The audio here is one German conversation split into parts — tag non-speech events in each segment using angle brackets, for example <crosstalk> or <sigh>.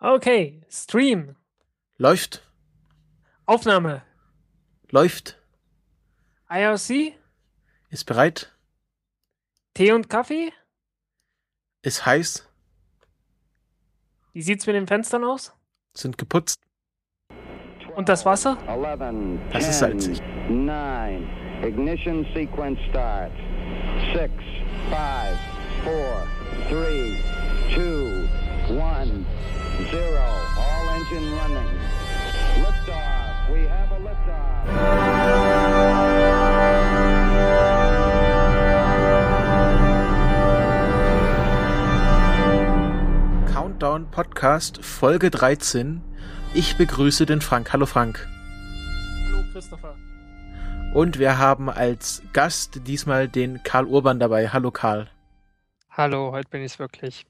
Okay, Stream. Läuft. Aufnahme. Läuft. IRC. Ist bereit. Tee und Kaffee. Ist heiß. Wie sieht's mit den Fenstern aus? Sind geputzt. Und das Wasser? 11, Das ist 10, salzig. 9, ignition sequence starts. 6, 5, 4, 3, 2, 1, 0. All engine running. Liftoff. We have a liftoff. Countdown Podcast Folge 13. Ich begrüße den Frank. Hallo Frank. Hallo Christopher. Und wir haben als Gast diesmal den Karl Urban dabei. Hallo Karl. Hallo, heute bin ich's wirklich.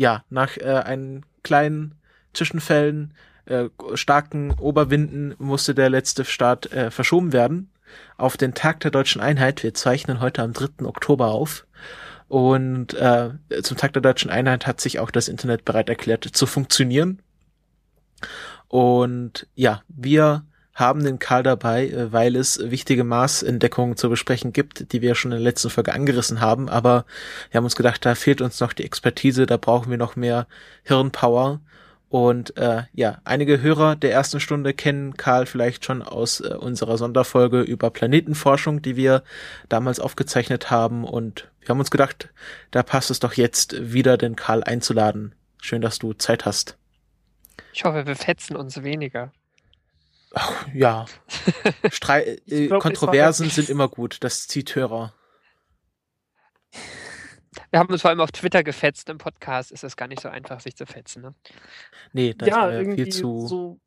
Ja, nach äh, einen kleinen Zwischenfällen, äh, starken Oberwinden musste der letzte Start äh, verschoben werden auf den Tag der deutschen Einheit. Wir zeichnen heute am 3. Oktober auf. Und äh, zum Tag der deutschen Einheit hat sich auch das Internet bereit erklärt zu funktionieren. Und ja, wir haben den Karl dabei, äh, weil es wichtige Maßentdeckungen zu besprechen gibt, die wir schon in der letzten Folge angerissen haben. Aber wir haben uns gedacht, da fehlt uns noch die Expertise, da brauchen wir noch mehr Hirnpower. Und äh, ja, einige Hörer der ersten Stunde kennen Karl vielleicht schon aus äh, unserer Sonderfolge über Planetenforschung, die wir damals aufgezeichnet haben. Und wir haben uns gedacht, da passt es doch jetzt wieder, den Karl einzuladen. Schön, dass du Zeit hast. Ich hoffe, wir fetzen uns weniger. Ach, ja, <laughs> Strei äh, glaub, Kontroversen sind immer gut, das zieht Hörer. Wir haben uns vor allem auf Twitter gefetzt. Im Podcast ist es gar nicht so einfach, sich zu fetzen. Ne? Nee, das ja, ist irgendwie viel zu. so,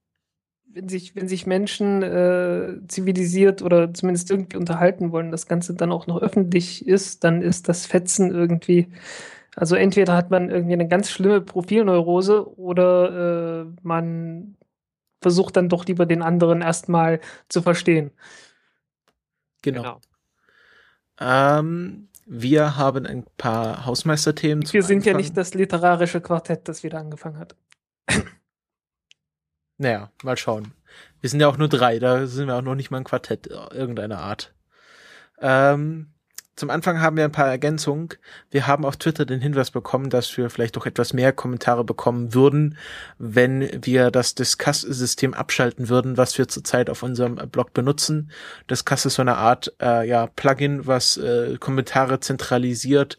wenn sich, wenn sich Menschen äh, zivilisiert oder zumindest irgendwie unterhalten wollen, das Ganze dann auch noch öffentlich ist, dann ist das Fetzen irgendwie, also entweder hat man irgendwie eine ganz schlimme Profilneurose oder äh, man versucht dann doch lieber den anderen erstmal zu verstehen. genau. Ähm, wir haben ein paar Hausmeisterthemen. Wir sind ja Anfang. nicht das literarische Quartett, das wieder angefangen hat. <clears throat> Naja, mal schauen. Wir sind ja auch nur drei, da sind wir auch noch nicht mal ein Quartett äh, irgendeiner Art. Ähm, zum Anfang haben wir ein paar Ergänzungen. Wir haben auf Twitter den Hinweis bekommen, dass wir vielleicht doch etwas mehr Kommentare bekommen würden, wenn wir das Discuss-System abschalten würden, was wir zurzeit auf unserem Blog benutzen. Discuss ist so eine Art äh, ja, Plugin, was äh, Kommentare zentralisiert.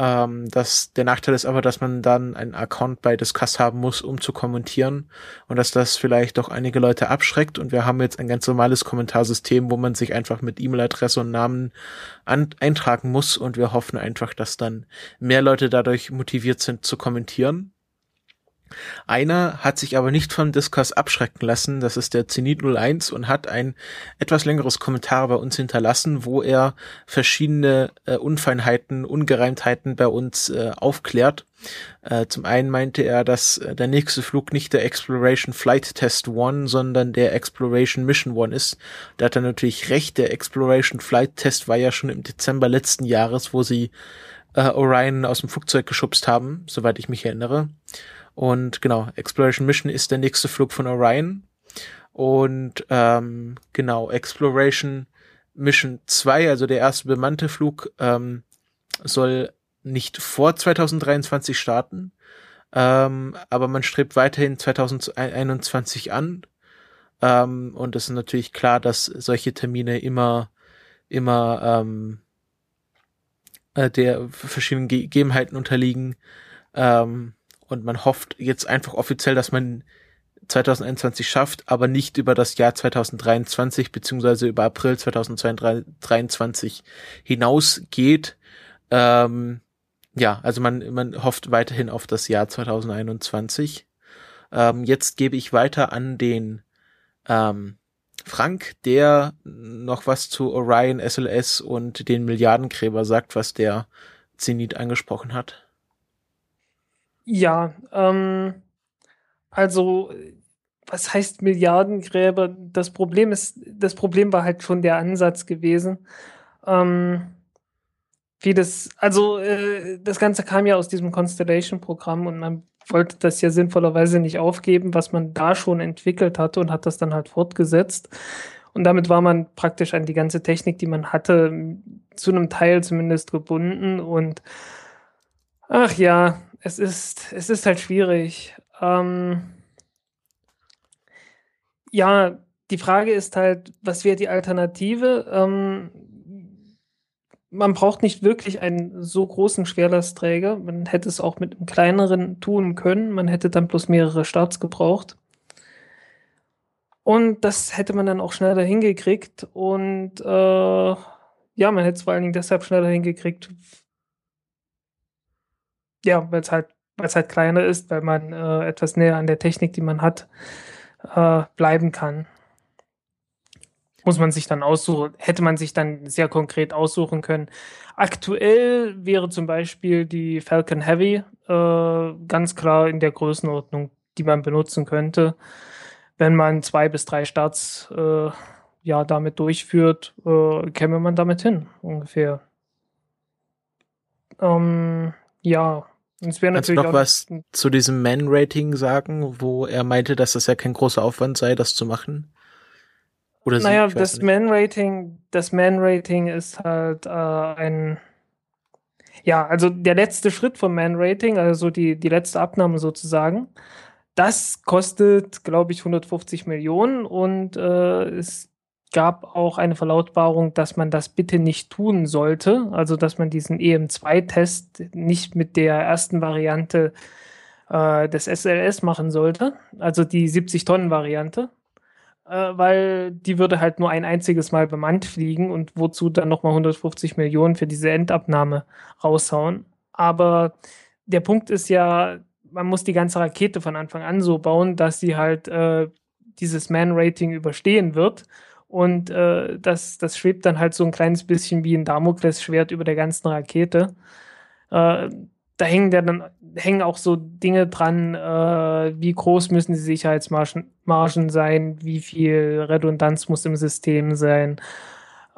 Ähm, das, der Nachteil ist aber, dass man dann einen Account bei Discuss haben muss, um zu kommentieren. Und dass das vielleicht doch einige Leute abschreckt. Und wir haben jetzt ein ganz normales Kommentarsystem, wo man sich einfach mit E-Mail-Adresse und Namen an, eintragen muss. Und wir hoffen einfach, dass dann mehr Leute dadurch motiviert sind zu kommentieren. Einer hat sich aber nicht vom Discuss abschrecken lassen, das ist der Zenit 01 und hat ein etwas längeres Kommentar bei uns hinterlassen, wo er verschiedene äh, Unfeinheiten, Ungereimtheiten bei uns äh, aufklärt. Äh, zum einen meinte er, dass äh, der nächste Flug nicht der Exploration Flight Test One, sondern der Exploration Mission One ist. Da hat er natürlich recht, der Exploration Flight Test war ja schon im Dezember letzten Jahres, wo sie äh, Orion aus dem Flugzeug geschubst haben, soweit ich mich erinnere. Und genau, Exploration Mission ist der nächste Flug von Orion. Und ähm, genau, Exploration Mission 2, also der erste bemannte Flug, ähm, soll nicht vor 2023 starten, ähm, aber man strebt weiterhin 2021 an. Ähm, und es ist natürlich klar, dass solche Termine immer, immer ähm, äh, der verschiedenen Ge Gegebenheiten unterliegen. Ähm, und man hofft jetzt einfach offiziell, dass man 2021 schafft, aber nicht über das Jahr 2023 beziehungsweise über April 2023 hinausgeht. Ähm, ja, also man, man hofft weiterhin auf das Jahr 2021. Ähm, jetzt gebe ich weiter an den ähm, Frank, der noch was zu Orion, SLS und den Milliardengräber sagt, was der Zenit angesprochen hat. Ja, ähm, also was heißt Milliardengräber? Das Problem ist, das Problem war halt schon der Ansatz gewesen. Ähm, wie das, also äh, das Ganze kam ja aus diesem Constellation-Programm und man wollte das ja sinnvollerweise nicht aufgeben, was man da schon entwickelt hatte und hat das dann halt fortgesetzt. Und damit war man praktisch an die ganze Technik, die man hatte, zu einem Teil zumindest gebunden. Und ach ja, es ist, es ist halt schwierig. Ähm, ja, die Frage ist halt, was wäre die Alternative? Ähm, man braucht nicht wirklich einen so großen Schwerlastträger. Man hätte es auch mit einem kleineren tun können. Man hätte dann bloß mehrere Starts gebraucht. Und das hätte man dann auch schneller hingekriegt. Und äh, ja, man hätte es vor allen Dingen deshalb schneller hingekriegt. Ja, weil es halt, weil's halt kleiner ist, weil man äh, etwas näher an der Technik, die man hat, äh, bleiben kann muss man sich dann aussuchen, hätte man sich dann sehr konkret aussuchen können. Aktuell wäre zum Beispiel die Falcon Heavy äh, ganz klar in der Größenordnung, die man benutzen könnte, wenn man zwei bis drei Starts äh, ja damit durchführt, äh, käme man damit hin ungefähr. Ähm, ja, Kannst du noch was zu diesem Man-Rating sagen, wo er meinte, dass das ja kein großer Aufwand sei, das zu machen? Oder naja, sie, das Man-Rating, das Man-Rating ist halt äh, ein ja, also der letzte Schritt vom Man-Rating, also die, die letzte Abnahme sozusagen, das kostet, glaube ich, 150 Millionen und äh, es gab auch eine Verlautbarung, dass man das bitte nicht tun sollte, also dass man diesen EM2-Test nicht mit der ersten Variante äh, des SLS machen sollte, also die 70-Tonnen-Variante, äh, weil die würde halt nur ein einziges Mal bemannt fliegen und wozu dann nochmal 150 Millionen für diese Endabnahme raushauen. Aber der Punkt ist ja, man muss die ganze Rakete von Anfang an so bauen, dass sie halt äh, dieses Man-Rating überstehen wird. Und äh, das, das schwebt dann halt so ein kleines bisschen wie ein Damoklesschwert über der ganzen Rakete. Äh, da hängen ja dann hängen auch so Dinge dran, äh, wie groß müssen die Sicherheitsmargen Margen sein, wie viel Redundanz muss im System sein,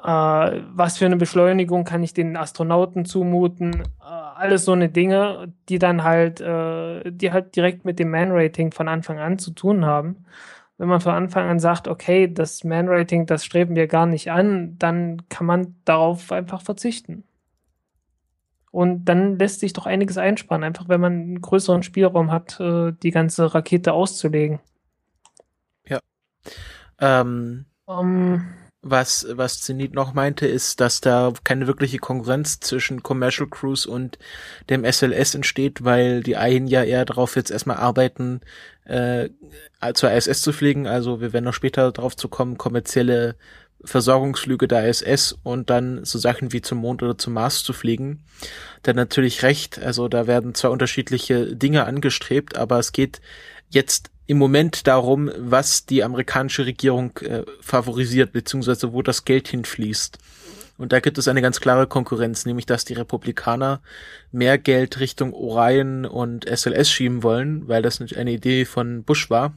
äh, was für eine Beschleunigung kann ich den Astronauten zumuten, äh, alles so eine Dinge, die dann halt, äh, die halt direkt mit dem Man-Rating von Anfang an zu tun haben. Wenn man von Anfang an sagt, okay, das Man-Rating, das streben wir gar nicht an, dann kann man darauf einfach verzichten. Und dann lässt sich doch einiges einsparen, einfach wenn man einen größeren Spielraum hat, äh, die ganze Rakete auszulegen. Ja. Ähm, um, was, was Zenit noch meinte, ist, dass da keine wirkliche Konkurrenz zwischen Commercial Cruise und dem SLS entsteht, weil die einen ja eher darauf jetzt erstmal arbeiten, äh, zur ISS zu fliegen. Also wir werden noch später darauf zu kommen, kommerzielle Versorgungsflüge der ISS und dann so Sachen wie zum Mond oder zum Mars zu fliegen. Dann natürlich recht, also da werden zwar unterschiedliche Dinge angestrebt, aber es geht jetzt im Moment darum, was die amerikanische Regierung äh, favorisiert, beziehungsweise wo das Geld hinfließt. Und da gibt es eine ganz klare Konkurrenz, nämlich dass die Republikaner mehr Geld Richtung Orion und SLS schieben wollen, weil das eine Idee von Bush war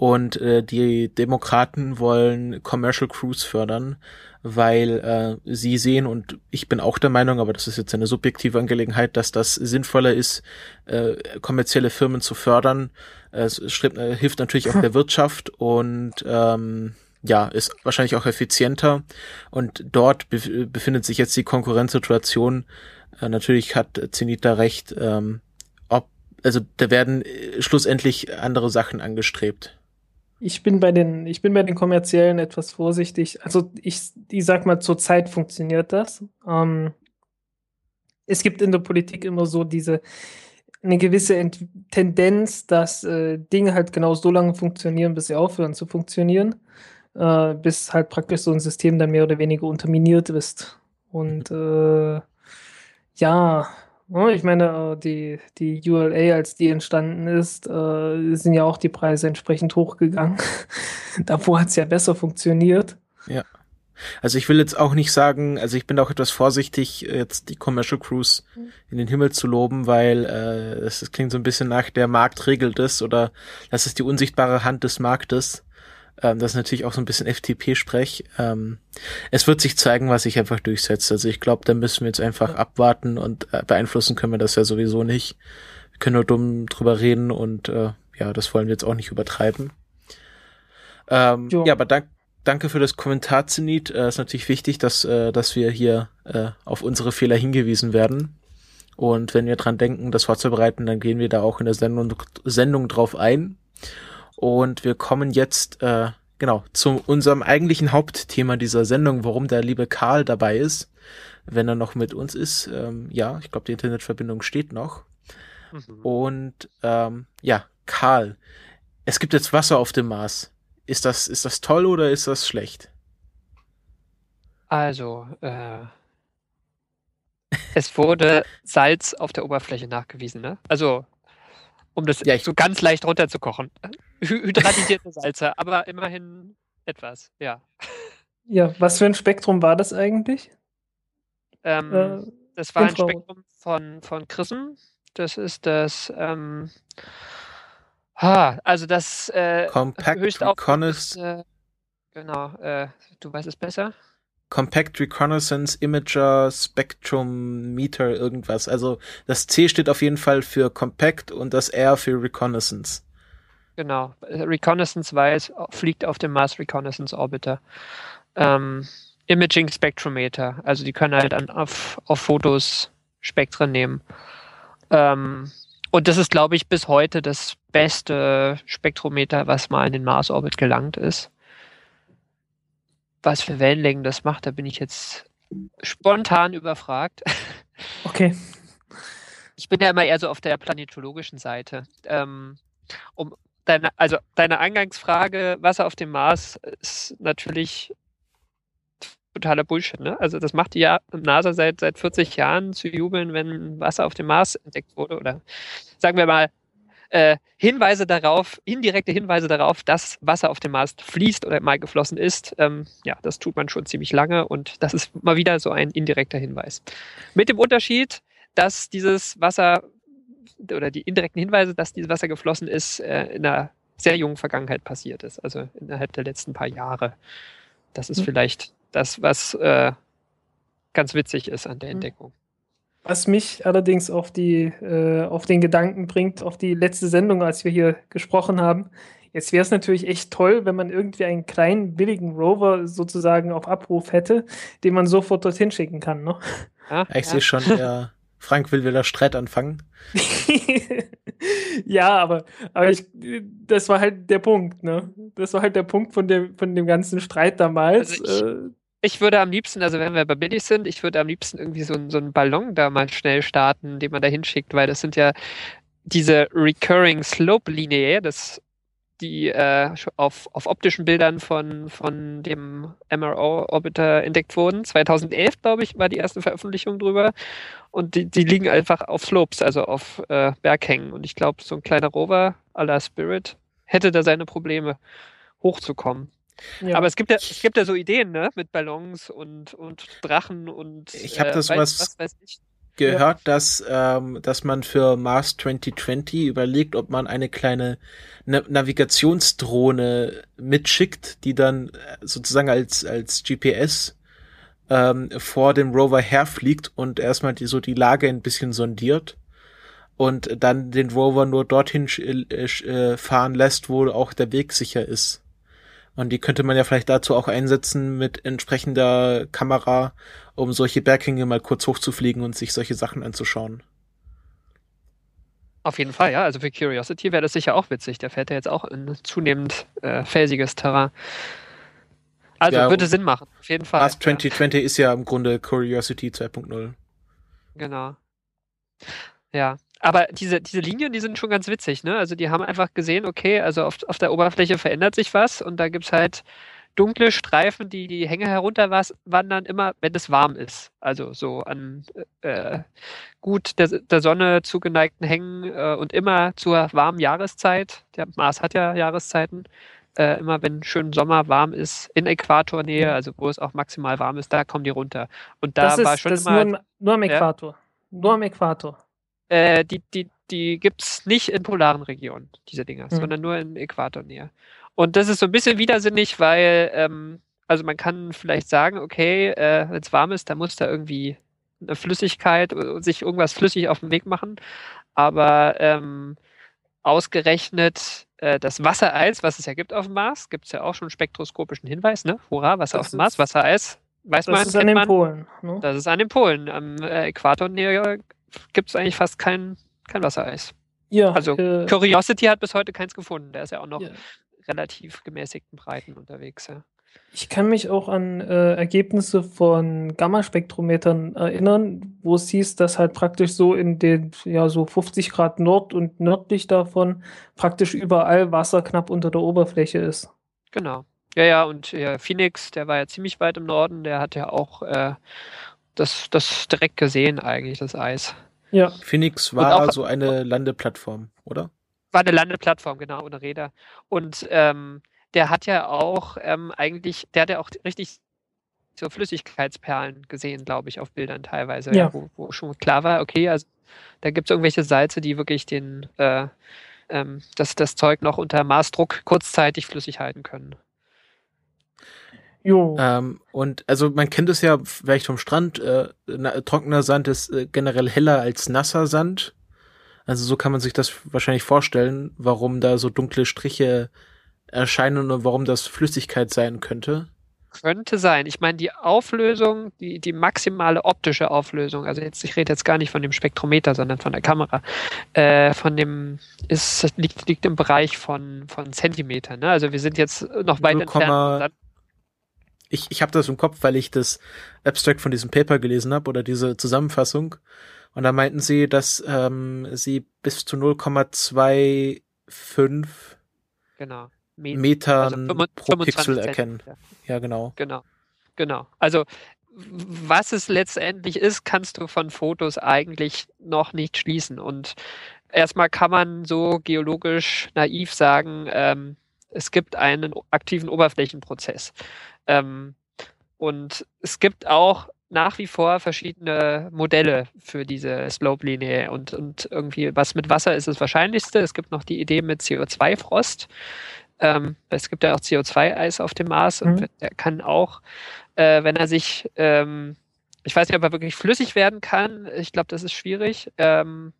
und äh, die Demokraten wollen Commercial Cruise fördern, weil äh, sie sehen, und ich bin auch der Meinung, aber das ist jetzt eine subjektive Angelegenheit, dass das sinnvoller ist, äh, kommerzielle Firmen zu fördern. Es strebt, äh, hilft natürlich auch der Wirtschaft und ähm, ja, ist wahrscheinlich auch effizienter. Und dort be befindet sich jetzt die Konkurrenzsituation. Äh, natürlich hat Zenit da recht, ähm, ob, also da werden äh, schlussendlich andere Sachen angestrebt. Ich bin bei den, ich bin bei den kommerziellen etwas vorsichtig. Also ich, ich sag mal, zurzeit funktioniert das. Ähm, es gibt in der Politik immer so diese eine gewisse Ent Tendenz, dass äh, Dinge halt genau so lange funktionieren, bis sie aufhören zu funktionieren, äh, bis halt praktisch so ein System dann mehr oder weniger unterminiert ist. Und äh, ja, ich meine, äh, die, die ULA, als die entstanden ist, äh, sind ja auch die Preise entsprechend hochgegangen. <laughs> Davor hat es ja besser funktioniert. Ja. Also ich will jetzt auch nicht sagen, also ich bin auch etwas vorsichtig, jetzt die Commercial Cruise in den Himmel zu loben, weil äh, es klingt so ein bisschen nach, der Markt regelt es oder das ist die unsichtbare Hand des Marktes. Ähm, das ist natürlich auch so ein bisschen FTP-Sprech. Ähm, es wird sich zeigen, was sich einfach durchsetzt. Also ich glaube, da müssen wir jetzt einfach abwarten und äh, beeinflussen können wir das ja sowieso nicht. Wir können nur dumm drüber reden und äh, ja, das wollen wir jetzt auch nicht übertreiben. Ähm, ja, aber dank, danke für das Kommentar, Zenit. Äh, ist natürlich wichtig, dass, äh, dass wir hier äh, auf unsere Fehler hingewiesen werden. Und wenn wir dran denken, das vorzubereiten, dann gehen wir da auch in der Sendung, Sendung drauf ein. Und wir kommen jetzt äh, genau zu unserem eigentlichen Hauptthema dieser Sendung, warum der liebe Karl dabei ist, wenn er noch mit uns ist. Ähm, ja, ich glaube, die Internetverbindung steht noch. Mhm. Und ähm, ja, Karl, es gibt jetzt Wasser auf dem Mars. Ist das, ist das toll oder ist das schlecht? Also, äh, es wurde Salz auf der Oberfläche nachgewiesen, ne? Also, um das ja, so ganz leicht runterzukochen. Hydratisierte Salze, aber immerhin etwas, ja. Ja, was für ein Spektrum war das eigentlich? Ähm, äh, das war ein Spektrum von, von Chrism. Das ist das, ähm, ha, also das äh, Compact Reconnaissance. Äh, genau, äh, du weißt es besser. Compact Reconnaissance Imager Spectrum Meter irgendwas. Also das C steht auf jeden Fall für Compact und das R für Reconnaissance. Genau. Reconnaissance weiß, fliegt auf dem Mars Reconnaissance Orbiter. Ähm, Imaging Spectrometer. Also die können halt an, auf, auf Fotos Spektren nehmen. Ähm, und das ist, glaube ich, bis heute das beste Spektrometer, was mal in den Mars-Orbit gelangt ist was für Wellenlängen das macht, da bin ich jetzt spontan überfragt. <laughs> Okay. Ich bin ja immer eher so auf der planetologischen Seite. Ähm, um deine, also deine Eingangsfrage, Wasser auf dem Mars, ist natürlich totaler Bullshit. Ne? Also das macht die NASA seit, seit 40 Jahren zu jubeln, wenn Wasser auf dem Mars entdeckt wurde. Oder sagen wir mal, äh, Hinweise darauf, indirekte Hinweise darauf, dass Wasser auf dem Mars fließt oder mal geflossen ist. Ähm, ja, das tut man schon ziemlich lange und das ist mal wieder so ein indirekter Hinweis. Mit dem Unterschied, dass dieses Wasser oder die indirekten Hinweise, dass dieses Wasser geflossen ist, äh, in einer sehr jungen Vergangenheit passiert ist, also innerhalb der letzten paar Jahre. Das ist mhm. vielleicht das, was äh, ganz witzig ist an der hm. Entdeckung. Was mich allerdings auf, die, äh, auf den Gedanken bringt, auf die letzte Sendung, als wir hier gesprochen haben. Jetzt wäre es natürlich echt toll, wenn man irgendwie einen kleinen, billigen Rover sozusagen auf Abruf hätte, den man sofort dorthin schicken kann. Ne? Ja, ich ja. sehe schon, der <laughs> Frank will wieder Streit anfangen. <laughs> ja, aber, aber ich, das war halt der Punkt, ne? Das war halt der Punkt von dem, von dem ganzen Streit damals. Also ich, äh, ich würde am liebsten, also wenn wir bei Billy sind, ich würde am liebsten irgendwie so, so einen Ballon da mal schnell starten, den man da hinschickt, weil das sind ja diese Recurring Slope Lineae, das die äh, auf, auf optischen Bildern von, von dem MRO-Orbiter entdeckt wurden. 2011, glaube ich, war die erste Veröffentlichung drüber. Und die, die liegen einfach auf Slopes, also auf äh, Berghängen. Und ich glaube, so ein kleiner Rover à la Spirit hätte da seine Probleme, hochzukommen. Ja. Aber es gibt ja, es gibt ja so Ideen, ne? Mit Ballons und, und Drachen und. Ich habe äh, das weiß, was, gehört, ja. dass, ähm, dass man für Mars 2020 überlegt, ob man eine kleine Na Navigationsdrohne mitschickt, die dann äh, sozusagen als, als GPS ähm, vor dem Rover herfliegt und erstmal die, so die Lage ein bisschen sondiert und dann den Rover nur dorthin äh, äh, fahren lässt, wo auch der Weg sicher ist. Und die könnte man ja vielleicht dazu auch einsetzen mit entsprechender Kamera, um solche Berghänge mal kurz hochzufliegen und sich solche Sachen anzuschauen. Auf jeden Fall, ja. Also für Curiosity wäre das sicher auch witzig. Der fährt ja jetzt auch in zunehmend äh, felsiges Terrain. Also ja, würde Sinn machen, auf jeden Fall. Mars 2020 ja. ist ja im Grunde Curiosity 2.0. Genau. Ja. Aber diese, diese Linien, die sind schon ganz witzig, ne? Also die haben einfach gesehen, okay, also auf, auf der Oberfläche verändert sich was und da gibt es halt dunkle Streifen, die die Hänge herunterwandern, immer wenn es warm ist. Also so an äh, gut der, der Sonne zugeneigten Hängen äh, und immer zur warmen Jahreszeit. Der Mars hat ja Jahreszeiten. Äh, immer wenn schön Sommer warm ist, in Äquatornähe, also wo es auch maximal warm ist, da kommen die runter. Und da das war ist, schon das immer. Nur, nur am Äquator. Ja? Nur am Äquator. Äh, die die, die gibt es nicht in polaren Regionen, diese Dinger, mhm. sondern nur in Äquatornähe. Und das ist so ein bisschen widersinnig, weil, ähm, also man kann vielleicht sagen, okay, äh, wenn es warm ist, dann muss da irgendwie eine Flüssigkeit, äh, sich irgendwas flüssig auf den Weg machen. Aber ähm, ausgerechnet äh, das Wassereis, was es ja gibt auf dem Mars, gibt es ja auch schon einen spektroskopischen Hinweis, ne? Hurra, Wasser Das auf dem Mars, ist- Wassereis. Weiß Das man, ist an den man. Polen. Ne? Das ist an den Polen. Am äh, Äquator gibt es eigentlich fast kein, kein Wassereis. Ja, Also äh, Curiosity hat bis heute keins gefunden. Der ist ja auch noch ja. relativ gemäßigten Breiten unterwegs. Ja. Ich kann mich auch an äh, Ergebnisse von Gammaspektrometern erinnern, wo es hieß, dass halt praktisch so in den, ja, so 50 Grad Nord und nördlich davon praktisch überall Wasser knapp unter der Oberfläche ist. Genau. Ja, ja, und äh, Phoenix, der war ja ziemlich weit im Norden, der hat ja auch äh, das, das direkt gesehen, eigentlich, das Eis. Ja, Phoenix war auch- so eine Landeplattform, oder? War eine Landeplattform, genau, ohne Räder. Und ähm, der hat ja auch ähm, eigentlich, der hat ja auch richtig so Flüssigkeitsperlen gesehen, glaube ich, auf Bildern teilweise, Ja. wo, wo schon klar war, okay, also da gibt es irgendwelche Salze, die wirklich den, äh, ähm, das, das Zeug noch unter Maßdruck kurzzeitig flüssig halten können. Jo. Ähm, und also man kennt es ja vielleicht vom Strand, äh, na, trockener Sand ist äh, generell heller als nasser Sand. Also so kann man sich das wahrscheinlich vorstellen, warum da so dunkle Striche erscheinen und warum das Flüssigkeit sein könnte. Könnte sein. Ich meine, die Auflösung, die, die maximale optische Auflösung, also jetzt, ich rede jetzt gar nicht von dem Spektrometer, sondern von der Kamera, äh, von dem ist, liegt, liegt im Bereich von, von Zentimetern. Ne? Also wir sind jetzt noch weit 0, entfernt. Ich, ich habe das im Kopf, weil ich das Abstract von diesem Paper gelesen habe oder diese Zusammenfassung. Und da meinten sie, dass ähm, sie bis zu 0,25 Genau. Me- Metern also 25 pro Pixel erkennen. Ja, genau. Genau, genau. Also was es letztendlich ist, kannst du von Fotos eigentlich noch nicht schließen. Und erstmal kann man so geologisch naiv sagen, ähm, es gibt einen aktiven Oberflächenprozess. Ähm, und es gibt auch nach wie vor verschiedene Modelle für diese Slope-Linie und, und irgendwie was mit Wasser ist das Wahrscheinlichste. Es gibt noch die Idee mit CO2-Frost. Ähm, es gibt ja auch CO2-Eis auf dem Mars und Mhm. der kann auch, äh, wenn er sich, ähm, ich weiß nicht, ob er wirklich flüssig werden kann. Ich glaube, das ist schwierig. Ähm,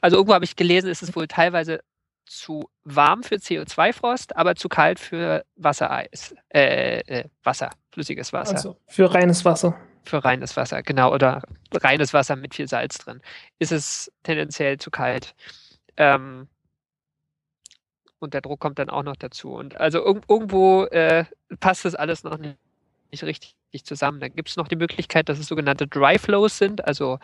also irgendwo habe ich gelesen, ist es wohl teilweise zu warm für CO2-Frost, aber zu kalt für Wassereis. Äh, äh, Wasser, flüssiges Wasser. Also für reines Wasser. Für reines Wasser, genau. Oder reines Wasser mit viel Salz drin. Ist es tendenziell zu kalt. Ähm, und der Druck kommt dann auch noch dazu. Und also irg irgendwo äh, passt das alles noch nicht, nicht richtig zusammen. Dann gibt es noch die Möglichkeit, dass es sogenannte Dry Flows sind, also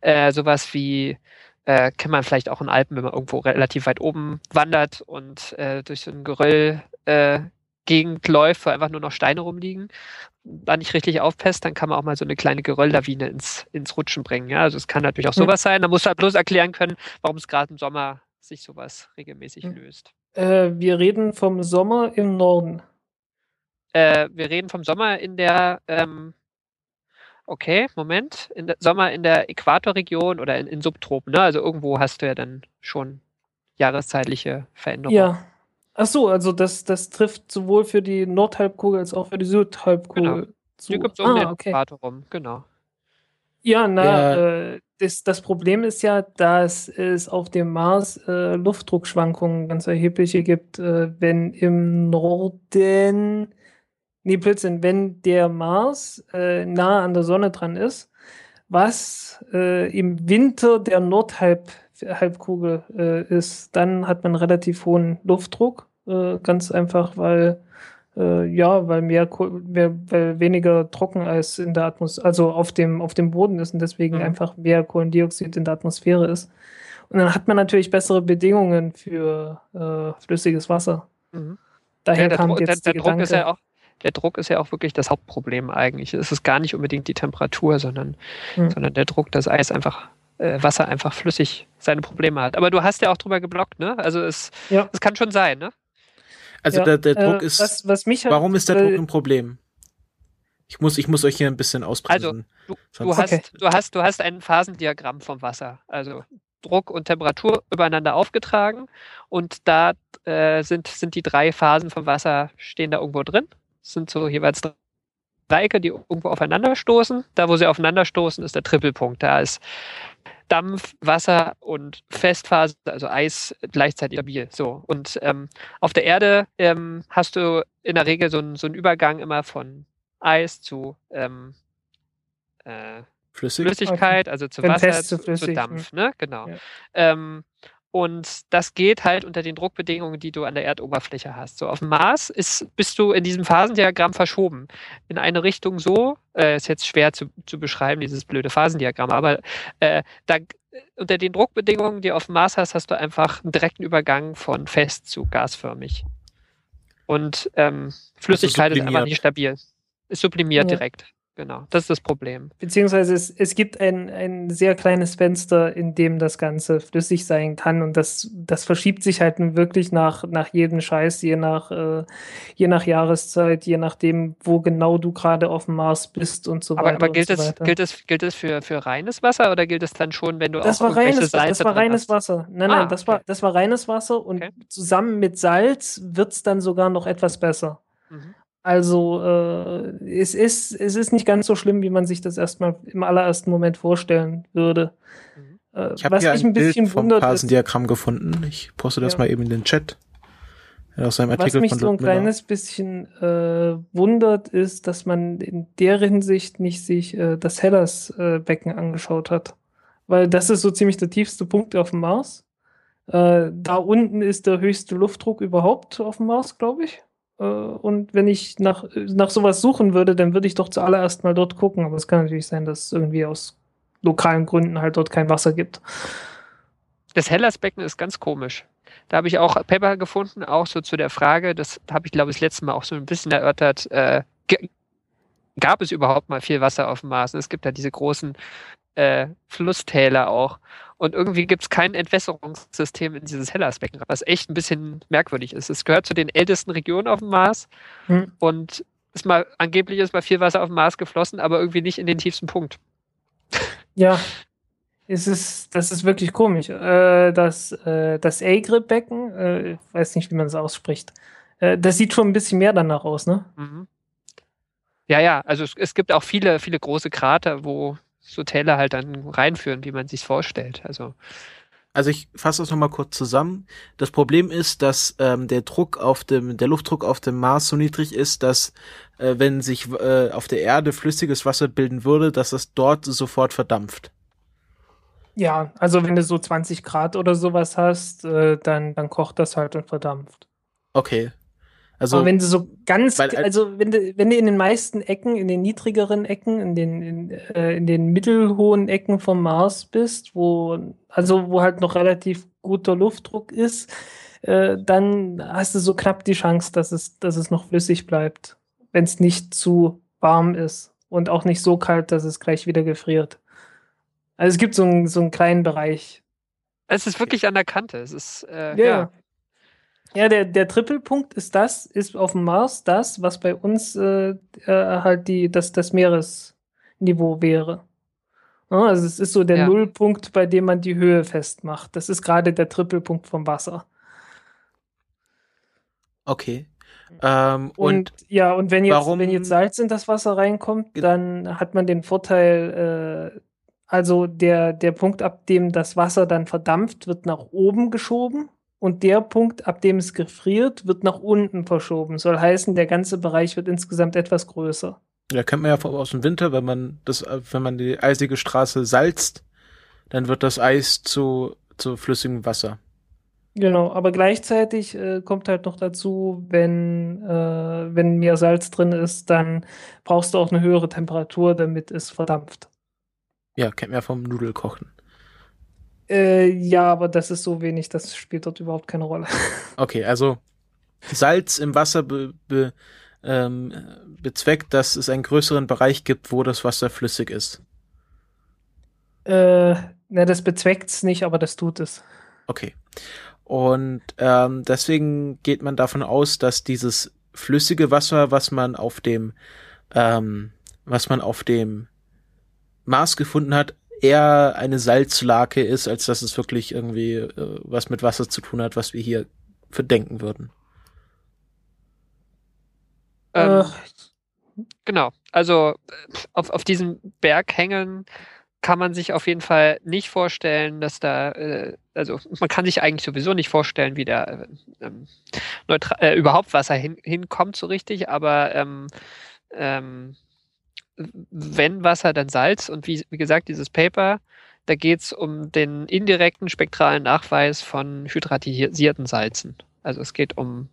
äh, sowas wie äh, kennt man vielleicht auch in Alpen, wenn man irgendwo relativ weit oben wandert und äh, durch so ein Geröll äh, Gegend läuft, wo einfach nur noch Steine rumliegen, da nicht richtig aufpasst, dann kann man auch mal so eine kleine Gerölllawine ins, ins Rutschen bringen. Ja? Also es kann natürlich auch sowas sein. Da musst du halt bloß erklären können, warum es gerade im Sommer sich sowas regelmäßig Hm. löst. Äh, wir reden vom Sommer im Norden. Äh, wir reden vom Sommer in der, ähm, okay, Moment, in der Sommer in der Äquatorregion oder in, in Subtropen. Ne? Also irgendwo hast du ja dann schon jahreszeitliche Veränderungen. Ja. Ach so, also das, das trifft sowohl für die Nordhalbkugel als auch für die Südhalbkugel zu. Die gibt es um den ah, okay. Äquator rum, genau. Ja, na, Der- äh, das, das Problem ist ja, dass es auf dem Mars äh, Luftdruckschwankungen ganz erhebliche gibt, äh, wenn im Norden, nee, Blödsinn, wenn der Mars äh, nah an der Sonne dran ist, was äh, im Winter der Nordhalbkugel äh, ist, dann hat man relativ hohen Luftdruck, äh, ganz einfach, weil äh, ja, weil mehr, mehr, weil weniger Trockeneis in der Atmosphäre, also auf dem, auf dem Boden ist und deswegen Mhm. einfach mehr Kohlendioxid in der Atmosphäre ist. Und dann hat man natürlich bessere Bedingungen für äh, flüssiges Wasser. Mhm. Daher Ja, der, kam der, jetzt der die Druck ist ja auch, der Druck ist ja auch wirklich das Hauptproblem eigentlich. Es ist gar nicht unbedingt die Temperatur, sondern, Hm. sondern der Druck, dass Eis einfach, äh, Wasser einfach flüssig seine Probleme hat. Aber du hast ja auch drüber geblockt, ne? Also es, Ja. es kann schon sein, ne? Also Ja, der, der Druck äh, ist. was, was mich halt, warum ist der äh, Druck ein Problem? Ich muss, ich muss euch hier ein bisschen ausbremsen. Du, du, Sonst- hast, Okay. du, hast, du hast ein Phasendiagramm vom Wasser. Also Druck und Temperatur übereinander aufgetragen und da äh, sind, sind die drei Phasen vom Wasser, stehen da irgendwo drin. Das sind so jeweils Dreiecke, die irgendwo aufeinanderstoßen. Da, wo sie aufeinanderstoßen, ist der Trippelpunkt. Da ist Dampf, Wasser und Festphase, also Eis, gleichzeitig stabil. So. Und ähm, auf der Erde ähm, hast du in der Regel so, ein, so einen Übergang immer von Eis zu ähm, äh, Flüssig? Flüssigkeit, also zu Wasser, zu zu, Dampf, ne? Genau. Ja. Und das geht halt unter den Druckbedingungen, die du an der Erdoberfläche hast. So auf dem Mars ist, bist du in diesem Phasendiagramm verschoben. In eine Richtung so, äh, ist jetzt schwer zu, zu beschreiben, dieses blöde Phasendiagramm, aber äh, da, unter den Druckbedingungen, die du auf dem Mars hast, hast du einfach einen direkten Übergang von fest zu gasförmig. Und ähm, Flüssigkeit ist einfach nicht stabil. Ist sublimiert Ja. direkt. Genau. Das ist das Problem. Beziehungsweise es, es gibt ein, ein sehr kleines Fenster, in dem das Ganze flüssig sein kann. Und das, das verschiebt sich halt wirklich nach, nach jedem Scheiß, je nach, äh, je nach Jahreszeit, je nachdem, wo genau du gerade auf dem Mars bist und so Aber, weiter. aber gilt, so es, gilt, es, gilt es für, für reines Wasser oder gilt es dann schon, wenn du das auch war reines, Salze das war reines hast? Wasser. Nein, Ah, nein, das war, okay. das war reines Wasser und Okay. zusammen mit Salz wird es dann sogar noch etwas besser. Mhm. Also äh, es, ist, es ist nicht ganz so schlimm, wie man sich das erstmal im allerersten Moment vorstellen würde. Mhm. Äh, Ich habe was hier mich ein ein bisschen Bild vom wundert, ist, Phasendiagramm gefunden. Ich poste das Ja. mal eben in den Chat. Aus seinem was Artikel mich von so ein Miller. kleines bisschen äh, wundert, ist, dass man in der Hinsicht nicht sich äh, das Hellas-Becken angeschaut hat. Weil das ist so ziemlich der tiefste Punkt auf dem Mars. Äh, da unten ist der höchste Luftdruck überhaupt auf dem Mars, glaube ich. Äh, und wenn ich nach, nach sowas suchen würde, dann würde ich doch zuallererst mal dort gucken. Aber es kann natürlich sein, dass es irgendwie aus lokalen Gründen halt dort kein Wasser gibt. Das Hellasbecken ist ganz komisch. Da habe ich auch Paper gefunden, auch so zu der Frage, das habe ich glaube ich das letzte Mal auch so ein bisschen erörtert, äh, gab es überhaupt mal viel Wasser auf dem Mars? Und es gibt ja diese großen äh, Flusstäler auch. Und irgendwie gibt es kein Entwässerungssystem in dieses Hellasbecken, was echt ein bisschen merkwürdig ist. Es gehört zu den ältesten Regionen auf dem Mars Hm. und ist mal, angeblich ist mal viel Wasser auf dem Mars geflossen, aber irgendwie nicht in den tiefsten Punkt. <laughs> Ja, es ist, das ist wirklich komisch. Äh, das äh, das A-Grip-Becken, äh, ich weiß nicht, wie man es ausspricht, das sieht schon ein bisschen mehr danach aus, ne? Mhm. Ja, ja, also es, es gibt auch viele, viele große Krater, wo so Täler halt dann reinführen, wie man sich vorstellt. Also Also ich fasse das nochmal kurz zusammen. Das Problem ist, dass ähm, der Druck auf dem, der Luftdruck auf dem Mars so niedrig ist, dass äh, wenn sich äh, auf der Erde flüssiges Wasser bilden würde, dass es dort sofort verdampft. Ja, also wenn du so 20 Grad oder sowas hast, äh, dann, dann kocht das halt und verdampft. Okay. Also Aber wenn du so ganz, weil- also wenn du, wenn du in den meisten Ecken, in den niedrigeren Ecken, in den, in, äh, in den mittelhohen Ecken vom Mars bist, wo, also wo halt noch relativ guter Luftdruck ist, äh, dann hast du so knapp die Chance, dass es, dass es noch flüssig bleibt, wenn es nicht zu warm ist und auch nicht so kalt, dass es gleich wieder gefriert. Also es gibt so einen, so einen kleinen Bereich. es ist wirklich an der Kante. Es ist äh, Ja. ja. Ja, der, der Trippelpunkt ist das, ist auf dem Mars das, was bei uns äh, äh, halt die, das, das Meeresniveau wäre. Ja, also es ist so der Ja. Nullpunkt, bei dem man die Höhe festmacht. Das ist gerade der Trippelpunkt vom Wasser. okay. Ähm, Und, und, ja, und wenn jetzt, warum- wenn jetzt Salz in das Wasser reinkommt, dann hat man den Vorteil, äh, also der, der Punkt, ab dem das Wasser dann verdampft, wird nach oben geschoben. Und der Punkt, ab dem es gefriert, wird nach unten verschoben. Soll heißen, der ganze Bereich wird insgesamt etwas größer. ja, kennt man ja aus dem Winter, wenn man das, wenn man die eisige Straße salzt, dann wird das Eis zu, zu flüssigem Wasser. Genau, aber gleichzeitig äh, kommt halt noch dazu, wenn, äh, wenn mehr Salz drin ist, dann brauchst du auch eine höhere Temperatur, damit es verdampft. Ja, kennt man ja vom Nudelkochen. Äh, ja, aber das ist so wenig, das spielt dort überhaupt keine Rolle. <laughs> Okay, also Salz im Wasser be, be, ähm, bezweckt, dass es einen größeren Bereich gibt, wo das Wasser flüssig ist. Äh, na, das bezweckt es nicht, aber das tut es. Okay. Und ähm, deswegen geht man davon aus, dass dieses flüssige Wasser, was man auf dem, ähm, was man auf dem Mars gefunden hat, eher eine Salzlake ist, als dass es wirklich irgendwie äh, was mit Wasser zu tun hat, was wir hier verdenken würden. Ähm, Äh, Genau. Also auf, auf diesem Berg hängen kann man sich auf jeden Fall nicht vorstellen, dass da, äh, also man kann sich eigentlich sowieso nicht vorstellen, wie da äh, ähm, äh, überhaupt Wasser hin, hinkommt so richtig, aber ähm, ähm, wenn Wasser, dann Salz und wie, wie gesagt, dieses Paper, da geht es um den indirekten spektralen Nachweis von hydratisierten Salzen. Also es geht um,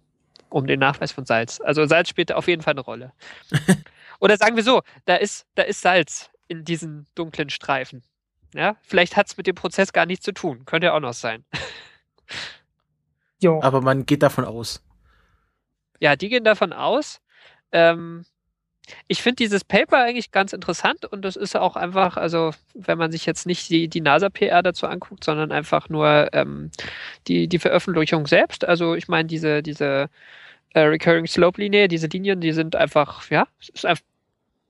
um den Nachweis von Salz. Also Salz spielt auf jeden Fall eine Rolle. <laughs> Oder sagen wir so, da ist, da ist Salz in diesen dunklen Streifen. Ja, vielleicht hat es mit dem Prozess gar nichts zu tun. Könnte ja auch noch sein. jo. Aber man geht davon aus. Ja, die gehen davon aus. Ähm, ich finde dieses Paper eigentlich ganz interessant und das ist auch einfach, also wenn man sich jetzt nicht die, die NASA-PR dazu anguckt, sondern einfach nur ähm, die, die Veröffentlichung selbst. Also ich meine, diese, diese äh, Recurring Slope-Linie, diese Linien, die sind einfach, ja, es ist einfach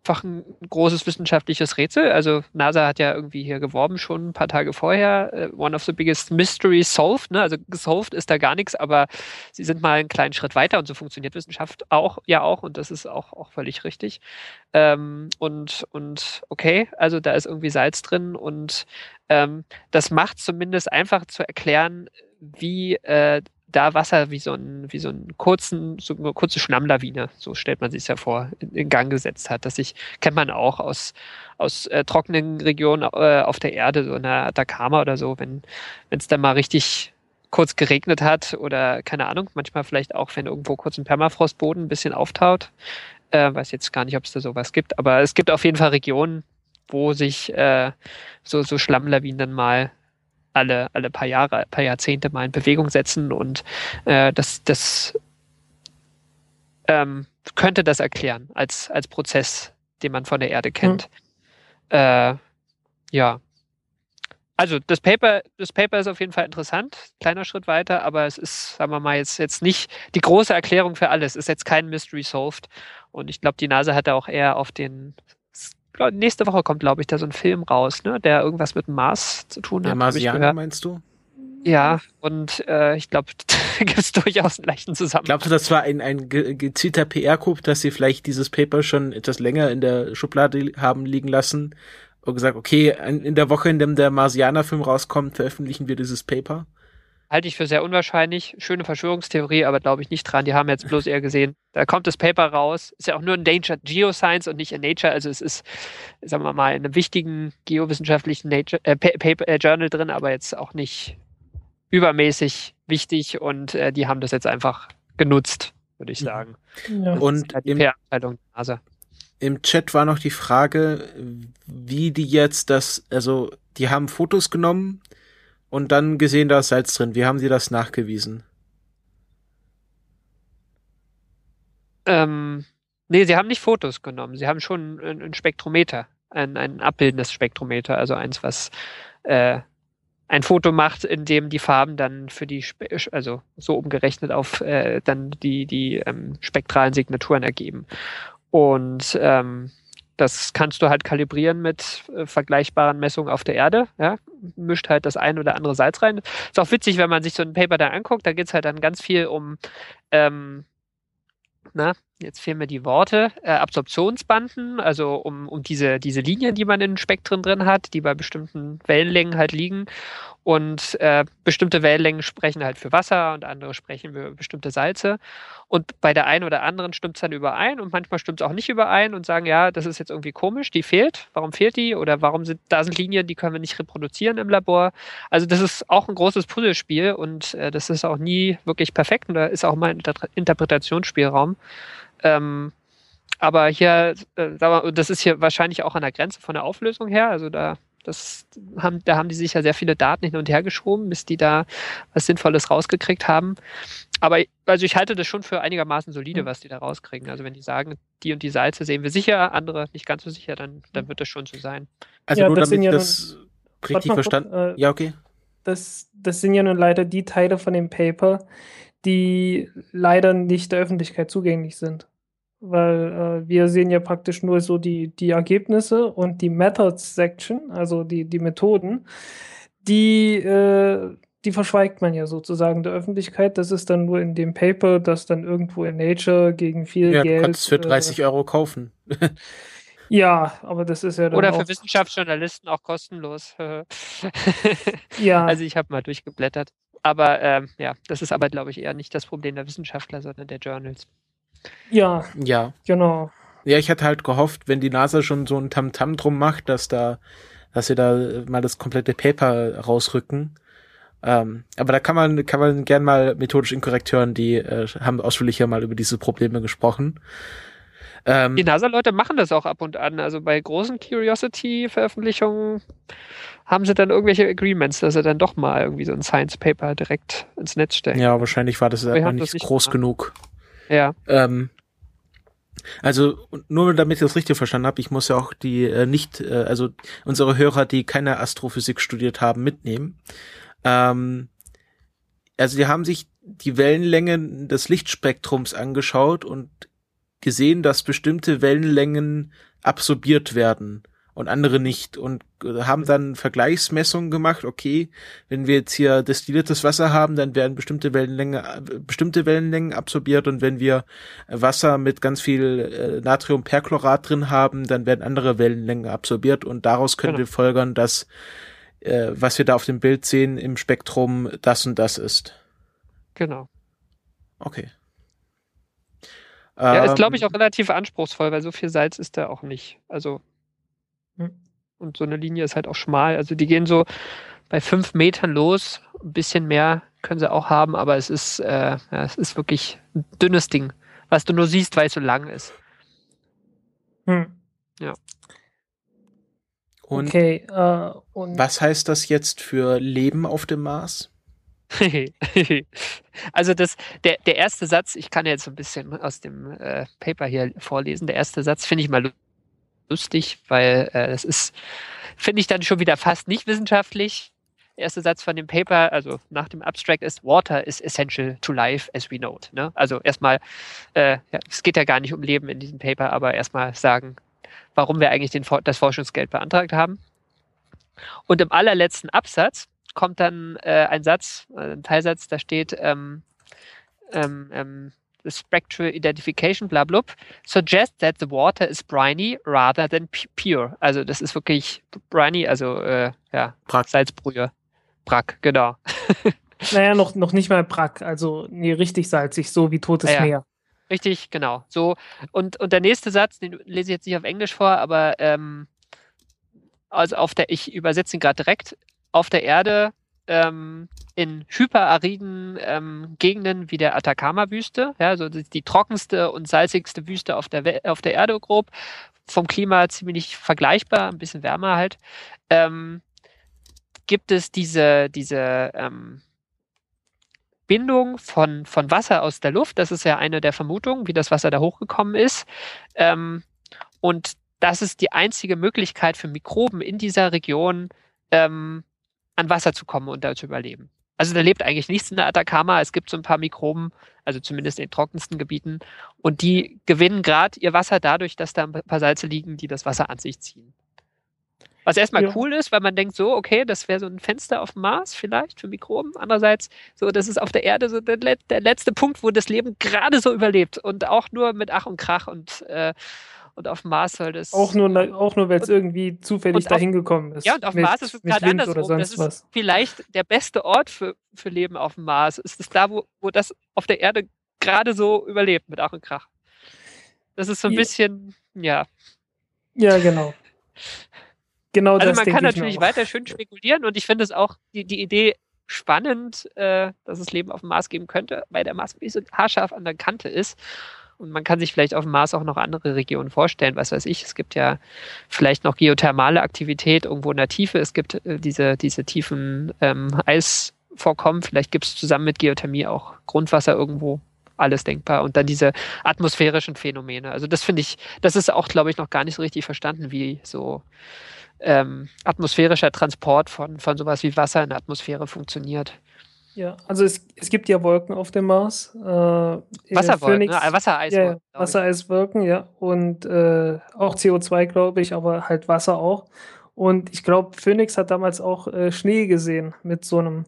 einfach ein großes wissenschaftliches Rätsel. Also NASA hat ja irgendwie hier geworben schon ein paar Tage vorher. Uh, one of the biggest mysteries solved. Ne? Also solved ist da gar nichts, aber sie sind mal einen kleinen Schritt weiter und so funktioniert Wissenschaft auch, ja auch und das ist auch, auch völlig richtig. Ähm, und, und okay, also da ist irgendwie Salz drin und ähm, das macht zumindest einfach zu erklären, wie äh, da Wasser wie so ein, wie so einen kurzen, so eine kurze Schlammlawine, so stellt man sich ja vor, in, in, Gang gesetzt hat. Das sich, kennt man auch aus, aus äh, trockenen Regionen äh, auf der Erde, so in der Atacama oder so, wenn es dann mal richtig kurz geregnet hat oder keine Ahnung, manchmal vielleicht auch, wenn irgendwo kurz ein Permafrostboden ein bisschen auftaut. Äh, weiß jetzt gar nicht, ob es da sowas gibt, aber es gibt auf jeden Fall Regionen, wo sich äh, so, so Schlammlawinen dann mal alle, alle paar Jahre, paar Jahrzehnte mal in Bewegung setzen und äh, das, das ähm, könnte das erklären als, als Prozess, den man von der Erde kennt. Mhm. Äh, ja. Also das Paper, das Paper ist auf jeden Fall interessant, kleiner Schritt weiter, aber es ist, sagen wir mal, jetzt, jetzt nicht die große Erklärung für alles. Es ist jetzt kein Mystery solved. Und ich glaube, die NASA hat da auch eher auf den nächste Woche kommt, glaube ich, da so ein Film raus, ne, der irgendwas mit Mars zu tun hat. Der Marsianer meinst du? Ja, und äh, ich glaube, <laughs> da gibt es durchaus einen leichten Zusammenhang. Glaubst du, das war ein, ein gezielter PR-Coup, dass sie vielleicht dieses Paper schon etwas länger in der Schublade haben liegen lassen und gesagt, okay, in der Woche, in dem der Marsianer-Film rauskommt, veröffentlichen wir dieses Paper? Halte ich für sehr unwahrscheinlich. Schöne Verschwörungstheorie, aber glaube ich nicht dran. Die haben jetzt bloß eher gesehen, da kommt das Paper raus. Ist ja auch nur ein Nature Geoscience und nicht in Nature. Also es ist, sagen wir mal, in einem wichtigen geowissenschaftlichen Nature, äh, Paper, äh, Journal drin, aber jetzt auch nicht übermäßig wichtig und äh, die haben das jetzt einfach genutzt, würde ich mhm. sagen. Ja. Und halt im, NASA. im Chat war noch die Frage, wie die jetzt das, also die haben Fotos genommen und dann gesehen, da ist Salz drin. Wie haben Sie das nachgewiesen? Ähm, nee, sie haben nicht Fotos genommen. Sie haben schon ein, Spektrometer, ein, ein abbildendes Spektrometer, also eins, was äh, ein Foto macht, in dem die Farben dann für die, also so umgerechnet auf äh, dann die, die ähm, spektralen Signaturen ergeben. Und ähm, das kannst du halt kalibrieren mit äh, vergleichbaren Messungen auf der Erde. Ja? Mischt halt das ein oder andere Salz rein. Ist auch witzig, wenn man sich so ein Paper da anguckt, da geht es halt dann ganz viel um, ähm, na, jetzt fehlen mir die Worte, äh, Absorptionsbanden, also um, um diese, diese Linien, die man in den Spektren drin hat, die bei bestimmten Wellenlängen halt liegen. Und äh, bestimmte Wellenlängen sprechen halt für Wasser und andere sprechen für bestimmte Salze. Und bei der einen oder anderen stimmt es dann überein und manchmal stimmt es auch nicht überein und sagen, ja, das ist jetzt irgendwie komisch, die fehlt. Warum fehlt die? Oder warum sind da sind Linien, die können wir nicht reproduzieren im Labor? Also das ist auch ein großes Puzzlespiel und äh, das ist auch nie wirklich perfekt und da ist auch mal ein Inter Interpretationsspielraum. Ähm, aber hier, äh, das ist hier wahrscheinlich auch an der Grenze von der Auflösung her. Also da das haben, da haben die sich ja sehr viele Daten hin und her geschoben, bis die da was Sinnvolles rausgekriegt haben. Aber also ich halte das schon für einigermaßen solide, mhm. was die da rauskriegen. Also wenn die sagen, die und die Salze sehen wir sicher, andere nicht ganz so sicher, dann, dann wird das schon so sein. Also ja, nur damit ich ja das nun, richtig verstanden. Äh, ja, okay. Das, das sind ja nun leider die Teile von dem Paper, die leider nicht der Öffentlichkeit zugänglich sind weil äh, wir sehen ja praktisch nur so die, die Ergebnisse und die Methods Section, also die, die Methoden, die, äh, die verschweigt man ja sozusagen der Öffentlichkeit. Das ist dann nur in dem Paper, das dann irgendwo in Nature gegen viel ja, Geld. du kannst es für 30 äh, Euro kaufen. <laughs> ja, aber das ist ja dann. Oder für Wissenschaftsjournalisten auch kostenlos. <laughs> ja. Also ich habe mal durchgeblättert. Aber ähm, ja, das ist aber, glaube ich, eher nicht das Problem der Wissenschaftler, sondern der Journals. Ja. Ja. Genau. Ja, ich hatte halt gehofft, wenn die NASA schon so ein Tamtam -Tam drum macht, dass da, dass sie da mal das komplette Paper rausrücken. Ähm, aber da kann man, kann man gern mal methodisch inkorrekt hören, die äh, haben ausführlicher mal über diese Probleme gesprochen. Ähm, die NASA-Leute machen das auch ab und an. Also bei großen Curiosity-Veröffentlichungen haben sie dann irgendwelche Agreements, dass sie dann doch mal irgendwie so ein Science-Paper direkt ins Netz stellen. Ja, wahrscheinlich war das einfach nicht, nicht groß gemacht. genug. Ja. Ähm, also nur damit ich das richtig verstanden habe, ich muss ja auch die äh, nicht, äh, also unsere Hörer, die keine Astrophysik studiert haben, mitnehmen. Ähm, also die haben sich die Wellenlängen des Lichtspektrums angeschaut und gesehen, dass bestimmte Wellenlängen absorbiert werden und andere nicht und haben dann Vergleichsmessungen gemacht, okay, wenn wir jetzt hier destilliertes Wasser haben, dann werden bestimmte Wellenlängen bestimmte Wellenlängen absorbiert und wenn wir Wasser mit ganz viel äh, Natriumperchlorat drin haben, dann werden andere Wellenlängen absorbiert und daraus können genau. wir folgern, dass äh, was wir da auf dem Bild sehen im Spektrum das und das ist. Genau. Okay. Ja, ist glaube ich ähm, auch relativ anspruchsvoll, weil so viel Salz ist da auch nicht. Also. Und so eine Linie ist halt auch schmal. Also die gehen so bei fünf Metern los. Ein bisschen mehr können sie auch haben, aber es ist, äh, ja, es ist wirklich ein dünnes Ding, was du nur siehst, weil es so lang ist. Hm. Ja. Und, okay, äh, und was heißt das jetzt für Leben auf dem Mars? <laughs> also das, der, der erste Satz, ich kann jetzt so ein bisschen aus dem äh, Paper hier vorlesen. Der erste Satz finde ich mal lustig, weil äh, das ist, finde ich dann schon wieder fast nicht wissenschaftlich. Der erste Satz von dem Paper, also nach dem Abstract ist Water is essential to life as we know it. Ne? Also erstmal, äh, ja, es geht ja gar nicht um Leben in diesem Paper, aber erstmal sagen, warum wir eigentlich den, das Forschungsgeld beantragt haben. Und im allerletzten Absatz kommt dann äh, ein Satz, ein Teilsatz, da steht ähm, ähm, ähm, spectral identification, bla blub, suggests that the water is briny rather than pure. Also das ist wirklich briny, also äh, ja, Brack. Salzbrühe. Brack, genau. <laughs> naja, noch, noch nicht mal Brack, also nee, richtig salzig, so wie totes ja, Meer. Richtig, genau. So, und, und der nächste Satz, den lese ich jetzt nicht auf Englisch vor, aber ähm, also auf der, ich übersetze ihn gerade direkt, auf der Erde ähm, in hyperariden ähm, Gegenden wie der Atacama-Wüste, ja, also die, trockenste und salzigste Wüste auf der, auf der Erde grob, vom Klima ziemlich vergleichbar, ein bisschen wärmer halt, ähm, gibt es diese, diese ähm, Bindung von, von Wasser aus der Luft. Das ist ja eine der Vermutungen, wie das Wasser da hochgekommen ist. Ähm, und das ist die einzige Möglichkeit für Mikroben in dieser Region, ähm, an Wasser zu kommen und da zu überleben. Also da lebt eigentlich nichts in der Atacama. Es gibt so ein paar Mikroben, also zumindest in den trockensten Gebieten. Und die gewinnen gerade ihr Wasser dadurch, dass da ein paar Salze liegen, die das Wasser an sich ziehen. Was erstmal ja. cool ist, weil man denkt so, okay, das wäre so ein Fenster auf dem Mars vielleicht für Mikroben. Andererseits, so, das ist auf der Erde so der, der letzte Punkt, wo das Leben gerade so überlebt und auch nur mit Ach und Krach und, äh, und auf dem Mars soll das. Auch nur, auch nur weil es irgendwie zufällig dahin gekommen ist. Ja, und auf dem Mars ist es gerade andersrum. das ist was. vielleicht der beste Ort für, für Leben auf dem Mars. Ist es da, wo, wo das auf der Erde gerade so überlebt mit Ach und Krach. Das ist so ein ja. bisschen, ja. Ja, genau. Genau also das man kann natürlich weiter schön spekulieren und ich finde es auch die, die Idee spannend, äh, dass es Leben auf dem Mars geben könnte, weil der Mars wirklich so haarscharf an der Kante ist. Und man kann sich vielleicht auf dem Mars auch noch andere Regionen vorstellen. Was weiß ich, es gibt ja vielleicht noch geothermale Aktivität irgendwo in der Tiefe. Es gibt äh, diese, diese tiefen ähm, Eisvorkommen. Vielleicht gibt es zusammen mit Geothermie auch Grundwasser irgendwo. Alles denkbar. Und dann diese atmosphärischen Phänomene. Also das finde ich, das ist auch, glaube ich, noch gar nicht so richtig verstanden, wie so ähm, atmosphärischer Transport von, von sowas wie Wasser in der Atmosphäre funktioniert. Ja, also es, es gibt ja Wolken auf dem Mars. Äh, Wasserwolken, ne? Wassereiswolken. Ja, Wassereiswolken, ja. Und äh, auch CO2, glaube ich, aber halt Wasser auch. Und ich glaube, Phoenix hat damals auch äh, Schnee gesehen mit so einem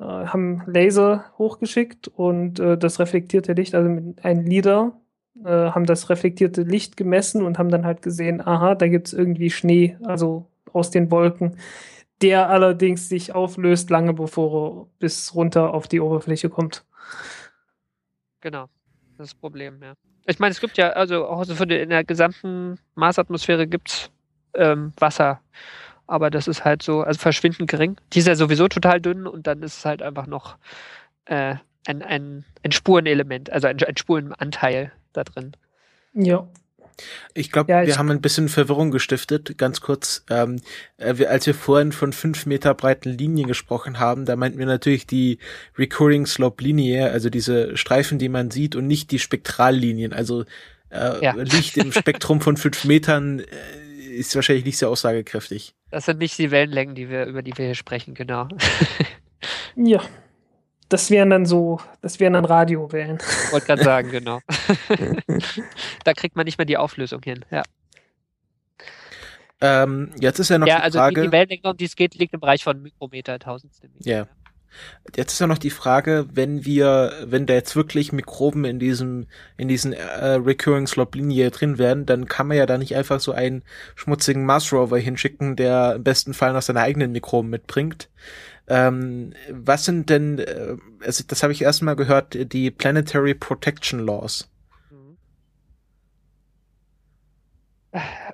äh, haben Laser hochgeschickt und äh, das reflektierte Licht, also mit einem LIDAR, äh, haben das reflektierte Licht gemessen und haben dann halt gesehen, aha, da gibt es irgendwie Schnee, also aus den Wolken, der allerdings sich auflöst, lange bevor er bis runter auf die Oberfläche kommt. Genau. Das ist das Problem, ja. Ich meine, es gibt ja, also auch so in der gesamten Marsatmosphäre gibt es ähm, Wasser. Aber das ist halt so, also verschwindend gering. Die ist ja sowieso total dünn und dann ist es halt einfach noch äh, ein, ein, ein Spurenelement, also ein, ein Spurenanteil da drin. Ja. Ich glaube, Ja, wir haben ein bisschen Verwirrung gestiftet, ganz kurz. Ähm, äh, wir, als wir vorhin von fünf Meter breiten Linien gesprochen haben, da meinten wir natürlich die Recurring Slope Linie, also diese Streifen, die man sieht und nicht die Spektrallinien. Also äh, Ja. Licht im Spektrum von fünf Metern äh, ist wahrscheinlich nicht sehr aussagekräftig. Das sind nicht die Wellenlängen, die wir, über die wir hier sprechen, genau. Ja. Das wären dann so, das wären dann Radiowellen. Wollte gerade sagen, <laughs> genau. da kriegt man nicht mehr die Auflösung hin. Ja, Ähm, jetzt ist ja noch ja die also Frage. die, die Wellenlänge, um die es geht, liegt im Bereich von Mikrometer, Tausendstel Meter. Ja. Jetzt ist ja noch die Frage, wenn wir, wenn da jetzt wirklich Mikroben in diesem, in diesen äh, Recurring Slope Linie drin wären, dann kann man ja da nicht einfach so einen schmutzigen Mars Rover hinschicken, der im besten Fall noch seine eigenen Mikroben mitbringt. Ähm, was sind denn, äh, also das habe ich erstmal gehört, die Planetary Protection Laws.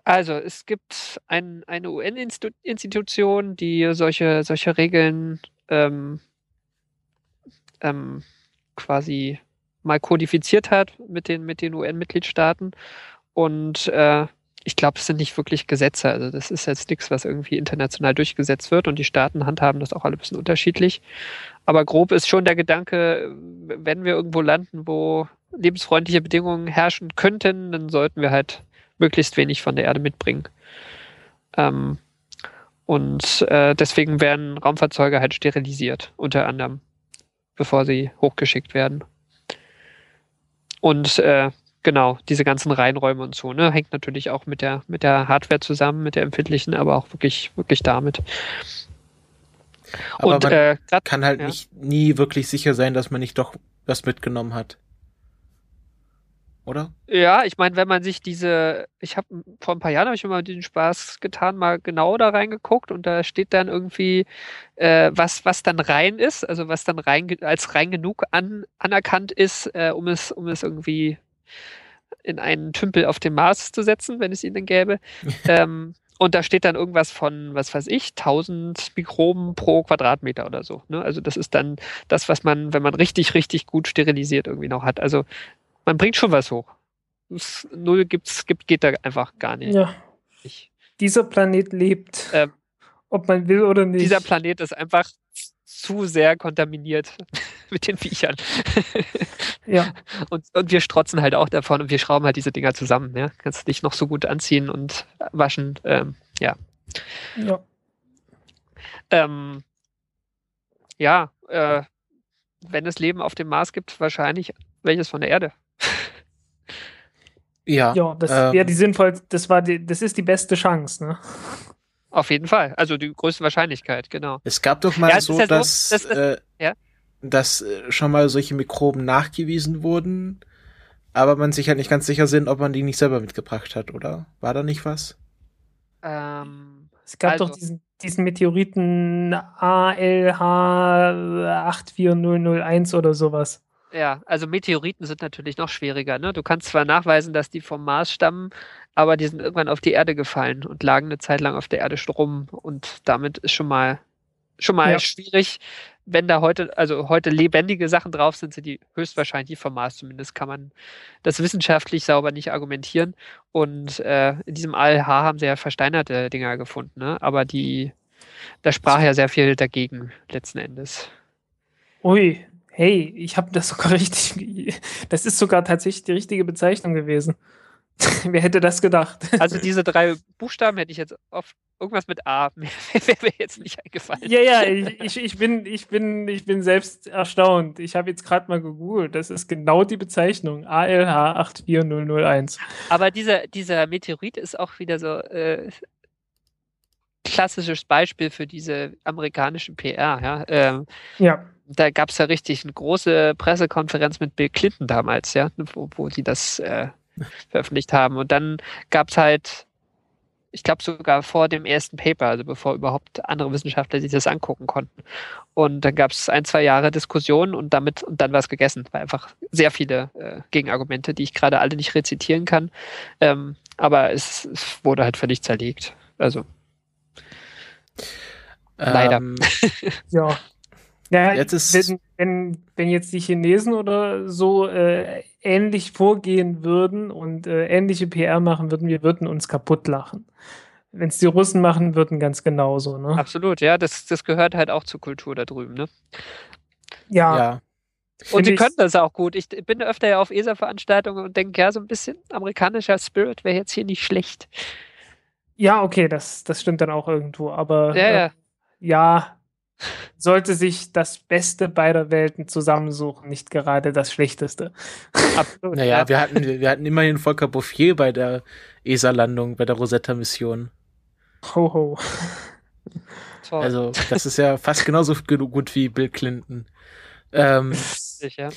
Also, es gibt ein, eine UN-Institution, die solche, solche Regeln ähm, ähm, quasi mal kodifiziert hat mit den, mit den UN-Mitgliedstaaten. Und äh, ich glaube, es sind nicht wirklich Gesetze. Also das ist jetzt nichts, was irgendwie international durchgesetzt wird und die Staaten handhaben das auch alle ein bisschen unterschiedlich. Aber grob ist schon der Gedanke, wenn wir irgendwo landen, wo lebensfreundliche Bedingungen herrschen könnten, dann sollten wir halt möglichst wenig von der Erde mitbringen. Ähm, und äh, deswegen werden Raumfahrzeuge halt sterilisiert, unter anderem, bevor sie hochgeschickt werden. Und äh, genau, diese ganzen Reinräume und so, ne, hängt natürlich auch mit der, mit der Hardware zusammen, mit der empfindlichen, aber auch wirklich, wirklich damit. Aber und man äh, grad, kann halt ja. nicht nie wirklich sicher sein, dass man nicht doch was mitgenommen hat. Oder? Ja, ich meine, wenn man sich diese, ich habe vor ein paar Jahren habe ich mal den Spaß getan, mal genau da reingeguckt und da steht dann irgendwie, äh, was was dann rein ist, also was dann rein als rein genug an, anerkannt ist, äh, um es um es irgendwie in einen Tümpel auf dem Mars zu setzen, wenn es ihn denn gäbe. <laughs> ähm, und da steht dann irgendwas von, was weiß ich, 1000 Mikroben pro Quadratmeter oder so. Ne? Also das ist dann das, was man, wenn man richtig, richtig gut sterilisiert irgendwie noch hat. Also man bringt schon was hoch. Null gibt's, gibt, geht da einfach gar nicht. Ja. Dieser Planet lebt. Ähm, ob man will oder nicht. Dieser Planet ist einfach zu sehr kontaminiert <laughs> mit den Viechern. <laughs> ja. Und, und wir strotzen halt auch davon und wir schrauben halt diese Dinger zusammen. Ja? Kannst dich noch so gut anziehen und waschen. Ähm, ja. ja. Ähm, ja, äh, wenn es Leben auf dem Mars gibt, wahrscheinlich welches von der Erde. Ja. Ja, das ähm, wäre die sinnvoll, das war die, das ist die beste Chance, ne? Auf jeden Fall. Also die größte Wahrscheinlichkeit, genau. Es gab doch mal Ja, so, so, dass, das ist- äh, ja. dass äh, schon mal solche Mikroben nachgewiesen wurden, aber man sich halt nicht ganz sicher sind, ob man die nicht selber mitgebracht hat, oder? War da nicht was? Ähm, Es gab Also- doch diesen, diesen Meteoriten ALH 84001 oder sowas. Ja, also Meteoriten sind natürlich noch schwieriger. Ne? Du kannst zwar nachweisen, dass die vom Mars stammen, aber die sind irgendwann auf die Erde gefallen und lagen eine Zeit lang auf der Erde rum. Und damit ist schon mal schon mal Ja. schwierig, wenn da heute, also heute lebendige Sachen drauf sind, sind die höchstwahrscheinlich vom Mars. Zumindest kann man das wissenschaftlich sauber nicht argumentieren. Und äh, in diesem ALH haben sie ja versteinerte Dinger gefunden, ne? Aber die, da sprach ja sehr viel dagegen letzten Endes. Ui, hey, ich habe das sogar <laughs> richtig. Das ist sogar tatsächlich die richtige Bezeichnung gewesen. <laughs> Wer hätte das gedacht? Also <laughs> diese drei Buchstaben hätte ich jetzt auf irgendwas mit A, <laughs> wäre mir jetzt nicht eingefallen. Ja, ja, ich, ich, ich, bin, ich, bin, ich bin selbst erstaunt. Ich habe jetzt gerade mal gegoogelt. Das ist genau die Bezeichnung. ALH 84001. Aber dieser, dieser Meteorit ist auch wieder so äh, klassisches Beispiel für diese amerikanischen PR. Ja? Ähm, Ja. da gab es ja richtig eine große Pressekonferenz mit Bill Clinton damals, ja, wo, wo die das äh, <laughs> veröffentlicht haben. Und dann gab es halt, ich glaube sogar vor dem ersten Paper, also bevor überhaupt andere Wissenschaftler sich das angucken konnten. Und dann gab es ein, zwei Jahre Diskussionen und damit und dann war es gegessen. Weil einfach sehr viele äh, Gegenargumente, die ich gerade alle nicht rezitieren kann. Ähm, aber es, es wurde halt völlig zerlegt. Also Leider. Ähm, <laughs> Ja. Ja, Jetzt ist- wenn, wenn, wenn jetzt die Chinesen oder so äh, ähnlich vorgehen würden und äh, ähnliche PR machen würden, wir würden uns kaputt lachen. Wenn es die Russen machen würden, ganz genauso. Ne? absolut, ja, das, das gehört halt auch zur Kultur da drüben, ne? Ja, ja. Und sie können das auch gut. Ich bin öfter ja auf ESA-Veranstaltungen und denke, ja, so ein bisschen amerikanischer Spirit wäre jetzt hier nicht schlecht. ja, okay, das, das stimmt dann auch irgendwo. Aber Ja, äh, ja. ja, sollte sich das Beste beider Welten zusammensuchen, nicht gerade das Schlechteste. <laughs> Absolut. Naja, ja. wir hatten, wir hatten immerhin Volker Bouffier bei der ESA-Landung, bei der Rosetta-Mission. Ho, ho. Toll. Also, das ist ja fast genauso gu- gut wie Bill Clinton. Ähm, ja.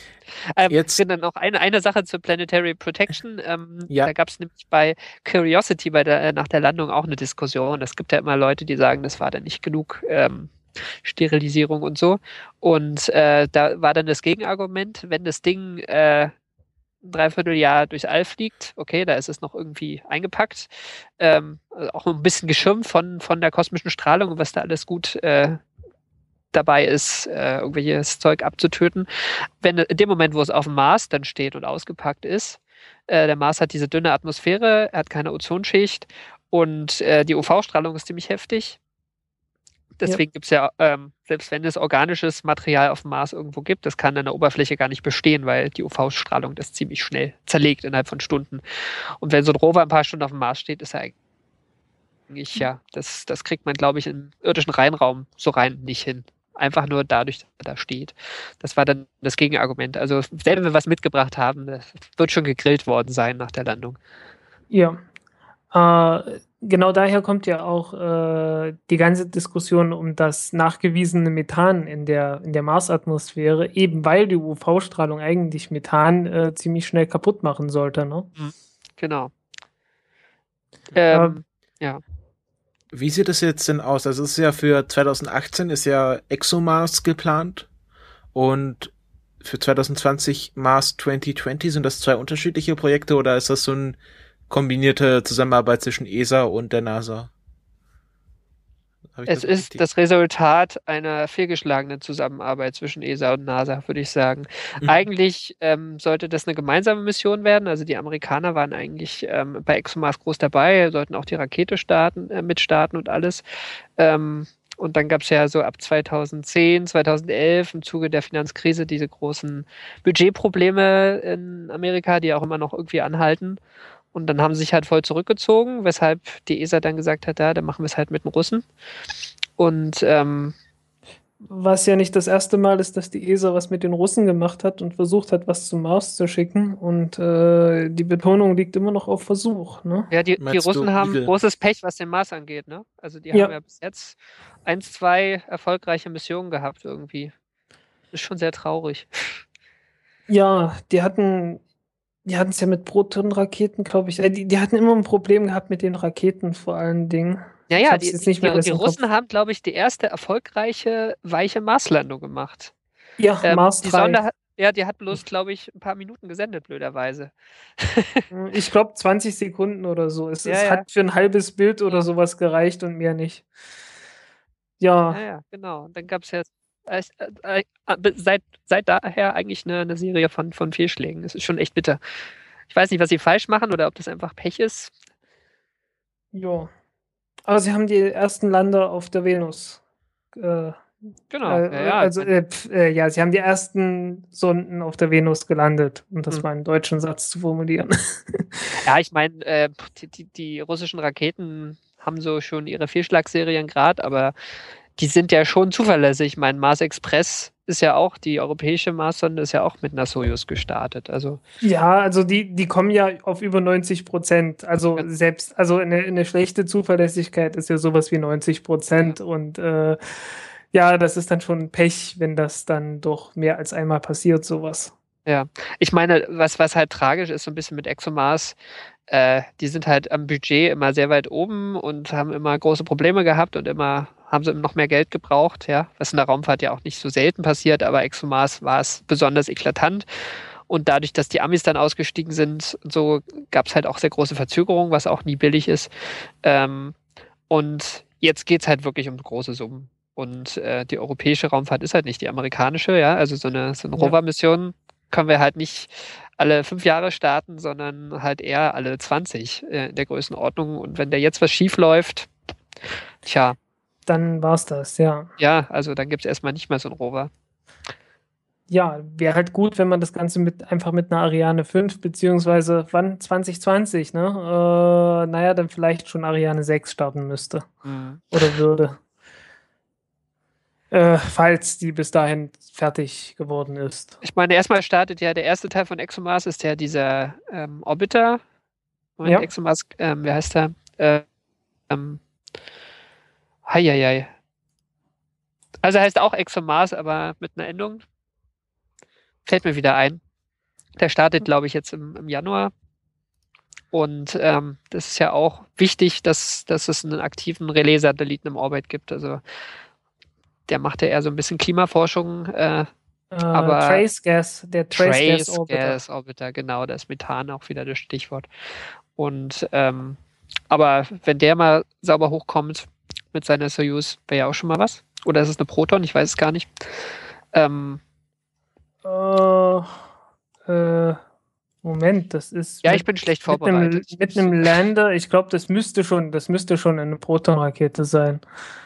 Ähm, Jetzt- Jetzt dann noch eine, eine Sache zur Planetary Protection. Ähm, Ja. Da gab es nämlich bei Curiosity bei der, äh, nach der Landung auch eine Diskussion. Es gibt ja immer Leute, die sagen, das war dann nicht genug ähm, Sterilisierung und so. Und äh, da war dann das Gegenargument, wenn das Ding äh, ein Dreivierteljahr durchs All fliegt, okay, da ist es noch irgendwie eingepackt, ähm, auch ein bisschen geschirmt von, von der kosmischen Strahlung und was da alles gut äh, dabei ist, äh, irgendwelches Zeug abzutöten. Wenn in dem Moment, wo es auf dem Mars dann steht und ausgepackt ist, äh, der Mars hat diese dünne Atmosphäre, er hat keine Ozonschicht und äh, die UV-Strahlung ist ziemlich heftig. Deswegen gibt es ja, ähm, selbst wenn es organisches Material auf dem Mars irgendwo gibt, das kann an der Oberfläche gar nicht bestehen, weil die UV-Strahlung das ziemlich schnell zerlegt innerhalb von Stunden. Und wenn so ein Rover ein paar Stunden auf dem Mars steht, ist er eigentlich, ja, das, das kriegt man, glaube ich, im irdischen Reinraum so rein nicht hin. Einfach nur dadurch, dass er da steht. Das war dann das Gegenargument. Also, selbst wenn wir was mitgebracht haben, das wird schon gegrillt worden sein nach der Landung. Ja. Äh, genau daher kommt ja auch äh, die ganze Diskussion um das nachgewiesene Methan in der, in der Marsatmosphäre, eben weil die UV-Strahlung eigentlich Methan äh, ziemlich schnell kaputt machen sollte. Ne? Genau. Ähm, wie sieht es jetzt denn aus? Also, es ist ja für 2018 ist ja ExoMars geplant und für 2020 Mars 2020 sind das zwei unterschiedliche Projekte oder ist das so eine kombinierte Zusammenarbeit zwischen ESA und der NASA? Es das ist richtig? das Resultat einer fehlgeschlagenen Zusammenarbeit zwischen ESA und NASA, würde ich sagen. Mhm. Eigentlich ähm, sollte das eine gemeinsame Mission werden. Also die Amerikaner waren eigentlich ähm, bei ExoMars groß dabei, sollten auch die Rakete starten, äh, mitstarten und alles. Ähm, und dann gab es ja so ab 2010, 2011 im Zuge der Finanzkrise diese großen Budgetprobleme in Amerika, die auch immer noch irgendwie anhalten. Und dann haben sie sich halt voll zurückgezogen, weshalb die ESA dann gesagt hat, ja, dann machen wir es halt mit den Russen. Und ähm, Was ja nicht das erste Mal ist, dass die ESA was mit den Russen gemacht hat und versucht hat, was zum Mars zu schicken. Und äh, die Betonung liegt immer noch auf Versuch. Ne? ja, die, die Meinst du Russen haben großes Pech, was den Mars angeht. Ne? Also die Ja. haben ja bis jetzt eins, zwei erfolgreiche Missionen gehabt irgendwie. Ist schon sehr traurig. Ja, die hatten, die hatten es ja mit Proton-Raketen, glaube ich. Äh, die, die hatten immer ein Problem gehabt mit den Raketen vor allen Dingen. Ja, ja, die, jetzt nicht die, mehr die, die. Russen haben, glaube ich, die erste erfolgreiche weiche Marslandung gemacht. Ja, Ähm, Mars die 3. Sonde hat, ja, die hat bloß, glaube ich, ein paar Minuten gesendet, blöderweise. <laughs> Ich glaube 20 Sekunden oder so. Es, Ja, es ja. hat für ein halbes Bild oder sowas gereicht und mehr nicht. Ja, Ja, ja, genau. Und dann gab es ja seit, seit daher eigentlich eine, eine Serie von, von Fehlschlägen. Es ist schon echt bitter. Ich weiß nicht, was sie falsch machen oder ob das einfach Pech ist. ja. Aber sie haben die ersten Lander auf der Venus. Äh, Genau. äh, ja, also, äh, äh, ja, sie haben die ersten Sonden auf der Venus gelandet, um das Hm. mal in deutschen Satz zu formulieren. <laughs> ja, ich meine, äh, die, die, die russischen Raketen haben so schon ihre Fehlschlagsserien gerade, aber die sind ja schon zuverlässig. Mein Mars Express ist ja auch, die europäische Marssonde ist ja auch mit einer Soyuz gestartet. Also Ja, also die, die kommen ja auf über 90 Prozent. Also Ja. selbst, also eine, eine schlechte Zuverlässigkeit ist ja sowas wie 90 Prozent und äh, Ja, das ist dann schon Pech, wenn das dann doch mehr als einmal passiert, sowas. Ja, ich meine, was, was halt tragisch ist, so ein bisschen mit ExoMars, äh, die sind halt am Budget immer sehr weit oben und haben immer große Probleme gehabt und immer haben sie noch mehr Geld gebraucht, ja, was in der Raumfahrt ja auch nicht so selten passiert, aber ExoMars war es besonders eklatant. Und dadurch, dass die Amis dann ausgestiegen sind, so gab es halt auch sehr große Verzögerungen, was auch nie billig ist. Ähm, und jetzt geht es halt wirklich um große Summen. Und äh, die europäische Raumfahrt ist halt nicht die amerikanische, ja. Also so eine, so eine. Rover-Mission können wir halt nicht alle fünf Jahre starten, sondern halt eher alle 20 äh, in der Größenordnung. Und wenn da jetzt was schief läuft, tja, Dann war's das, ja. ja, also dann gibt es erstmal nicht mehr so einen Rover. Ja, wäre halt gut, wenn man das Ganze mit einfach mit einer Ariane 5, beziehungsweise wann 2020, ne? Äh, naja, dann vielleicht schon Ariane 6 starten müsste oder würde. Äh, falls die bis dahin fertig geworden ist. Ich meine, erstmal startet ja der erste Teil von ExoMars, ist ja dieser ähm, Orbiter. Moment, Ja. ExoMars, ähm, wie heißt der? Äh, ähm, heieiei. Also er heißt auch ExoMars, aber mit einer Endung. Fällt mir wieder ein. Der startet, glaube ich, jetzt im, im Januar. Und ähm, das ist ja auch wichtig, dass, dass es einen aktiven Relais-Satelliten im Orbit gibt. Also der macht ja eher so ein bisschen Klimaforschung, äh, Äh, Aber- Trace Gas, der Trace, Gas Trace Orbiter. Gas Orbiter, genau, da ist Methan auch wieder das Stichwort. Und ähm, aber wenn der mal sauber hochkommt mit seiner Soyuz, wäre ja auch schon mal was. Oder ist es eine Proton? Ich weiß es gar nicht. Ähm, Äh, äh, Moment, das ist. ja, mit- ich bin schlecht mit einem, vorbereitet. mit einem Lander, ich glaube, das müsste schon, das müsste schon eine Proton-Rakete sein.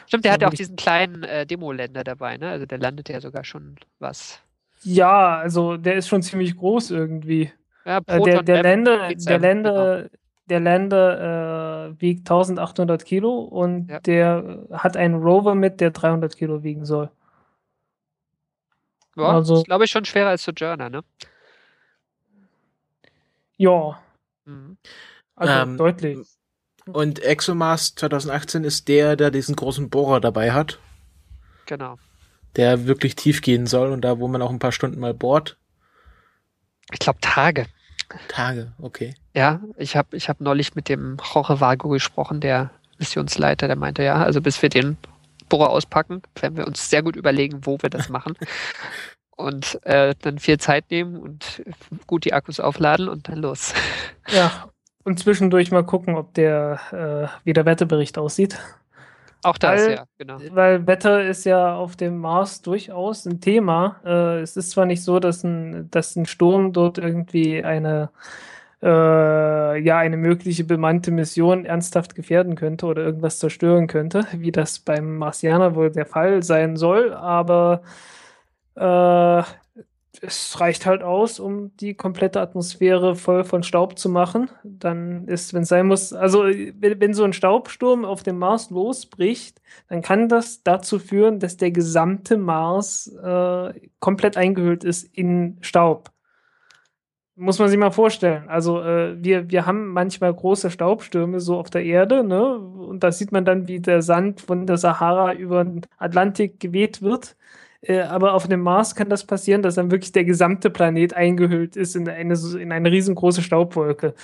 Stimmt, der hat ja auch diesen kleinen äh, Demo-Länder dabei, ne? Also der landet ja sogar schon was. Ja, also der ist schon ziemlich groß irgendwie. Ja, Äh, der, Proton der Länder, geht's der einem, Länder, der Länder äh, wiegt 1800 Kilo und Ja. der hat einen Rover mit, der 300 Kilo wiegen soll. Ja, also- ist, glaube ich, schon schwerer als Sojourner, ne? Ja, Mhm. also Ähm, deutlich. Und ExoMars 2018 ist der, der diesen großen Bohrer dabei hat, Genau. der wirklich tief gehen soll und da, wo man auch ein paar Stunden mal bohrt. Ich glaube Tage. Tage, okay. Ja, ich habe ich hab neulich mit dem Jorge Vago gesprochen, der Missionsleiter, der meinte, ja, also bis wir den Bohrer auspacken, werden wir uns sehr gut überlegen, wo wir das machen. <laughs> und äh, dann viel Zeit nehmen und gut die Akkus aufladen und dann los. <laughs> Ja, und zwischendurch mal gucken, ob der, äh, wie der Wetterbericht aussieht. Auch das, Weil- ja, genau. Weil Wetter ist ja auf dem Mars durchaus ein Thema. Äh, es ist zwar nicht so, dass ein, dass ein Sturm dort irgendwie eine, äh, ja, eine mögliche bemannte Mission ernsthaft gefährden könnte oder irgendwas zerstören könnte, wie das beim Marsianer wohl der Fall sein soll, aber äh, es reicht halt aus, um die komplette Atmosphäre voll von Staub zu machen. Dann ist, wenn es sein muss, also wenn, wenn so ein Staubsturm auf dem Mars losbricht, dann kann das dazu führen, dass der gesamte Mars äh, komplett eingehüllt ist in Staub. Muss man sich mal vorstellen. Also äh, wir, wir haben manchmal große Staubstürme so auf der Erde, ne? Und da sieht man dann, wie der Sand von der Sahara über den Atlantik geweht wird. Äh, aber auf dem Mars kann das passieren, dass dann wirklich der gesamte Planet eingehüllt ist in eine, so- in eine riesengroße Staubwolke.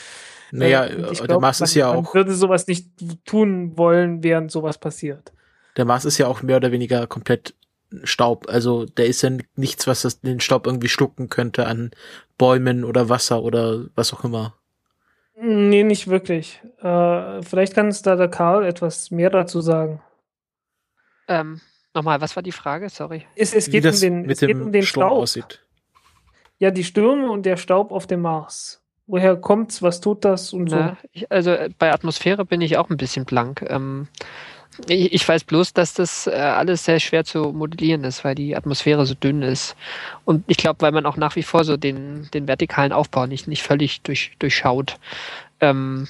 Naja, Äh, ich der glaub, Mars man, ist ja man auch, würde sowas nicht tun wollen, während sowas passiert. der Mars ist ja auch mehr oder weniger komplett Staub. Also der ist ja nichts, was das, den Staub irgendwie schlucken könnte an Bäumen oder Wasser oder was auch immer. Nee, nicht wirklich. Äh, vielleicht kann uns da der Karl etwas mehr dazu sagen. Ähm, Nochmal, was war die Frage? Sorry. Es, es geht, um den, mit es geht dem um den Sturm Staub. aussieht. Ja, die Stürme und der Staub auf dem Mars. Woher kommt's? Was tut das und so? Na, ich, also äh, bei Atmosphäre bin ich auch ein bisschen blank. Ähm, ich, ich weiß bloß, dass das äh, alles sehr schwer zu modellieren ist, weil die Atmosphäre so dünn ist. Und ich glaube, weil man auch nach wie vor so den, den vertikalen Aufbau nicht, nicht völlig durch, durchschaut. Ähm,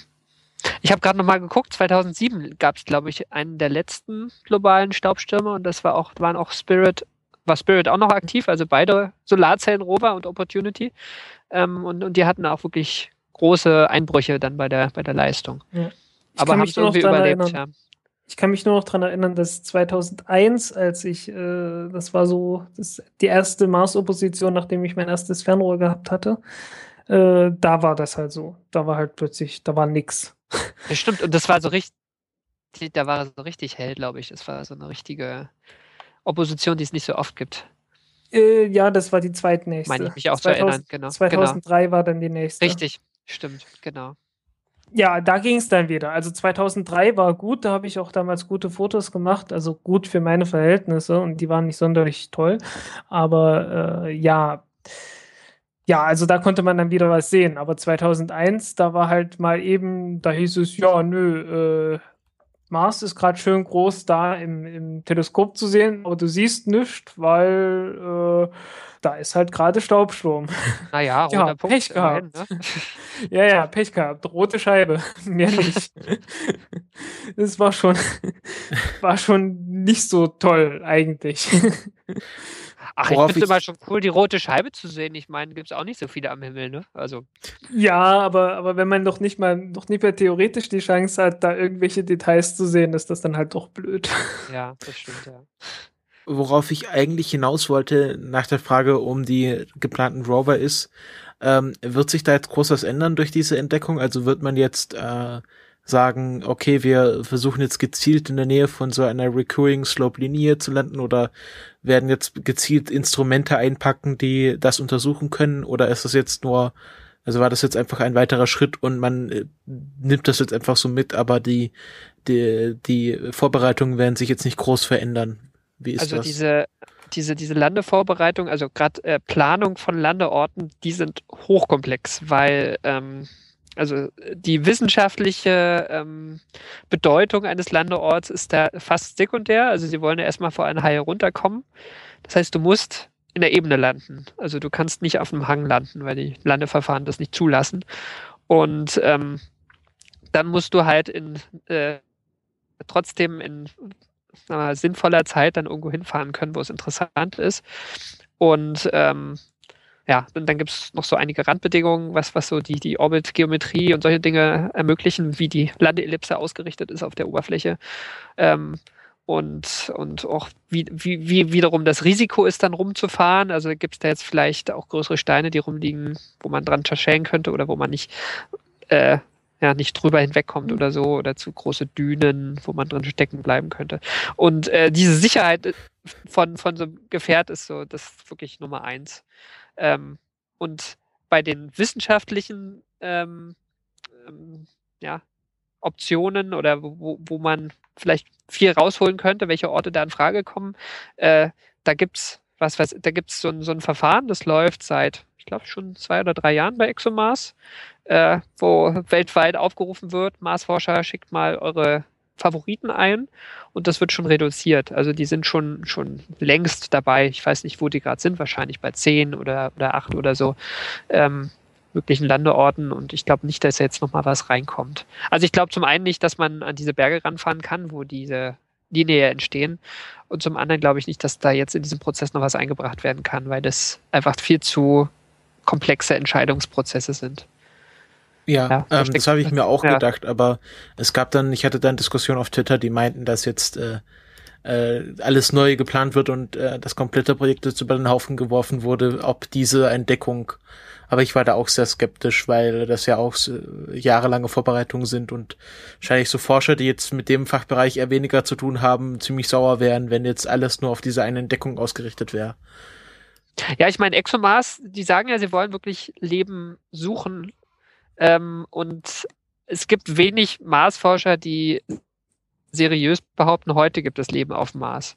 ich habe gerade nochmal geguckt, 2007 gab es, glaube ich, einen der letzten globalen Staubstürme und das war auch, waren auch Spirit, war Spirit auch noch aktiv, also beide Solarzellen-Rover und Opportunity. Ähm, und, und die hatten auch wirklich große Einbrüche dann bei der, bei der Leistung. Ja. Aber haben es irgendwie überlebt, erinnern. ja. ich kann mich nur noch daran erinnern, dass 2001, als ich, äh, das war so das, die erste Mars-Opposition, nachdem ich mein erstes Fernrohr gehabt hatte, äh, da war das halt so. Da war halt plötzlich, da war nix. <laughs> Ja, stimmt. Und das war so richtig, da war so richtig hell, glaube ich. Das war so eine richtige Opposition, die es nicht so oft gibt. Äh, ja, das war die zweitnächste. Meine ich mich auch 2000, zu erinnern, genau. 2003 war dann die nächste. Genau. Richtig, stimmt, genau. Ja, da ging es dann wieder. Also 2003 war gut, da habe ich auch damals gute Fotos gemacht, also gut für meine Verhältnisse und die waren nicht sonderlich toll. Aber äh, ja, ja, also da konnte man dann wieder was sehen. Aber 2001, da war halt mal eben, da hieß es, ja, nö, äh, Mars ist gerade schön groß da im, im, Teleskop zu sehen, aber du siehst nichts, weil äh, da ist halt gerade Staubsturm. <laughs> Naja, ja, Punkt. Pech gehabt. Ne? <laughs> ja, ja, Pech gehabt. Rote Scheibe. <laughs> Mehr nicht. das war schon, war schon nicht so toll eigentlich. Ach, ich finde es immer schon cool, die rote Scheibe zu sehen. Ich meine, gibt es auch nicht so viele am Himmel, ne? Also. Ja, aber, aber wenn man noch nicht mal, noch nicht mehr theoretisch die Chance hat, da irgendwelche Details zu sehen, ist das dann halt doch blöd. <laughs> Ja, das stimmt, ja. Worauf ich eigentlich hinaus wollte nach der Frage um die geplanten Rover ist, ähm, wird sich da jetzt groß was ändern durch diese Entdeckung? Also wird man jetzt äh, sagen, okay, wir versuchen jetzt gezielt in der Nähe von so einer Recurring Slope Linie zu landen oder werden jetzt gezielt Instrumente einpacken, die das untersuchen können oder ist das jetzt nur, also war das jetzt einfach ein weiterer Schritt und man äh, nimmt das jetzt einfach so mit, aber die, die, die Vorbereitungen werden sich jetzt nicht groß verändern. Wie ist also das? diese, diese, diese Landevorbereitung, also gerade äh, Planung von Landeorten, die sind hochkomplex, weil ähm, also die wissenschaftliche ähm, Bedeutung eines Landeorts ist da fast sekundär. Also sie wollen ja erstmal vor einer Haie runterkommen. Das heißt, du musst in der Ebene landen. Also du kannst nicht auf einem Hang landen, weil die Landeverfahren das nicht zulassen. Und ähm, dann musst du halt in äh, trotzdem in sinnvoller Zeit dann irgendwo hinfahren können, wo es interessant ist. Und ähm, ja, und dann gibt es noch so einige Randbedingungen, was, was so die, die Orbitgeometrie und solche Dinge ermöglichen, wie die Landeellipse ausgerichtet ist auf der Oberfläche. Ähm, und, und auch wie, wie, wie wiederum das Risiko ist, dann rumzufahren. Also gibt es da jetzt vielleicht auch größere Steine, die rumliegen, wo man dran zerschellen könnte oder wo man nicht, äh, ja, nicht drüber hinwegkommt oder so, oder zu große Dünen, wo man drin stecken bleiben könnte. Und äh, diese Sicherheit von, von so einem Gefährt ist so das ist wirklich Nummer eins. Ähm, und bei den wissenschaftlichen ähm, ähm, ja, Optionen oder wo, wo man vielleicht viel rausholen könnte, welche Orte da in Frage kommen, äh, da gibt's was, was, da gibt's so so ein Verfahren, das läuft seit, ich glaube, schon zwei oder drei Jahren bei ExoMars, äh, wo weltweit aufgerufen wird, Marsforscher, schickt mal eure Favoriten ein und das wird schon reduziert. Also die sind schon, schon längst dabei. Ich weiß nicht, wo die gerade sind, wahrscheinlich bei 10 oder, oder 8 oder so ähm, möglichen Landeorten und ich glaube nicht, dass jetzt nochmal was reinkommt. Also ich glaube zum einen nicht, dass man an diese Berge ranfahren kann, wo diese Linie entstehen und zum anderen glaube ich nicht, dass da jetzt in diesem Prozess noch was eingebracht werden kann, weil das einfach viel zu komplexe Entscheidungsprozesse sind. Ja, ja ähm, das habe ich mir auch ja. gedacht, aber es gab dann, ich hatte dann Diskussionen auf Twitter, die meinten, dass jetzt äh, äh, alles neu geplant wird und äh, das komplette Projekt jetzt über den Haufen geworfen wurde, ob diese Entdeckung. Aber ich war da auch sehr skeptisch, weil das ja auch äh, jahrelange Vorbereitungen sind und wahrscheinlich so Forscher, die jetzt mit dem Fachbereich eher weniger zu tun haben, ziemlich sauer wären, wenn jetzt alles nur auf diese eine Entdeckung ausgerichtet wäre. Ja, ich meine, ExoMars, die sagen ja, sie wollen wirklich Leben suchen ähm, und es gibt wenig Marsforscher, die seriös behaupten, heute gibt es Leben auf dem Mars.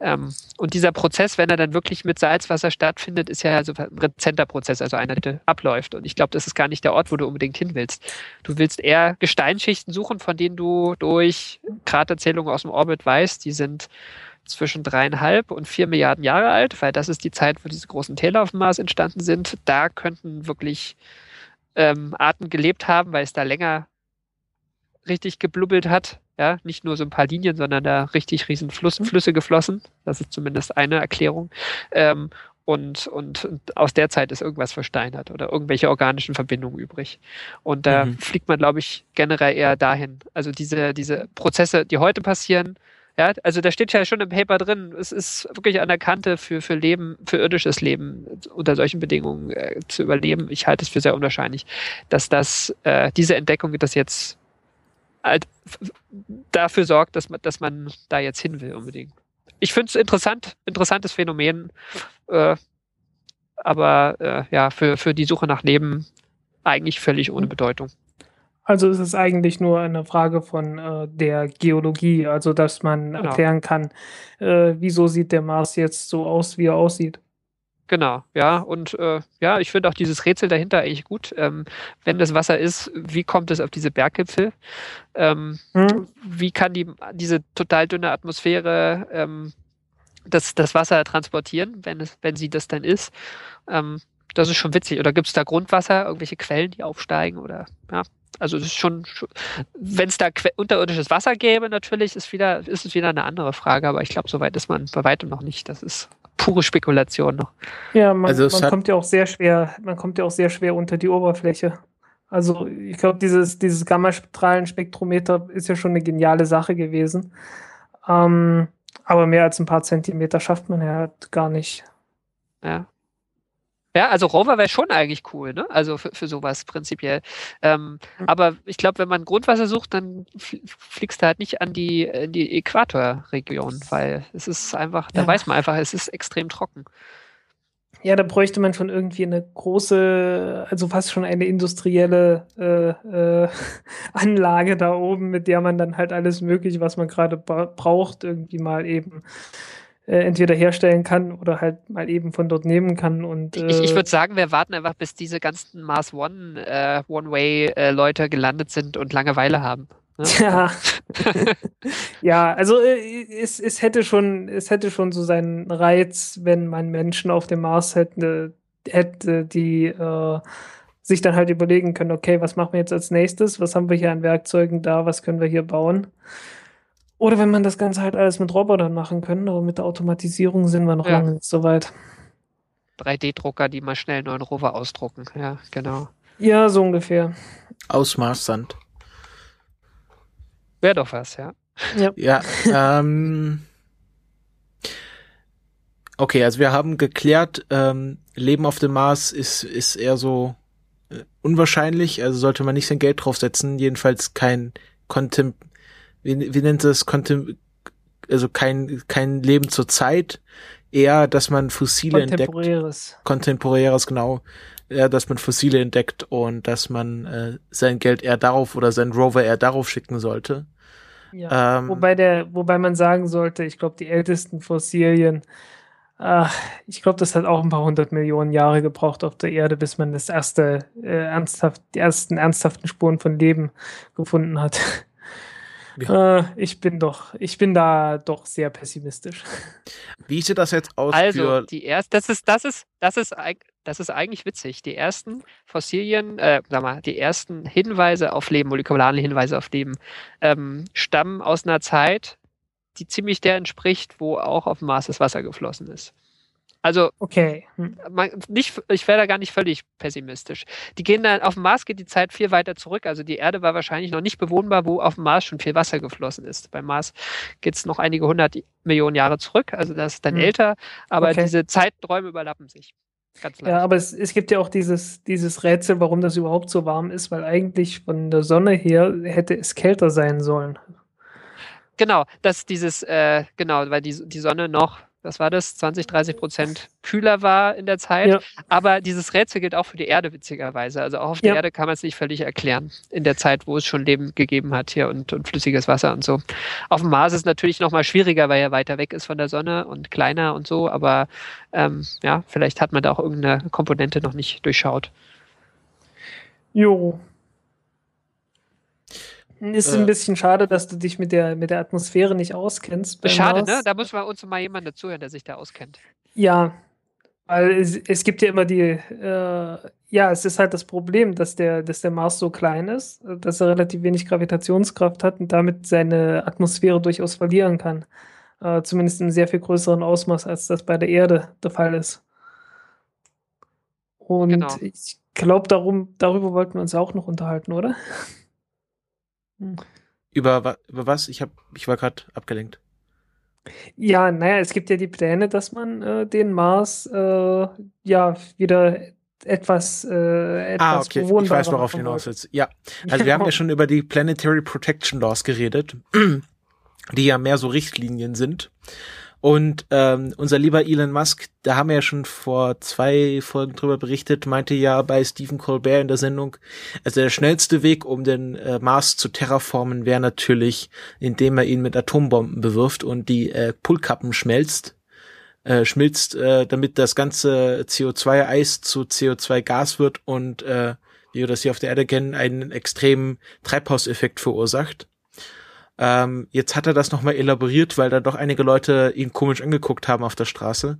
Ähm, und dieser Prozess, wenn er dann wirklich mit Salzwasser stattfindet, ist ja also ein rezenter Prozess, also einer, der abläuft. Und ich glaube, das ist gar nicht der Ort, wo du unbedingt hin willst. Du willst eher Gesteinsschichten suchen, von denen du durch Kraterzählungen aus dem Orbit weißt, die sind zwischen dreieinhalb und vier Milliarden Jahre alt, weil das ist die Zeit, wo diese großen Täler auf dem Mars entstanden sind. Da könnten wirklich ähm, Arten gelebt haben, weil es da länger richtig geblubbelt hat. Ja, nicht nur so ein paar Linien, sondern da richtig riesen Fluss, mhm. Flüsse geflossen. Das ist zumindest eine Erklärung. Ähm, und, und, und, aus der Zeit ist irgendwas versteinert oder irgendwelche organischen Verbindungen übrig. Und da mhm. fliegt man, glaube ich, generell eher dahin. Also diese, diese Prozesse, die heute passieren, ja, also da steht ja schon im Paper drin, es ist wirklich an der Kante für, für Leben, für irdisches Leben unter solchen Bedingungen äh, zu überleben. Ich halte es für sehr unwahrscheinlich, dass das, äh, diese Entdeckung das jetzt halt dafür sorgt, dass man, dass man da jetzt hin will unbedingt. Ich finde es interessant, interessantes Phänomen, äh, aber äh, ja, für, für die Suche nach Leben eigentlich völlig ohne Bedeutung. Also ist es eigentlich nur eine Frage von äh, der Geologie, also dass man genau. erklären kann, äh, wieso sieht der Mars jetzt so aus, wie er aussieht. Genau, ja, und äh, ja, ich finde auch dieses Rätsel dahinter eigentlich gut. Ähm, wenn das Wasser ist, wie kommt es auf diese Berggipfel? Ähm, hm. Wie kann die, diese total dünne Atmosphäre ähm, das, das Wasser transportieren, wenn, es, wenn sie das dann ist? Ähm, das ist schon witzig. Oder gibt es da Grundwasser, irgendwelche Quellen, die aufsteigen? Oder ja, also es ist schon, wenn es da unterirdisches Wasser gäbe, natürlich ist wieder, ist es wieder eine andere Frage, aber ich glaube, soweit ist man bei weitem noch nicht. Das ist pure Spekulation noch. Ja, man, also man kommt ja auch sehr schwer, man kommt ja auch sehr schwer unter die Oberfläche. Also ich glaube, dieses, dieses Gammastrahlenspektrometer ist ja schon eine geniale Sache gewesen. Ähm, aber mehr als ein paar Zentimeter schafft man ja gar nicht. Ja. Ja, also Rover wäre schon eigentlich cool, ne? Also für, für sowas prinzipiell. Ähm, mhm. Aber ich glaube, wenn man Grundwasser sucht, dann fliegst du halt nicht an die, in die Äquatorregion, weil es ist einfach, da weiß man einfach, es ist extrem trocken. Ja, da bräuchte man schon irgendwie eine große, also fast schon eine industrielle äh, äh, <laughs> Anlage da oben, mit der man dann halt alles Mögliche, was man gerade braucht, irgendwie mal eben entweder herstellen kann oder halt mal eben von dort nehmen kann. Und, äh, ich, ich würde sagen, wir warten einfach, bis diese ganzen Mars One äh, One-Way-Leute gelandet sind und Langeweile haben. Ne? <laughs> Ja. <laughs> ja, also äh, es, es hätte schon, es hätte schon so seinen Reiz, wenn man Menschen auf dem Mars hätte, hätte die äh, sich dann halt überlegen können, okay, was machen wir jetzt als nächstes? Was haben wir hier an Werkzeugen da? Was können wir hier bauen? Oder wenn man das Ganze halt alles mit Robotern machen können, aber mit der Automatisierung sind wir noch ja. lange nicht so weit. 3D-Drucker, die mal schnell einen neuen Rover ausdrucken, ja, genau. Ja, so ungefähr. Aus Marssand. Wäre doch was, ja. Ja, ja ähm, okay, also wir haben geklärt, ähm, Leben auf dem Mars ist, ist eher so äh, unwahrscheinlich, also sollte man nicht sein Geld draufsetzen, jedenfalls kein Contem wie, wie nennt es, konnte, also kein, kein Leben zur Zeit, eher, dass man Fossile entdeckt. Kontemporäres, genau. Eher, dass man Fossile entdeckt und dass man äh, sein Geld eher darauf oder sein Rover eher darauf schicken sollte. Ja, ähm, wobei der, wobei man sagen sollte, ich glaube, die ältesten Fossilien, äh, ich glaube, das hat auch ein paar hundert Millionen Jahre gebraucht auf der Erde, bis man das erste äh, ernsthaft, die ersten ernsthaften Spuren von Leben gefunden hat. Ja. Äh, ich bin doch, ich bin da doch sehr pessimistisch. Wie sieht das jetzt aus? Also, die erste, das ist, das ist, das ist, das ist eigentlich witzig. Die ersten Fossilien, äh, sag mal, die ersten Hinweise auf Leben, molekulare Hinweise auf Leben, ähm, stammen aus einer Zeit, die ziemlich der entspricht, wo auch auf dem Mars das Wasser geflossen ist. Also, okay. Hm. Man, nicht, ich wäre da gar nicht völlig pessimistisch. Die gehen dann, auf dem Mars geht die Zeit viel weiter zurück. Also die Erde war wahrscheinlich noch nicht bewohnbar, wo auf dem Mars schon viel Wasser geflossen ist. Beim Mars geht es noch einige hundert Millionen Jahre zurück. Also das ist dann hm. älter, aber okay. diese Zeiträume überlappen sich. ja, aber es, es gibt ja auch dieses, dieses Rätsel, warum das überhaupt so warm ist, weil eigentlich von der Sonne her hätte es kälter sein sollen. Genau, dass dieses, äh, genau, weil die, die Sonne noch was war das, 20, 30 Prozent kühler war in der Zeit. Ja. Aber dieses Rätsel gilt auch für die Erde, witzigerweise. Also auch auf der Erde kann man es nicht völlig erklären, in der Zeit, wo es schon Leben gegeben hat hier und, und flüssiges Wasser und so. Auf dem Mars ist es natürlich nochmal schwieriger, weil er weiter weg ist von der Sonne und kleiner und so. Aber ähm, ja, vielleicht hat man da auch irgendeine Komponente noch nicht durchschaut. Jo, ist äh, ein bisschen schade, dass du dich mit der, mit der Atmosphäre nicht auskennst. Schade, ne? Da muss man uns mal jemand dazuhören, der sich da auskennt. Ja, weil es, es gibt ja immer die, äh, ja, es ist halt das Problem, dass der, dass der Mars so klein ist, dass er relativ wenig Gravitationskraft hat und damit seine Atmosphäre durchaus verlieren kann. Äh, zumindest in sehr viel größeren Ausmaß, als das bei der Erde der Fall ist. Und Genau. ich glaube, darum, darüber wollten wir uns auch noch unterhalten, oder? Über, wa- über was? Ich hab, ich war gerade abgelenkt. Ja, naja, es gibt ja die Pläne, dass man äh, den Mars äh, ja wieder etwas, äh, etwas Ah, okay. Ich weiß, worauf hinaus willst. Ja. Also wir haben ja schon über die Planetary Protection Laws geredet, <clears throat> die ja mehr so Richtlinien sind. Und ähm, unser lieber Elon Musk, da haben wir ja schon vor zwei Folgen drüber berichtet, meinte ja bei Stephen Colbert in der Sendung, also der schnellste Weg, um den äh, Mars zu terraformen, wäre natürlich, indem er ihn mit Atombomben bewirft und die äh, Pullkappen schmelzt, äh, schmilzt, äh, damit das ganze CO2-Eis zu CO2-Gas wird und äh, wie wir das hier auf der Erde kennen, einen extremen Treibhauseffekt verursacht. Ähm, jetzt hat er das nochmal elaboriert, weil da doch einige Leute ihn komisch angeguckt haben auf der Straße.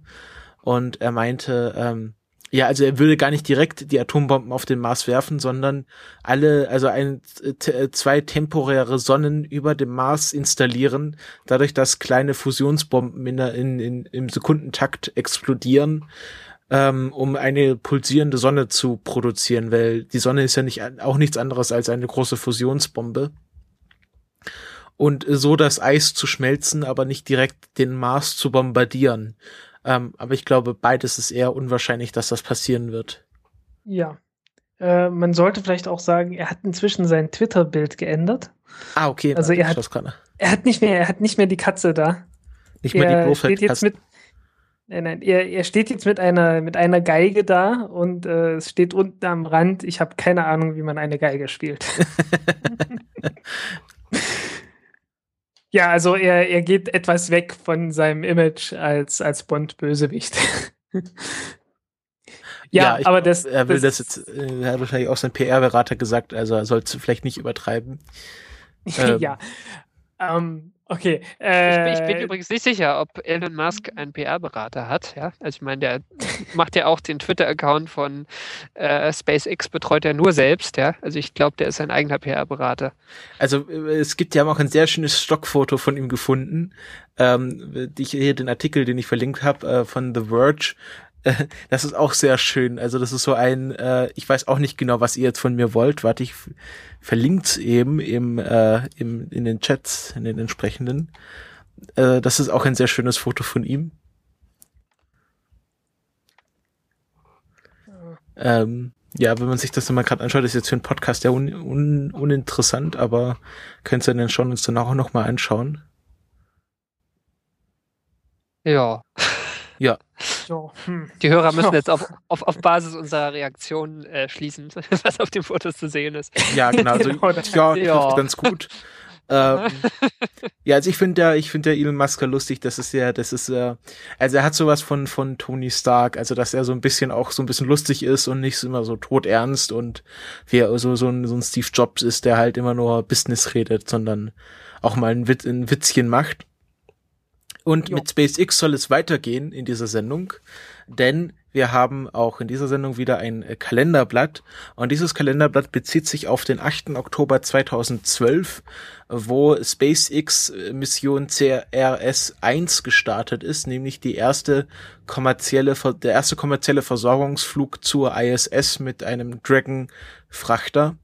Und er meinte, ähm, ja, also er würde gar nicht direkt die Atombomben auf den Mars werfen, sondern alle, also ein, t- zwei temporäre Sonnen über dem Mars installieren, dadurch, dass kleine Fusionsbomben in, in, in, im Sekundentakt explodieren, ähm, um eine pulsierende Sonne zu produzieren, weil die Sonne ist ja nicht auch nichts anderes als eine große Fusionsbombe und so das Eis zu schmelzen, aber nicht direkt den Mars zu bombardieren. Ähm, aber ich glaube, beides ist eher unwahrscheinlich, dass das passieren wird. Ja. Äh, man sollte vielleicht auch sagen, er hat inzwischen sein Twitter-Bild geändert. Ah, okay. Also er hat- gerade. Er hat nicht mehr, er hat nicht mehr die Katze da. nicht mehr die er steht jetzt Blofeld-Kasten. mit. Nein, nein, er, er steht jetzt mit einer, mit einer Geige da und äh, es steht unten am Rand, ich habe keine Ahnung, wie man eine Geige spielt. <laughs> <laughs> ja, also er, er geht etwas weg von seinem Image als, als Bond-Bösewicht. <laughs> ja, ich aber das. Er will das, jetzt, äh, er hat wahrscheinlich auch sein PR-Berater gesagt, also er soll es vielleicht nicht übertreiben. ähm, <laughs> ja. Ähm, okay. Ich, Äh, bin- ich bin übrigens nicht sicher, ob Elon Musk einen PR-Berater hat. Ja? Also ich meine, der macht ja auch den Twitter-Account von äh, SpaceX, betreut er nur selbst. Ja? Also ich glaube, der ist sein eigener PR-Berater. Also äh, es gibt ja auch ein sehr schönes Stockfoto von ihm gefunden. Ähm, ich hier den Artikel, den ich verlinkt habe, äh, von The Verge. <laughs> Das ist auch sehr schön. Also das ist so ein, äh, ich weiß auch nicht genau, was ihr jetzt von mir wollt. Warte, ich verlinkt's eben im, äh, im, in den Chats, in den entsprechenden. Äh, das ist auch ein sehr schönes Foto von ihm. Ähm, ja, wenn man sich das mal gerade anschaut, ist jetzt für einen Podcast ja un, un, uninteressant, aber könnt ihr dann schon uns dann auch noch mal anschauen. Ja, <laughs> so, hm. die Hörer müssen Ja. jetzt auf, auf, auf Basis unserer Reaktion äh, schließen, <laughs> was auf den Fotos zu sehen ist. Ja, genau. Also, <laughs> Genau, das- ja, Ja. ganz gut. ähm, <laughs> ja, also ich finde ja, ich finde ja Elon Musk lustig. Das ist ja, das ist ja, also er hat sowas von von Tony Stark, also dass er so ein bisschen auch so ein bisschen lustig ist und nicht so immer so todernst und wie er so so ein, so ein Steve Jobs ist, der halt immer nur Business redet, sondern auch mal ein, Witz, ein Witzchen macht. Und Jo. mit SpaceX soll es weitergehen in dieser Sendung, denn wir haben auch in dieser Sendung wieder ein äh, Kalenderblatt und dieses Kalenderblatt bezieht sich auf den 8. Oktober 2012, wo SpaceX äh, Mission CRS-1 gestartet ist, nämlich die erste kommerzielle, der erste kommerzielle Versorgungsflug zur ISS mit einem Dragon-Frachter.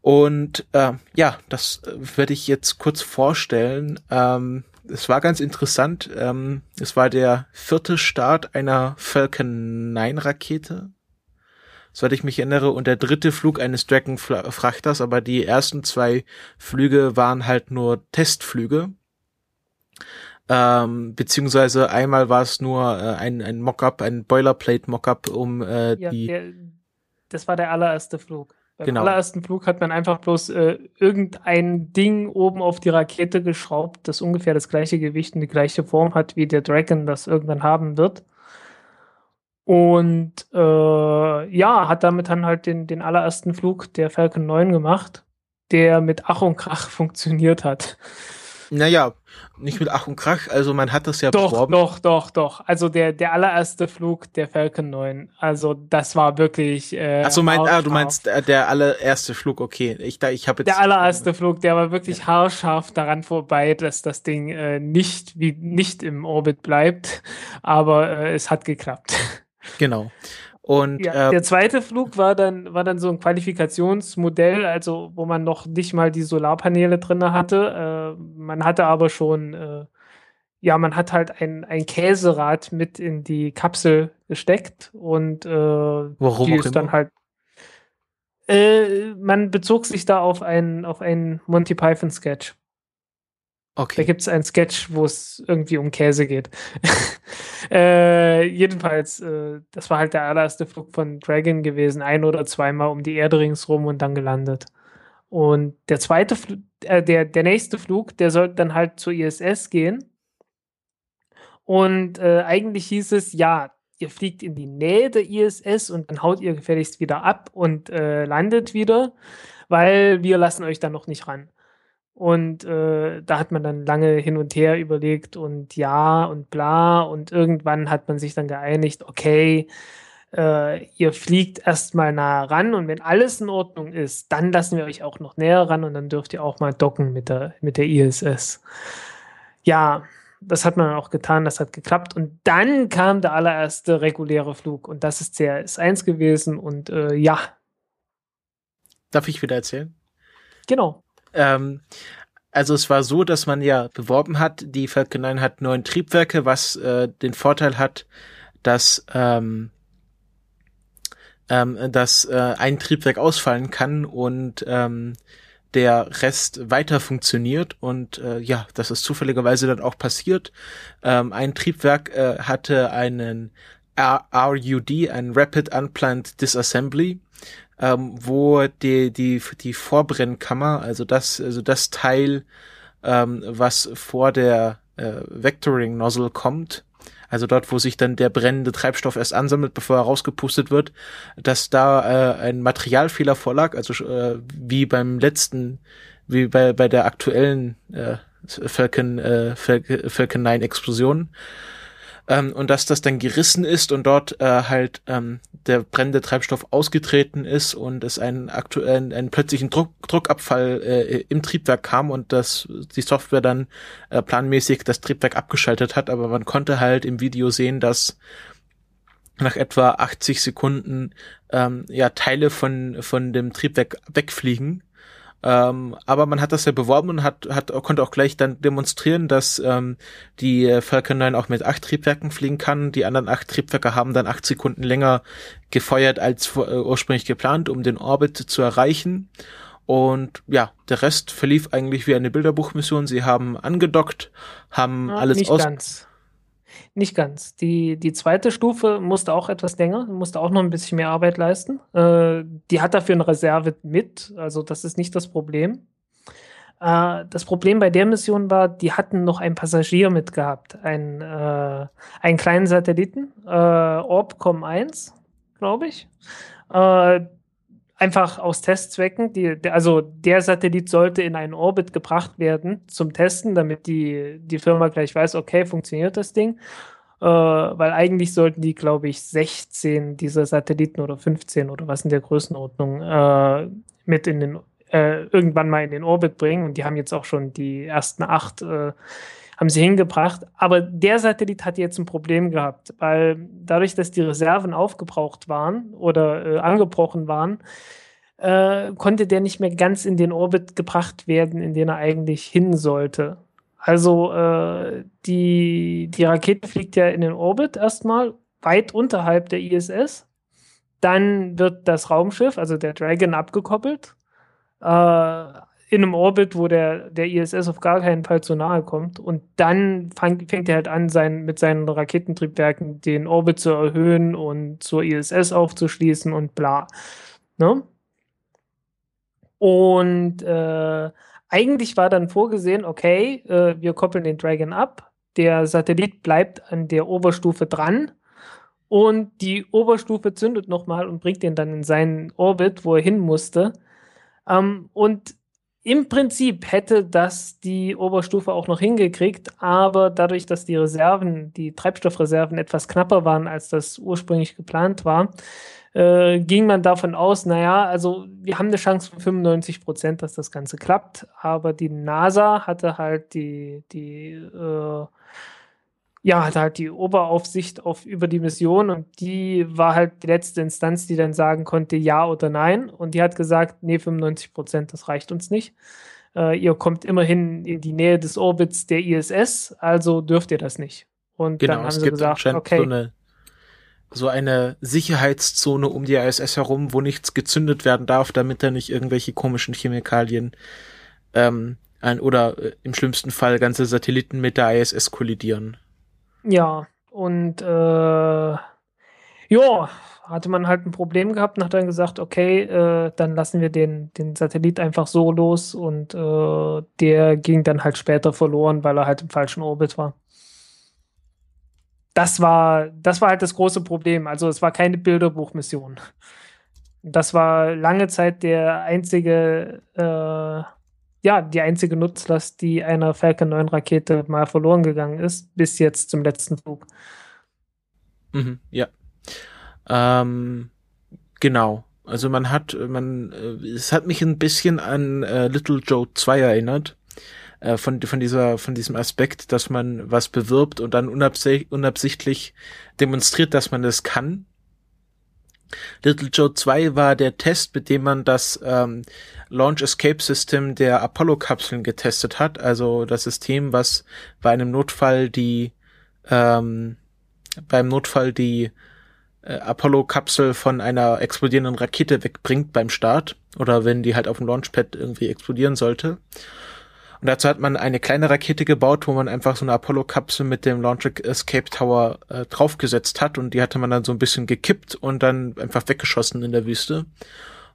Und äh, ja, das äh, werde ich jetzt kurz vorstellen. Ähm, es war ganz interessant. Ähm, es war der vierte Start einer Falcon 9 Rakete. Soweit ich mich erinnere, und der dritte Flug eines Dragon-Frachters, aber die ersten zwei Flüge waren halt nur Testflüge. Ähm, beziehungsweise einmal war es nur äh, ein, ein Mockup, ein Boilerplate-Mockup, um äh, Ja, die. der, das war der allererste Flug. Beim Genau. allerersten Flug hat man einfach bloß äh, irgendein Ding oben auf die Rakete geschraubt, das ungefähr das gleiche Gewicht und die gleiche Form hat, wie der Dragon das irgendwann haben wird. Und äh, ja, hat damit dann halt den, den allerersten Flug der Falcon 9 gemacht, der mit Ach und Krach <laughs> funktioniert hat. Naja, nicht mit Ach und Krach, also man hat das ja Doch, beworben. doch, doch, doch. Also der, der allererste Flug der Falcon 9. Also das war wirklich. Äh, Ach so, mein, ah, du meinst äh, der allererste Flug, okay. Ich, da, ich habe jetzt. Der allererste Flug, der war wirklich haarscharf daran vorbei, dass das Ding äh, nicht wie nicht im Orbit bleibt, aber äh, es hat geklappt. Genau. Und Ja, äh, der zweite Flug war dann, war dann so ein Qualifikationsmodell, also wo man noch nicht mal die Solarpaneele drin hatte. Äh, man hatte aber schon, äh, ja, man hat halt ein, ein Käserad mit in die Kapsel gesteckt und äh, Warum die ist dann halt. Äh, man bezog sich da auf einen, auf einen Monty Python Sketch. Da okay. gibt es einen Sketch, wo es irgendwie um Käse geht. <laughs> äh, jedenfalls, äh, das war halt der allererste Flug von Dragon gewesen, ein oder zweimal um die Erde ringsrum und dann gelandet. Und der zweite, Fl äh, der, der nächste Flug, der sollte dann halt zur ISS gehen. Und äh, eigentlich hieß es, ja, ihr fliegt in die Nähe der ISS und dann haut ihr gefälligst wieder ab und äh, landet wieder, weil wir lassen euch dann noch nicht ran. Und äh, da hat man dann lange hin und her überlegt und ja und bla. Und irgendwann hat man sich dann geeinigt, okay, äh, ihr fliegt erstmal nah ran und wenn alles in Ordnung ist, dann lassen wir euch auch noch näher ran und dann dürft ihr auch mal docken mit der, mit der ISS. Ja, das hat man auch getan, das hat geklappt. Und dann kam der allererste reguläre Flug und das ist der S1 gewesen und äh, ja, Darf ich wieder erzählen? genau. Ähm, also es war so, dass man ja beworben hat, die Falcon 9 hat neun Triebwerke, was äh, den Vorteil hat, dass ähm, ähm, dass äh, ein Triebwerk ausfallen kann und ähm, der Rest weiter funktioniert und äh, ja, das ist zufälligerweise dann auch passiert. Ähm, ein Triebwerk äh, hatte einen RUD, ein Rapid Unplanned Disassembly, ähm, wo die, die, die Vorbrennkammer, also das, also das Teil, ähm, was vor der äh, Vectoring Nozzle kommt, also dort, wo sich dann der brennende Treibstoff erst ansammelt, bevor er rausgepustet wird, dass da äh, ein Materialfehler vorlag, also äh, wie beim letzten, wie bei, bei der aktuellen äh, Falcon, äh, Falcon, Falcon 9 Explosion. Ähm, und dass das dann gerissen ist und dort äh, halt ähm, der brennende Treibstoff ausgetreten ist und es einen aktuellen, einen plötzlichen Druck, Druckabfall äh, im Triebwerk kam und dass die Software dann äh, planmäßig das Triebwerk abgeschaltet hat, aber man konnte halt im Video sehen, dass nach etwa 80 Sekunden ähm, ja Teile von von dem Triebwerk wegfliegen. Ähm, aber man hat das ja beworben und hat, hat konnte auch gleich dann demonstrieren, dass ähm, die Falcon 9 auch mit acht Triebwerken fliegen kann. Die anderen acht Triebwerke haben dann acht Sekunden länger gefeuert als äh, ursprünglich geplant, um den Orbit zu erreichen. Und ja, der Rest verlief eigentlich wie eine Bilderbuchmission. Sie haben angedockt, haben Ja, alles nicht aus. ganz. Nicht ganz. Die, die zweite Stufe musste auch etwas länger, musste auch noch ein bisschen mehr Arbeit leisten. Äh, die hat dafür eine Reserve mit, also das ist nicht das Problem. Äh, das Problem bei der Mission war, die hatten noch einen Passagier mitgehabt, einen, äh, einen kleinen Satelliten, äh, Orbcom 1, glaube ich. Einfach aus Testzwecken. Die, also der Satellit sollte in einen Orbit gebracht werden zum Testen, damit die, die Firma gleich weiß, okay, funktioniert das Ding. Äh, weil eigentlich sollten die, glaube ich, 16 dieser Satelliten oder 15 oder was in der Größenordnung äh, mit in den äh, irgendwann mal in den Orbit bringen. Und die haben jetzt auch schon die ersten acht äh, haben sie hingebracht. Aber der Satellit hat jetzt ein Problem gehabt, weil dadurch, dass die Reserven aufgebraucht waren oder äh, angebrochen waren, äh, konnte der nicht mehr ganz in den Orbit gebracht werden, in den er eigentlich hin sollte. Also äh, die, die Rakete fliegt ja in den Orbit erstmal, weit unterhalb der ISS. Dann wird das Raumschiff, also der Dragon, abgekoppelt. Äh, in einem Orbit, wo der, der ISS auf gar keinen Fall zu nahe kommt. Und dann fang, fängt er halt an, sein, mit seinen Raketentriebwerken den Orbit zu erhöhen und zur ISS aufzuschließen und bla. Ne? Und äh, eigentlich war dann vorgesehen, okay, äh, wir koppeln den Dragon ab, der Satellit bleibt an der Oberstufe dran und die Oberstufe zündet nochmal und bringt ihn dann in seinen Orbit, wo er hin musste. Ähm, und im Prinzip hätte das die Oberstufe auch noch hingekriegt, aber dadurch, dass die Reserven, die Treibstoffreserven etwas knapper waren, als das ursprünglich geplant war, äh, ging man davon aus, naja, also wir haben eine Chance von 95 Prozent, dass das Ganze klappt, aber die NASA hatte halt die, die, äh, ja, hatte halt die Oberaufsicht auf über die Mission und die war halt die letzte Instanz, die dann sagen konnte, ja oder nein. Und die hat gesagt, nee, 95 Prozent, das reicht uns nicht. Äh, ihr kommt immerhin in die Nähe des Orbits der ISS, also dürft ihr das nicht. Und Genau, dann haben es sie gibt gesagt, okay, so eine so eine Sicherheitszone um die ISS herum, wo nichts gezündet werden darf, damit da nicht irgendwelche komischen Chemikalien ähm, ein, oder äh, im schlimmsten Fall ganze Satelliten mit der ISS kollidieren. Ja, und äh, ja, hatte man halt ein Problem gehabt und hat dann gesagt, okay, äh, dann lassen wir den, den Satellit einfach so los und äh, der ging dann halt später verloren, weil er halt im falschen Orbit war. Das war, das war halt das große Problem. Also es war keine Bilderbuchmission. Das war lange Zeit der einzige, äh, ja, die einzige Nutzlast, die einer Falcon 9 Rakete mal verloren gegangen ist, bis jetzt zum letzten Flug. Mhm, ja. Ähm, genau. Also man hat, man, äh, es hat mich ein bisschen an äh, Little Joe 2 erinnert. Äh, von, von dieser, von diesem Aspekt, dass man was bewirbt und dann unabsich unabsichtlich demonstriert, dass man das kann. Little Joe 2 war der Test, mit dem man das ähm, Launch Escape System der Apollo-Kapseln getestet hat. Also das System, was bei einem Notfall die ähm, beim Notfall die äh, Apollo-Kapsel von einer explodierenden Rakete wegbringt beim Start oder wenn die halt auf dem Launchpad irgendwie explodieren sollte. Und dazu hat man eine kleine Rakete gebaut, wo man einfach so eine Apollo-Kapsel mit dem Launch Escape Tower äh, draufgesetzt hat und die hatte man dann so ein bisschen gekippt und dann einfach weggeschossen in der Wüste.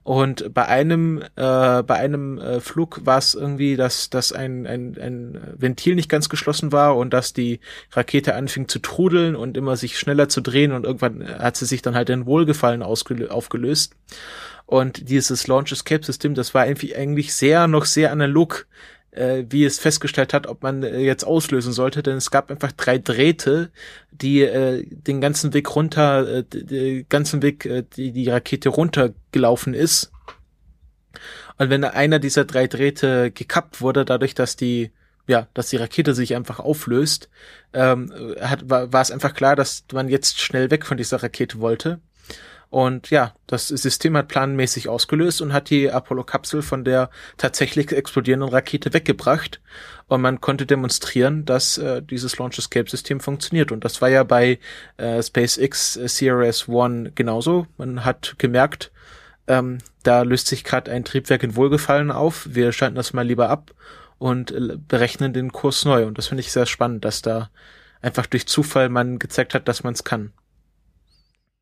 Und bei einem, äh, bei einem äh, Flug war es irgendwie, dass, dass ein, ein, ein Ventil nicht ganz geschlossen war und dass die Rakete anfing zu trudeln und immer sich schneller zu drehen und irgendwann hat sie sich dann halt in Wohlgefallen aufgelöst. Und dieses Launch Escape System, das war eigentlich, eigentlich sehr, noch sehr analog, äh, wie es festgestellt hat, ob man äh, jetzt auslösen sollte, denn es gab einfach drei Drähte, die äh, den ganzen Weg runter, äh, den ganzen Weg, äh, die die Rakete runtergelaufen ist. Und wenn einer dieser drei Drähte gekappt wurde, dadurch, dass die ja, dass die Rakete sich einfach auflöst, ähm, hat, war, war es einfach klar, dass man jetzt schnell weg von dieser Rakete wollte. Und ja, das System hat planmäßig ausgelöst und hat die Apollo-Kapsel von der tatsächlich explodierenden Rakete weggebracht. Und man konnte demonstrieren, dass äh, dieses Launch Escape System funktioniert. Und das war ja bei äh, SpaceX äh, CRS-1 genauso. Man hat gemerkt, ähm, da löst sich gerade ein Triebwerk in Wohlgefallen auf. Wir schalten das mal lieber ab und äh, berechnen den Kurs neu. Und das finde ich sehr spannend, dass da einfach durch Zufall man gezeigt hat, dass man es kann.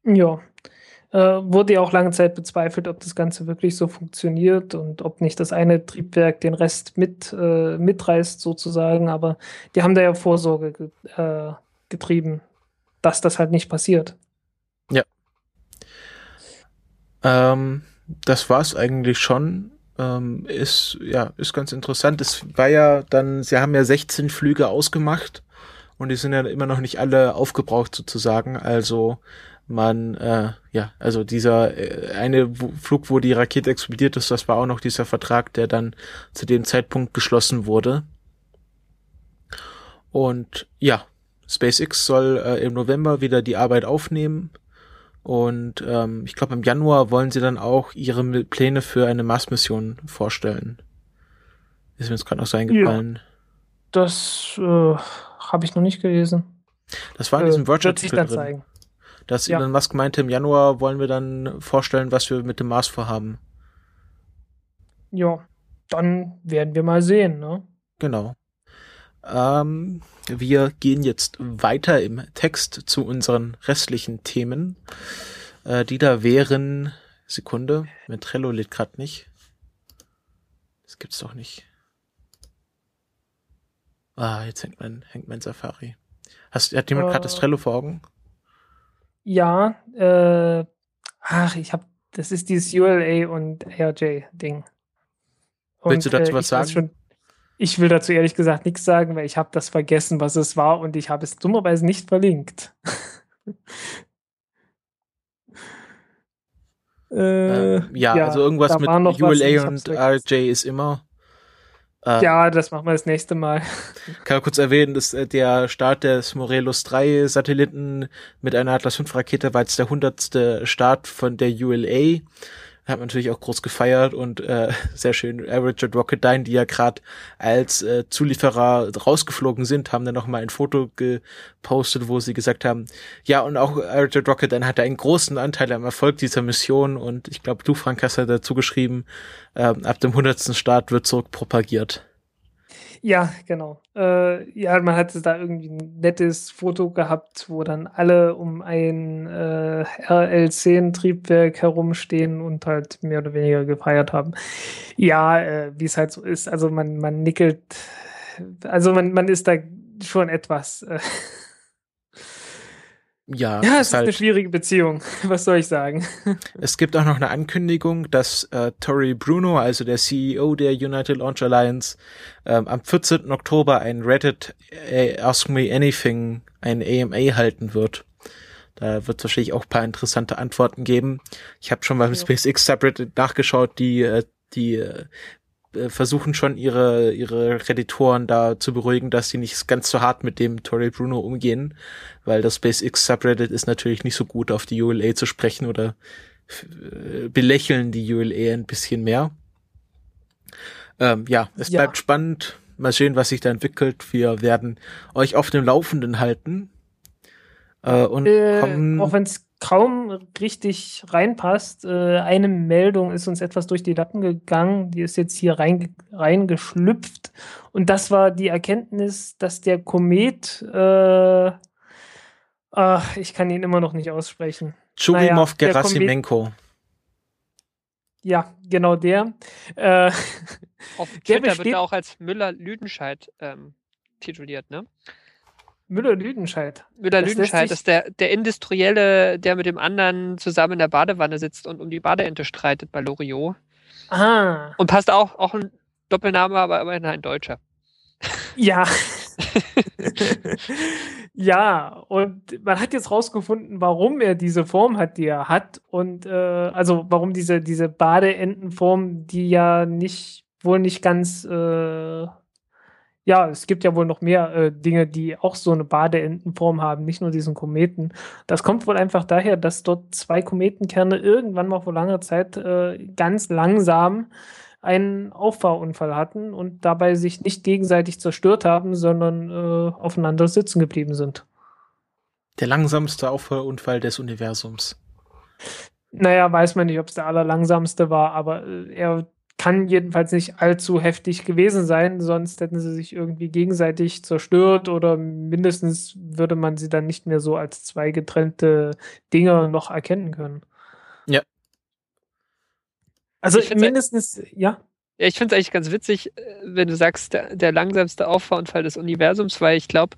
Ja. Äh, wurde ja auch lange Zeit bezweifelt, ob das Ganze wirklich so funktioniert und ob nicht das eine Triebwerk den Rest mit, äh, mitreißt, sozusagen. Aber die haben da ja Vorsorge ge äh, getrieben, dass das halt nicht passiert. Ähm, das war's eigentlich schon. Ähm, ist, ja, ist ganz interessant. Es war ja dann, sie haben ja 16 Flüge ausgemacht und die sind ja immer noch nicht alle aufgebraucht sozusagen. Also man, äh, ja, also dieser äh, eine wo, Flug, wo die Rakete explodiert ist, das war auch noch dieser Vertrag, der dann zu dem Zeitpunkt geschlossen wurde. Und ja, SpaceX soll äh, im November wieder die Arbeit aufnehmen. Und ähm, ich glaube, im Januar wollen sie dann auch ihre Pläne für eine Mars-Mission vorstellen. Ist mir jetzt gerade noch so eingefallen. Das äh, habe ich noch nicht gelesen. Das war in Äh, diesem Virtual-Artikel dann drin. zeigen. Dass Ja. Elon Musk meinte, im Januar wollen wir dann vorstellen, was wir mit dem Mars vorhaben. Ja, dann werden wir mal sehen, ne? Genau. Ähm, wir gehen jetzt weiter im Text zu unseren restlichen Themen. Äh, die da wären, Sekunde, mein Trello lädt gerade nicht. Das gibt's doch nicht. Ah, jetzt hängt mein, hängt mein Safari. Hast, hat jemand gerade das Äh. Trello vor Augen? Ja, äh, ach, ich habe, das ist dieses ULA und ARJ-Ding. Willst du dazu was ich weiß sagen? Schon, ich will dazu ehrlich gesagt nichts sagen, weil ich habe das vergessen, was es war und ich habe es dummerweise nicht verlinkt. <laughs> äh, Ähm, ja, also irgendwas mit was, ULA und. RJ ist immer. Äh, ja, das machen wir das nächste Mal. <laughs> Kann kurz erwähnen, dass äh, der Start des Morelos 3 Satelliten mit einer Atlas 5 Rakete war jetzt der hundertste Start von der ULA hat natürlich auch groß gefeiert und äh, <laughs> sehr schön. Average und Rocketdyne, die ja gerade als äh, Zulieferer rausgeflogen sind, haben dann noch mal ein Foto gepostet, wo sie gesagt haben, ja und auch Average und Rocketdyne hatte einen großen Anteil am Erfolg dieser Mission und ich glaube, du Frank hast ja dazu geschrieben, äh, ab dem hundertsten Start wird zurückpropagiert. Ja, genau. Äh, ja, man hat da irgendwie ein nettes Foto gehabt, wo dann alle um ein äh, RL10-Triebwerk herumstehen und halt mehr oder weniger gefeiert haben. Ja, äh, wie es halt so ist. Also man, man nickelt, also man, man ist da schon etwas äh, ja, ja, es ist halt, eine schwierige Beziehung. <laughs> Was soll ich sagen? Es gibt auch noch eine Ankündigung, dass äh, Tori Bruno, also der CEO der United Launch Alliance, ähm, am 14. Oktober ein Reddit äh, Ask Me Anything, ein AMA halten wird. Da wird es wahrscheinlich auch paar interessante Antworten geben. Ich habe schon beim ja. SpaceX Subreddit nachgeschaut, die äh, die äh, versuchen schon ihre, ihre Reditoren da zu beruhigen, dass sie nicht ganz so hart mit dem Tori Bruno umgehen, weil das SpaceX Subreddit ist natürlich nicht so gut auf die ULA zu sprechen oder äh, belächeln die ULA ein bisschen mehr. Ähm, ja, es ja. bleibt spannend. Mal sehen, was sich da entwickelt. Wir werden euch auf dem Laufenden halten. Äh, und äh, kommen, auch wenn es kaum richtig reinpasst. Äh, eine Meldung ist uns etwas durch die Lappen gegangen, die ist jetzt hier rein, reingeschlüpft. Und das war die Erkenntnis, dass der Komet, äh, ach, ich kann ihn immer noch nicht aussprechen. Churimov naja, Gerasimenko. Ja, genau der. Äh, Auf Twitter wird er auch als Müller-Lüdenscheid ähm, tituliert, ne? Müller-Lüdenscheid. Müller-Lüdenscheid ist der, der Industrielle, der mit dem anderen zusammen in der Badewanne sitzt und um die Badeente streitet bei Loriot. Ah. Und passt auch, auch ein Doppelname, aber immerhin ein Deutscher. Ja. <laughs> <laughs> ja, und man hat jetzt rausgefunden, warum er diese Form hat, die er hat. Und äh, also warum diese, diese Badeentenform, die ja nicht wohl nicht ganz äh, ja, es gibt ja wohl noch mehr äh, Dinge, die auch so eine Badeentenform haben, nicht nur diesen Kometen. Das kommt wohl einfach daher, dass dort zwei Kometenkerne irgendwann mal vor langer Zeit äh, ganz langsam einen Auffahrunfall hatten und dabei sich nicht gegenseitig zerstört haben, sondern äh, aufeinander sitzen geblieben sind. Der langsamste Auffahrunfall des Universums. Naja, weiß man nicht, ob es der allerlangsamste war, aber äh, er kann jedenfalls nicht allzu heftig gewesen sein, sonst hätten sie sich irgendwie gegenseitig zerstört oder mindestens würde man sie dann nicht mehr so als zwei getrennte Dinge noch erkennen können. Ja. Also mindestens, ja. Ja, ich finde es eigentlich ganz witzig, äh, wenn du sagst, der, der langsamste Auffahrunfall des Universums, weil ich glaube,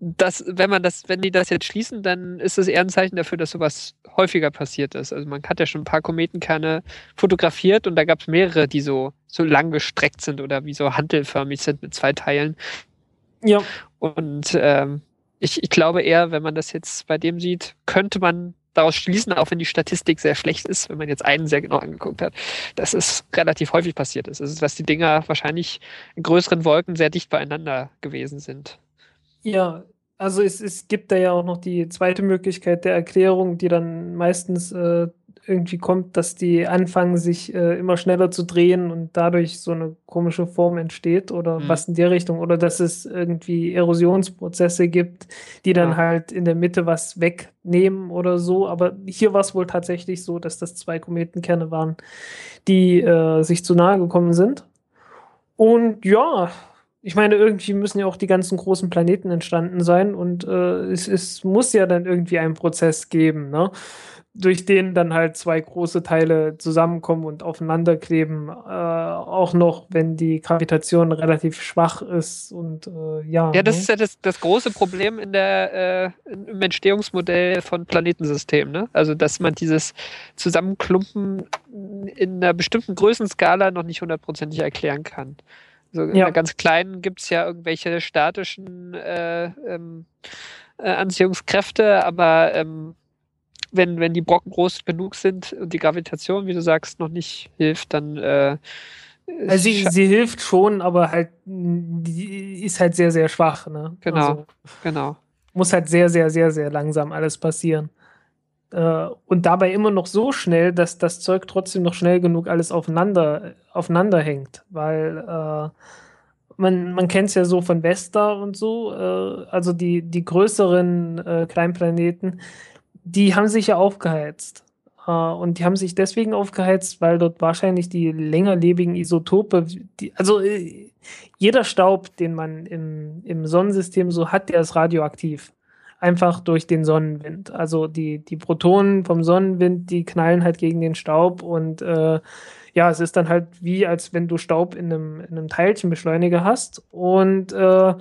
dass, wenn man das, wenn die das jetzt schließen, dann ist das eher ein Zeichen dafür, dass sowas häufiger passiert ist. Also man hat ja schon ein paar Kometenkerne fotografiert und da gab es mehrere, die so, so lang gestreckt sind oder wie so handelförmig sind mit zwei Teilen. Ja. Und ähm, ich, ich glaube eher, wenn man das jetzt bei dem sieht, könnte man daraus schließen, auch wenn die Statistik sehr schlecht ist, wenn man jetzt einen sehr genau angeguckt hat, dass es relativ häufig passiert ist. Also dass die Dinger wahrscheinlich in größeren Wolken sehr dicht beieinander gewesen sind. Ja, also es, es gibt da ja auch noch die zweite Möglichkeit der Erklärung, die dann meistens äh, irgendwie kommt, dass die anfangen, sich äh, immer schneller zu drehen und dadurch so eine komische Form entsteht oder mhm. was in der Richtung. Oder dass es irgendwie Erosionsprozesse gibt, die dann ja. halt in der Mitte was wegnehmen oder so. Aber hier war es wohl tatsächlich so, dass das zwei Kometenkerne waren, die äh, sich zu nahe gekommen sind. Und ja, ich meine, irgendwie müssen ja auch die ganzen großen Planeten entstanden sein und äh, es, es muss ja dann irgendwie einen Prozess geben, ne? durch den dann halt zwei große Teile zusammenkommen und aufeinander kleben, äh, auch noch, wenn die Gravitation relativ schwach ist und äh, ja. Ja, das ne? ist ja das, das große Problem in der, äh, im Entstehungsmodell von Planetensystemen, ne? Also, dass man dieses Zusammenklumpen in einer bestimmten Größenskala noch nicht hundertprozentig erklären kann. So in ja. der ganz kleinen gibt es ja irgendwelche statischen äh, ähm, äh, Anziehungskräfte, aber ähm, wenn, wenn die Brocken groß genug sind und die Gravitation, wie du sagst, noch nicht hilft, dann äh, Also sie, sie hilft schon, aber halt, die ist halt sehr, sehr schwach. Ne? Genau. Also, genau. muss halt sehr, sehr, sehr, sehr langsam alles passieren. Äh, und dabei immer noch so schnell, dass das Zeug trotzdem noch schnell genug alles aufeinander, aufeinander hängt. Weil äh, man, man kennt es ja so von Vesta und so, äh, also die, die größeren äh, Kleinplaneten, die haben sich ja aufgeheizt. Äh, und die haben sich deswegen aufgeheizt, weil dort wahrscheinlich die längerlebigen Isotope, die, also äh, jeder Staub, den man im, im Sonnensystem so hat, der ist radioaktiv. Einfach durch den Sonnenwind. Also die, die Protonen vom Sonnenwind, die knallen halt gegen den Staub und äh, ja, es ist dann halt wie, als wenn du Staub in einem, in einem Teilchenbeschleuniger hast. Und äh,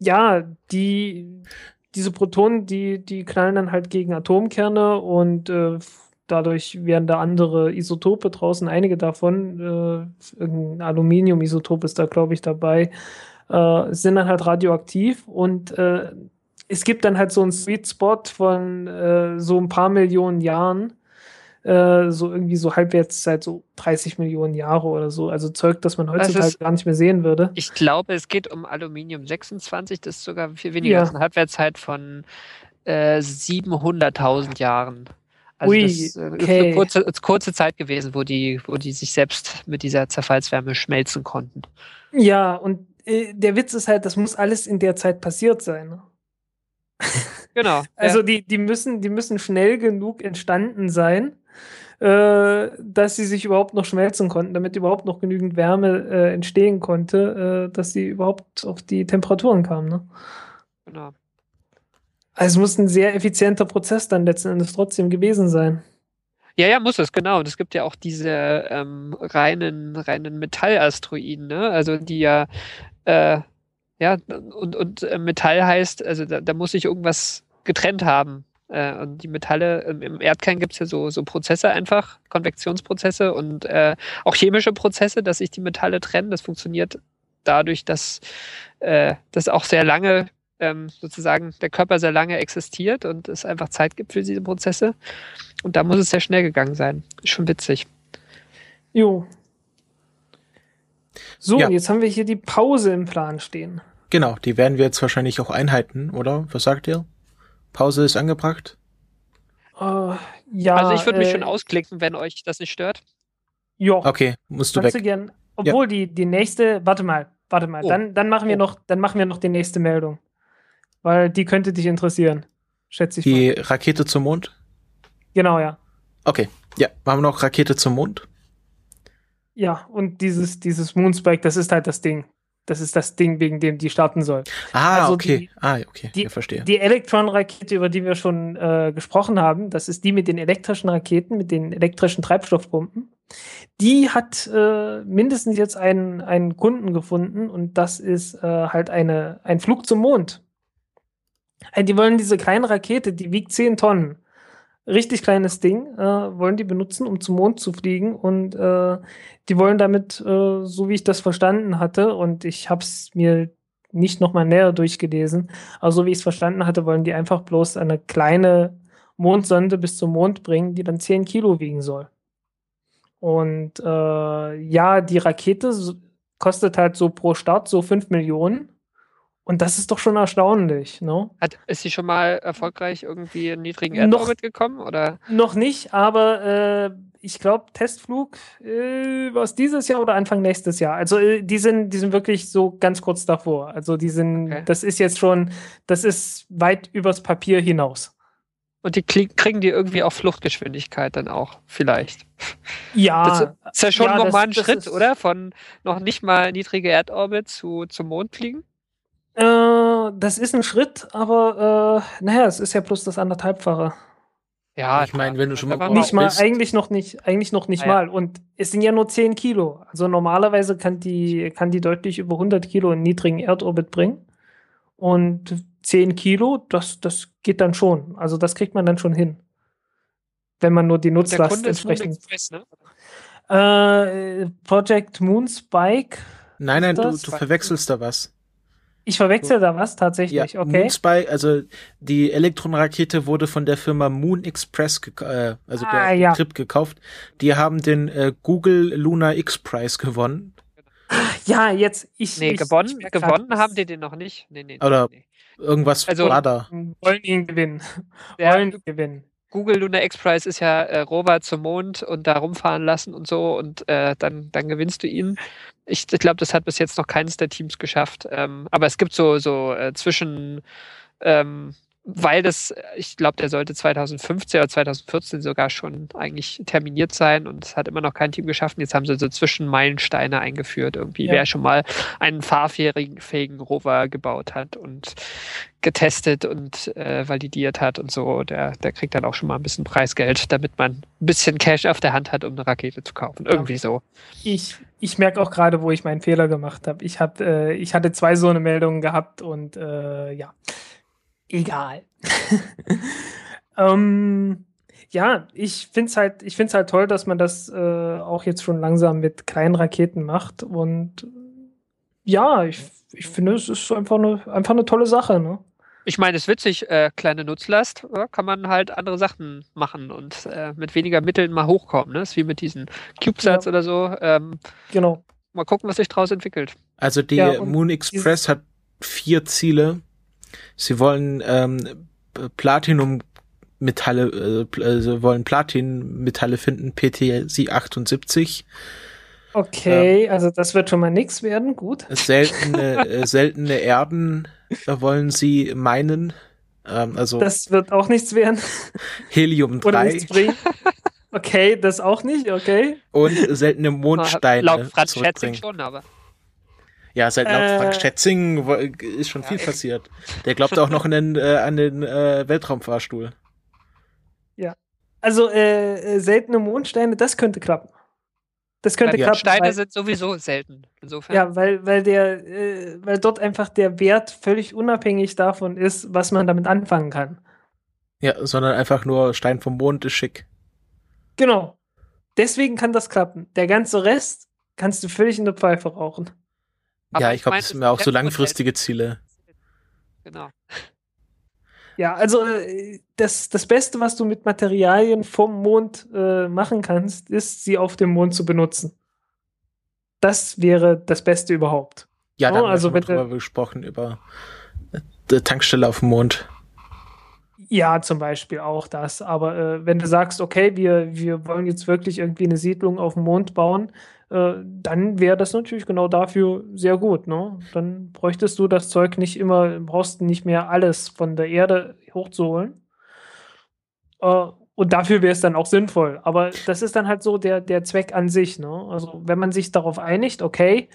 ja, die, diese Protonen, die, die knallen dann halt gegen Atomkerne und äh, dadurch werden da andere Isotope draußen, einige davon, äh, irgendein Aluminium-Isotop ist da, glaube ich, dabei, äh, sind dann halt radioaktiv und äh, es gibt dann halt so einen Sweet Spot von äh, so ein paar Millionen Jahren, äh, so irgendwie so Halbwertszeit, so 30 Millionen Jahre oder so. Also Zeug, das man heutzutage ist- gar nicht mehr sehen würde. Ich glaube, es geht um Aluminium 26, das ist sogar viel weniger Ja. als eine Halbwertszeit von äh, 700.000 Jahren. Also Ui, das ist äh, okay. eine kurze, kurze Zeit gewesen, wo die, wo die sich selbst mit dieser Zerfallswärme schmelzen konnten. Ja, und äh, der Witz ist halt, das muss alles in der Zeit passiert sein. <laughs> Genau. Also ja. die, die, müssen, die müssen schnell genug entstanden sein, äh, dass sie sich überhaupt noch schmelzen konnten, damit überhaupt noch genügend Wärme äh, entstehen konnte, äh, dass sie überhaupt auf die Temperaturen kamen. Ne? genau. Also es muss ein sehr effizienter Prozess dann letzten Endes trotzdem gewesen sein. Ja, ja, muss es, genau. Und es gibt ja auch diese ähm, reinen, reinen Metallasteroiden, ne? Also die ja, äh, ja, und, und äh, Metall heißt, also da, da muss sich irgendwas getrennt haben. Äh, und die Metalle, im, im Erdkern gibt es ja so, so Prozesse einfach, Konvektionsprozesse und äh, auch chemische Prozesse, dass sich die Metalle trennen. Das funktioniert dadurch, dass äh, das auch sehr lange ähm, sozusagen der Körper sehr lange existiert und es einfach Zeit gibt für diese Prozesse. Und da muss es sehr schnell gegangen sein. Ist schon witzig. Jo. So, Ja. und jetzt haben wir hier die Pause im Plan stehen. Genau, die werden wir jetzt wahrscheinlich auch einhalten, oder? Was sagt ihr? Pause ist angebracht? Äh, ja, also ich würde mich äh, schon ausklicken, wenn euch das nicht stört. Ja, Okay, musst du kannst weg. du gern. Obwohl die, die nächste, warte mal, warte mal, Oh. dann, dann machen wir Oh. noch, dann machen wir noch die nächste Meldung. Weil die könnte dich interessieren. Schätze ich Die mal. Rakete zum Mond? Genau, ja. Okay, ja, machen wir noch Rakete zum Mond? Ja, und dieses, dieses Moonspike, das ist halt das Ding. Das ist das Ding, wegen dem die starten soll. Ah, Also okay. die- ah, okay, die- ich verstehe. Die Elektron-Rakete, über die wir schon äh, gesprochen haben, das ist die mit den elektrischen Raketen, mit den elektrischen Treibstoffpumpen. Die hat äh, mindestens jetzt einen, einen Kunden gefunden und das ist äh, halt eine, ein Flug zum Mond. Äh, Die wollen diese kleine Rakete, die wiegt 10 Tonnen. Richtig kleines Ding, äh, wollen die benutzen, um zum Mond zu fliegen und äh, die wollen damit, äh, so wie ich das verstanden hatte, und ich habe es mir nicht nochmal näher durchgelesen, aber so wie ich es verstanden hatte, wollen die einfach bloß eine kleine Mondsonde bis zum Mond bringen, die dann 10 Kilo wiegen soll. Und äh, ja, die Rakete kostet halt so pro Start so 5 Millionen. Und das ist doch schon erstaunlich, ne? Hat, ist sie schon mal erfolgreich irgendwie in niedrigen Erdorbit gekommen? Oder? Noch nicht, aber äh, ich glaube, Testflug äh, war es dieses Jahr oder Anfang nächstes Jahr. Also äh, die sind, die sind wirklich so ganz kurz davor. Also die sind, Okay. das ist jetzt schon, das ist weit übers Papier hinaus. Und die kriegen die irgendwie auf Fluchtgeschwindigkeit dann auch, vielleicht. Ja, Das ist ja schon ja, nochmal ein Schritt, oder? Von noch nicht mal niedrige Erdorbit zu zum Mond fliegen? Äh, das ist ein Schritt, aber äh, naja, es ist ja bloß das anderthalbfache. Ja, Ich meine, wenn du schon mal nicht mal, bist- eigentlich noch nicht, eigentlich noch nicht Ah, ja. mal. Und es sind ja nur 10 Kilo. Also normalerweise kann die, kann die deutlich über 100 Kilo in niedrigen Erdorbit bringen. Und 10 Kilo, das, das geht dann schon. Also das kriegt man dann schon hin. Wenn man nur die Nutzlast entsprechend. Express, ne? Äh, Project Moon Spike. Nein, nein, du, du verwechselst da was. Ich verwechsel da was tatsächlich, Ja, okay. Moonspy, also die Elektronrakete wurde von der Firma Moon Express, äh, also der, Ah, der ja. Trip gekauft. Die haben den äh, Google Lunar X Prize gewonnen. Ja, jetzt ich. Nee, ich, gewonnen, ich gewonnen haben die den noch nicht. Nee, nee, nee, Oder- nee. Irgendwas Also- war da. wollen ihn gewinnen. Wollen ihn gewinnen. Google Lunar X Prize ist ja äh, Rover zum Mond und da rumfahren lassen und so und äh, dann, dann gewinnst du ihn. Ich, ich glaube, das hat bis jetzt noch keines der Teams geschafft. Ähm, aber es gibt so, so äh, zwischen, ähm, weil das, ich glaube, der sollte 2015 oder 2014 sogar schon eigentlich terminiert sein und es hat immer noch kein Team geschafft. Und jetzt haben sie so Zwischenmeilensteine eingeführt, irgendwie, Ja. wer schon mal einen fahrfähigen fähigen Rover gebaut hat und getestet und äh, validiert hat und so, der, der kriegt dann auch schon mal ein bisschen Preisgeld, damit man ein bisschen Cash auf der Hand hat, um eine Rakete zu kaufen. Irgendwie so. Ich, ich merke auch gerade, wo ich meinen Fehler gemacht habe. Ich, hab, äh, ich hatte zwei so eine Meldungen gehabt und äh, ja, egal. ähm, ja, ich finde es halt, ich find's halt toll, dass man das äh, auch jetzt schon langsam mit kleinen Raketen macht. Und ja, ich, ich finde, es ist einfach eine, einfach eine tolle Sache. Ne? Ich meine, es ist witzig, äh, kleine Nutzlast, ja, kann man halt andere Sachen machen und äh, mit weniger Mitteln mal hochkommen. Ne? Das ist wie mit diesen CubeSats Ja. oder so. Ähm, Genau. mal gucken, was sich daraus entwickelt. Also die Ja, Moon Express hat vier Ziele. Sie wollen ähm, Platinum Metalle, äh, also wollen Platin-Metalle finden, PTC 78, Okay, also das wird schon mal nix werden. Gut. seltene, <laughs> äh, seltene Erden äh, wollen sie meinen, ähm, also Das wird auch nichts werden. Helium Oder 3 nichts bringen. Okay, das auch nicht, okay. und seltene <laughs> Mondsteine Laut Franz Schätzing zurückbringen. schon, aber Ja, seit laut Äh, Frank Schätzing ist schon Ja, viel eben. passiert. Der glaubt auch noch an den, äh, an den äh, Weltraumfahrstuhl. Also äh, äh, seltene Mondsteine, das könnte klappen. Das könnte ja, klappen. Steine weil, sind sowieso selten. Insofern. ja, weil, weil der, äh, weil dort einfach der Wert völlig unabhängig davon ist, was man damit anfangen kann. Ja, sondern einfach nur Stein vom Mond ist schick. Genau. Deswegen kann das klappen. Der ganze Rest kannst du völlig in der Pfeife rauchen. Aber ja, ich glaube, das sind mir auch so langfristige Ziele. Genau. Ja, also äh, das, das Beste, was du mit Materialien vom Mond äh, machen kannst, ist, sie auf dem Mond zu benutzen. Das wäre das Beste überhaupt. Ja, Oh, da haben also wir schon wenn mal drüber gesprochen, über äh, die Tankstelle auf dem Mond. Ja, zum Beispiel auch das. Aber äh, wenn du sagst, okay, wir, wir wollen jetzt wirklich irgendwie eine Siedlung auf dem Mond bauen, äh, dann wäre das natürlich genau dafür sehr gut. Ne? Dann bräuchtest du das Zeug nicht immer, brauchst nicht mehr alles von der Erde hochzuholen. Äh, und dafür wäre es dann auch sinnvoll. Aber das ist dann halt so der, der Zweck an sich. Ne? Also wenn man sich darauf einigt, okay,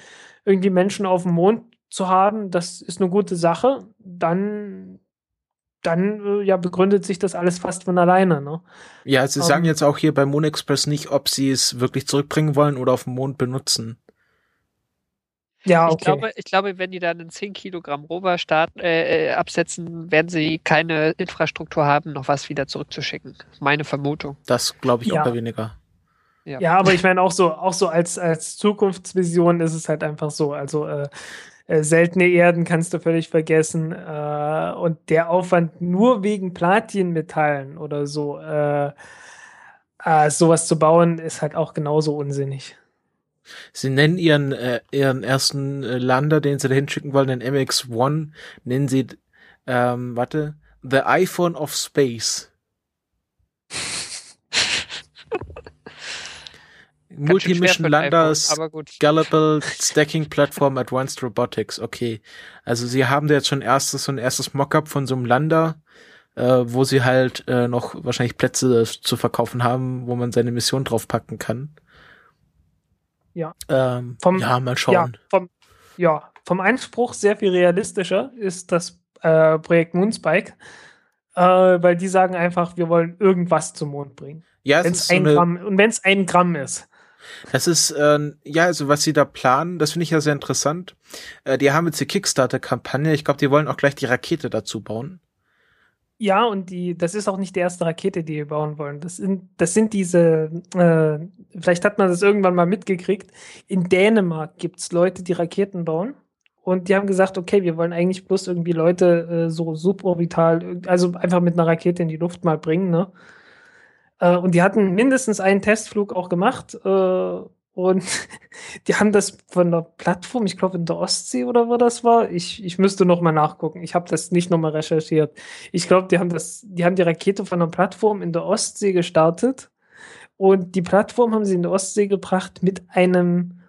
irgendwie Menschen auf dem Mond zu haben, das ist eine gute Sache, dann dann äh, ja begründet sich das alles fast von alleine. Ne? Ja, sie sagen Ähm. jetzt auch hier bei Moon Express nicht, ob sie es wirklich zurückbringen wollen oder auf dem Mond benutzen. Ja, Ich, okay. glaube, ich glaube, wenn die dann einen 10 Kilogramm Rover starten, äh, äh, absetzen, werden sie keine Infrastruktur haben, noch was wieder zurückzuschicken. Meine Vermutung. Das glaube ich Ja. auch bei weniger. ja, aber ich meine auch so, auch so als, als Zukunftsvision ist es halt einfach so. Also äh, äh, seltene Erden kannst du völlig vergessen. Äh, und der Aufwand nur wegen Platinmetallen oder so, äh, äh, sowas zu bauen, ist halt auch genauso unsinnig. Sie nennen ihren, äh, ihren ersten Lander, den sie dahin schicken wollen, den MX-1, nennen sie, ähm, warte, The iPhone of Space. <laughs> Multi-Mission für ein Lander, iPhone, aber gut. Scalable Stacking Platform Advanced Robotics. Okay. Also sie haben da jetzt schon erstes, so ein erstes Mockup von so einem Lander, äh, wo sie halt äh, noch wahrscheinlich Plätze zu verkaufen haben, wo man seine Mission draufpacken kann. Ja. Ähm, Vom- ja, mal Ja, schauen. vom, ja, vom Anspruch sehr viel realistischer ist das äh, Projekt Moonspike, äh, weil die sagen einfach, wir wollen irgendwas zum Mond bringen. Ja, es Wenn ist es so ein eine, Gramm und wenn es ein Gramm ist. Das ist, äh, ja, also was sie da planen, das finde ich ja sehr interessant. Äh, die haben jetzt die Kickstarter-Kampagne. Ich glaube, die wollen auch gleich die Rakete dazu bauen. Ja, und die, das ist auch nicht die erste Rakete, die wir bauen wollen. Das sind, das sind diese, äh, vielleicht hat man das irgendwann mal mitgekriegt. In Dänemark gibt es Leute, die Raketen bauen. Und die haben gesagt, okay, wir wollen eigentlich bloß irgendwie Leute äh, so suborbital, also einfach mit einer Rakete in die Luft mal bringen, ne? Äh, und die hatten mindestens einen Testflug auch gemacht. Äh, und <laughs> die haben das von der Plattform, ich glaube in der Ostsee oder wo das war. Ich, ich müsste noch mal nachgucken. Ich habe das nicht noch mal recherchiert. Ich glaube, die haben das, die haben die Rakete von der Plattform in der Ostsee gestartet. Und die Plattform haben sie in der Ostsee gebracht mit einem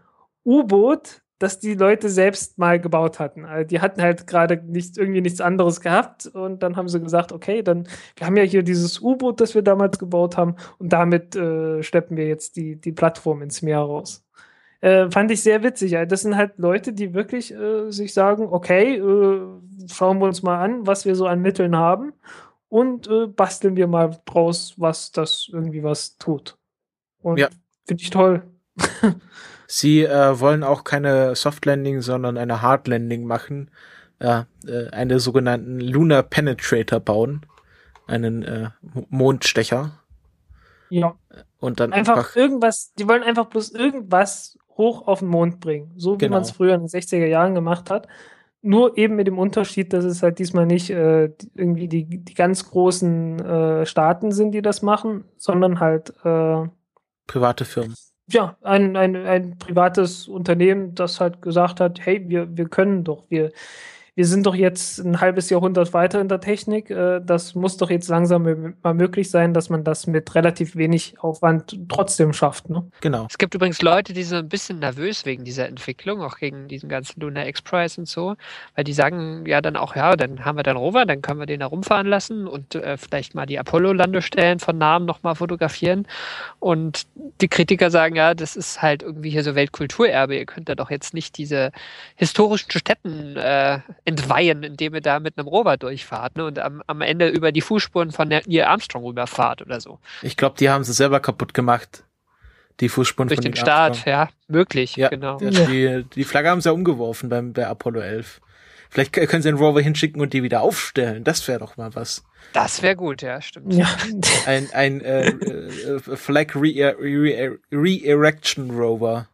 U-Boot, das die Leute selbst mal gebaut hatten. Also die hatten halt gerade nicht, irgendwie nichts anderes gehabt und dann haben sie gesagt, okay, dann, wir haben ja hier dieses U-Boot, das wir damals gebaut haben und damit äh, schleppen wir jetzt die, die Plattform ins Meer raus. Äh, fand ich sehr witzig. Also das sind halt Leute, die wirklich äh, sich sagen, okay, äh, schauen wir uns mal an, was wir so an Mitteln haben und äh, basteln wir mal draus, was das irgendwie was tut. Und Ja. finde ich toll. <laughs> Sie äh, wollen auch keine Soft Landing, sondern eine Hard Landing machen. Ja, äh, eine sogenannten Lunar Penetrator bauen. Einen äh, Mo- Mondstecher. Ja. Und dann einfach, einfach, irgendwas, die wollen einfach bloß irgendwas hoch auf den Mond bringen. So wie Genau. man es früher in den 60er Jahren gemacht hat. Nur eben mit dem Unterschied, dass es halt diesmal nicht äh, irgendwie die, die ganz großen äh, Staaten sind, die das machen, sondern halt äh, private Firmen. Ja, ein, ein, ein privates Unternehmen, das halt gesagt hat, hey, wir, wir können doch, wir, wir sind doch jetzt ein halbes Jahrhundert weiter in der Technik. Äh, das muss doch jetzt langsam mal möglich sein, dass man das mit relativ wenig Aufwand trotzdem schafft. Ne? Genau. Es gibt übrigens Leute, die sind ein bisschen nervös wegen dieser Entwicklung, auch gegen diesen ganzen Lunar X-Prize und so, weil die sagen ja dann auch, ja, dann haben wir dann Rover, dann können wir den da rumfahren lassen und äh, vielleicht mal die Apollo-Landestellen von Namen nochmal fotografieren. Und die Kritiker sagen, ja, das ist halt irgendwie hier so Weltkulturerbe, ihr könnt da doch jetzt nicht diese historischen Städten äh, entweihen, indem ihr da mit einem Rover durchfahrt ne, und am, am Ende über die Fußspuren von Neil Armstrong rüberfahrt oder so. Ich glaube, die haben sie selber kaputt gemacht. Die Fußspuren Durch von den Start, ja, möglich, Ja, genau. das- Die, die Flagge haben sie ja umgeworfen beim, bei Apollo 11. Vielleicht können sie den Rover hinschicken und die wieder aufstellen. Das wäre doch mal was. Das wäre gut, ja, stimmt. Ja, Ein, ein äh, äh, Flag Re- Re- Re-Erection Rover.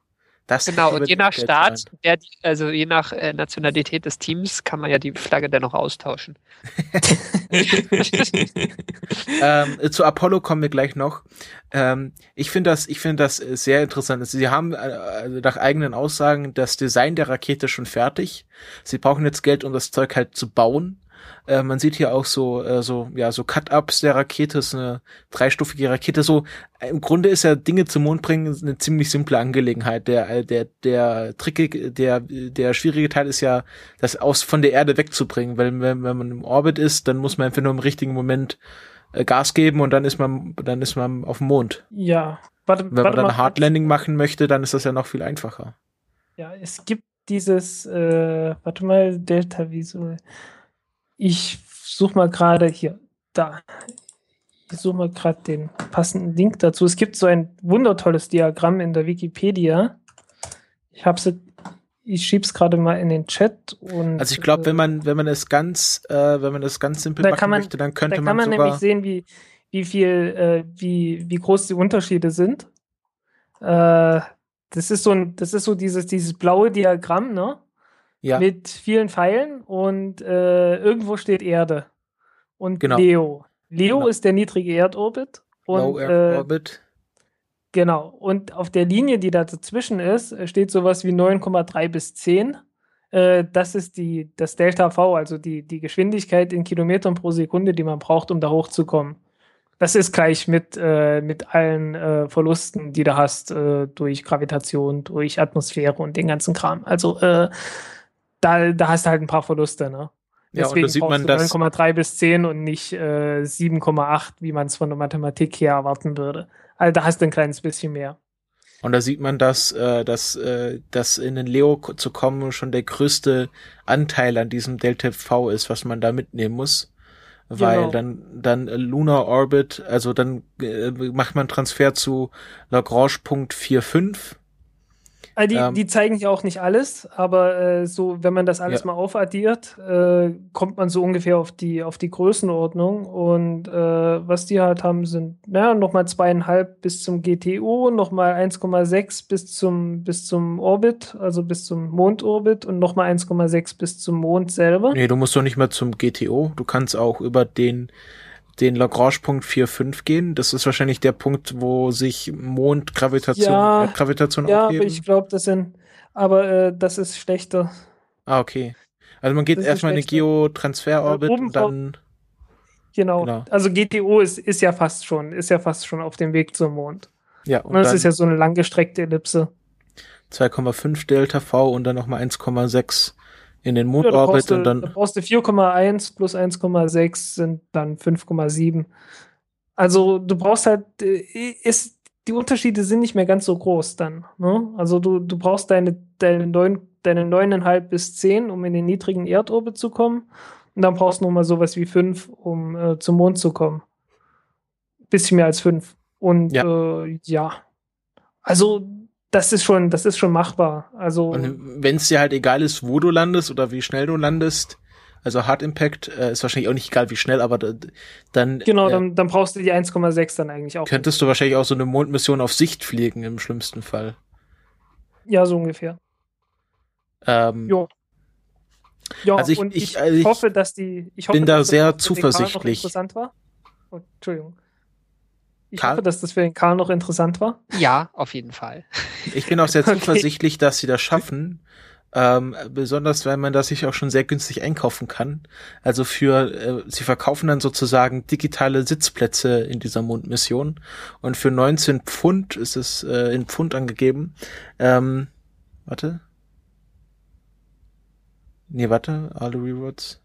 Das Genau, <laughs> und je nach Staat, der, also je nach äh, Nationalität des Teams, kann man ja die Flagge dennoch austauschen. <laughs> <laughs> ähm, zu Apollo kommen wir gleich noch. Ähm, ich finde das, ich finde das sehr interessant. Sie haben äh, also nach eigenen Aussagen das Design der Rakete schon fertig. Sie brauchen jetzt Geld, um das Zeug halt zu bauen. Äh, man sieht hier auch so, äh, so, ja, so Cut-ups der Rakete, ist eine dreistufige Rakete. So, äh, im Grunde ist ja Dinge zum Mond bringen eine ziemlich simple Angelegenheit. Der, äh, der, der trickige, der, der schwierige Teil ist ja, das aus von der Erde wegzubringen, weil wenn, wenn man im Orbit ist, dann muss man einfach nur im richtigen Moment äh, Gas geben und dann ist man, dann ist man auf dem Mond. ja. Warte, Wenn man warte dann mal ein Hard kurz. Landing machen möchte, dann ist das ja noch viel einfacher. Ja, es gibt dieses, äh, warte mal, Delta Visual. Ich suche mal gerade hier, da. Ich suche mal gerade den passenden Link dazu. Es gibt so ein wundertolles Diagramm in der Wikipedia. Ich habe es, ich schieb's gerade mal in den Chat und. Also ich glaube, wenn man, wenn man es ganz, äh, wenn man es ganz simpel Da machen man- möchte, dann Da könnte kann man, man sogar. nämlich sehen, wie, wie viel, äh, wie, wie groß die Unterschiede sind. Äh, das ist so ein, das ist so dieses, dieses blaue Diagramm, ne? Ja, Mit vielen Pfeilen und äh, irgendwo steht Erde. Und Genau. Leo. Leo Genau. ist der niedrige Erdorbit. Low Und, Earth äh, Orbit. genau. Und auf der Linie, die da dazwischen ist, steht sowas wie 9,3 bis 10. Äh, das ist die, das Delta V, also die, die Geschwindigkeit in Kilometern pro Sekunde, die man braucht, um da hochzukommen. Das ist gleich mit, äh, mit allen äh, Verlusten, die du hast, durch Gravitation, durch Atmosphäre und den ganzen Kram. Also äh, da, da hast du halt ein paar Verluste, ne? Ja, und Deswegen da sieht man, du 9,3 bis 10 und nicht äh, 7,8, wie man es von der Mathematik her erwarten würde. Also da hast du ein kleines bisschen mehr. und da sieht man, dass, äh, dass, äh, dass in den Leo zu kommen schon der größte Anteil an diesem Delta V ist, was man da mitnehmen muss. Weil Genau. dann, dann Lunar Orbit, also dann äh, macht man Transfer zu Lagrange Punkt 4,5. Ah, die, Ähm, die zeigen ja auch nicht alles, aber äh, so, wenn man das alles Ja. mal aufaddiert, äh, kommt man so ungefähr auf die, auf die Größenordnung. Und äh, was die halt haben, sind naja, nochmal zweieinhalb bis zum GTO, nochmal 1,6 bis zum, bis zum Orbit, also bis zum Mondorbit und nochmal 1,6 bis zum Mond selber. Nee, du musst doch nicht mehr zum GTO. Du kannst auch über den, den Lagrange-Punkt 4,5 gehen. Das ist wahrscheinlich der Punkt, wo sich Mondgravitation, Ja, Erdgravitation Ja, aufheben. aber ich glaube, das sind, aber äh, das ist schlechter. ah, okay. Also man geht Das erstmal in den. Geotransfer-Orbit Äh, und dann, Genau. Genau. Also GTO ist, ist ja fast schon, ist ja fast schon auf dem Weg zum Mond. ja, und Und das ist ja so eine langgestreckte Ellipse. 2,5 Delta V und dann nochmal 1,6 in den Ja, da Mondorbit du, und da dann, brauchst du 4,1 plus 1,6 sind dann 5,7. Also du brauchst halt, äh, ist, die Unterschiede sind nicht mehr ganz so groß dann. Ne? Also du, du brauchst deine, deine, neun, deine 9,5 bis 10, um in den niedrigen Erdorbit zu kommen. Und dann brauchst du nochmal sowas wie 5, um äh, zum Mond zu kommen. Bisschen mehr als 5. Und ja. Äh, ja. Also das ist schon, das ist schon machbar. Also und wenn es dir halt egal ist, wo du landest oder wie schnell du landest, also Hard Impact äh, ist wahrscheinlich auch nicht egal, wie schnell, aber da, dann genau, äh, dann, dann brauchst du die 1,6 dann eigentlich auch. Könntest du wahrscheinlich auch so eine Mondmission auf Sicht fliegen im schlimmsten Fall. Ja, so ungefähr. Ähm, jo. Ja, also ich, und ich, ich, also ich hoffe, dass die. Ich hoffe, bin da sehr zuversichtlich. interessant war. Oh, Entschuldigung. Ich Karl? hoffe, dass das für den Karl noch interessant war. Ja, auf jeden Fall. Ich bin auch sehr <laughs> Okay. zuversichtlich, dass sie das schaffen. Ähm, besonders wenn man das sich auch schon sehr günstig einkaufen kann. Also für, äh, sie verkaufen dann sozusagen digitale Sitzplätze in dieser Mondmission und für 19 Pfund ist es äh, in Pfund angegeben. Ähm, warte. Nee, warte, all the rewards.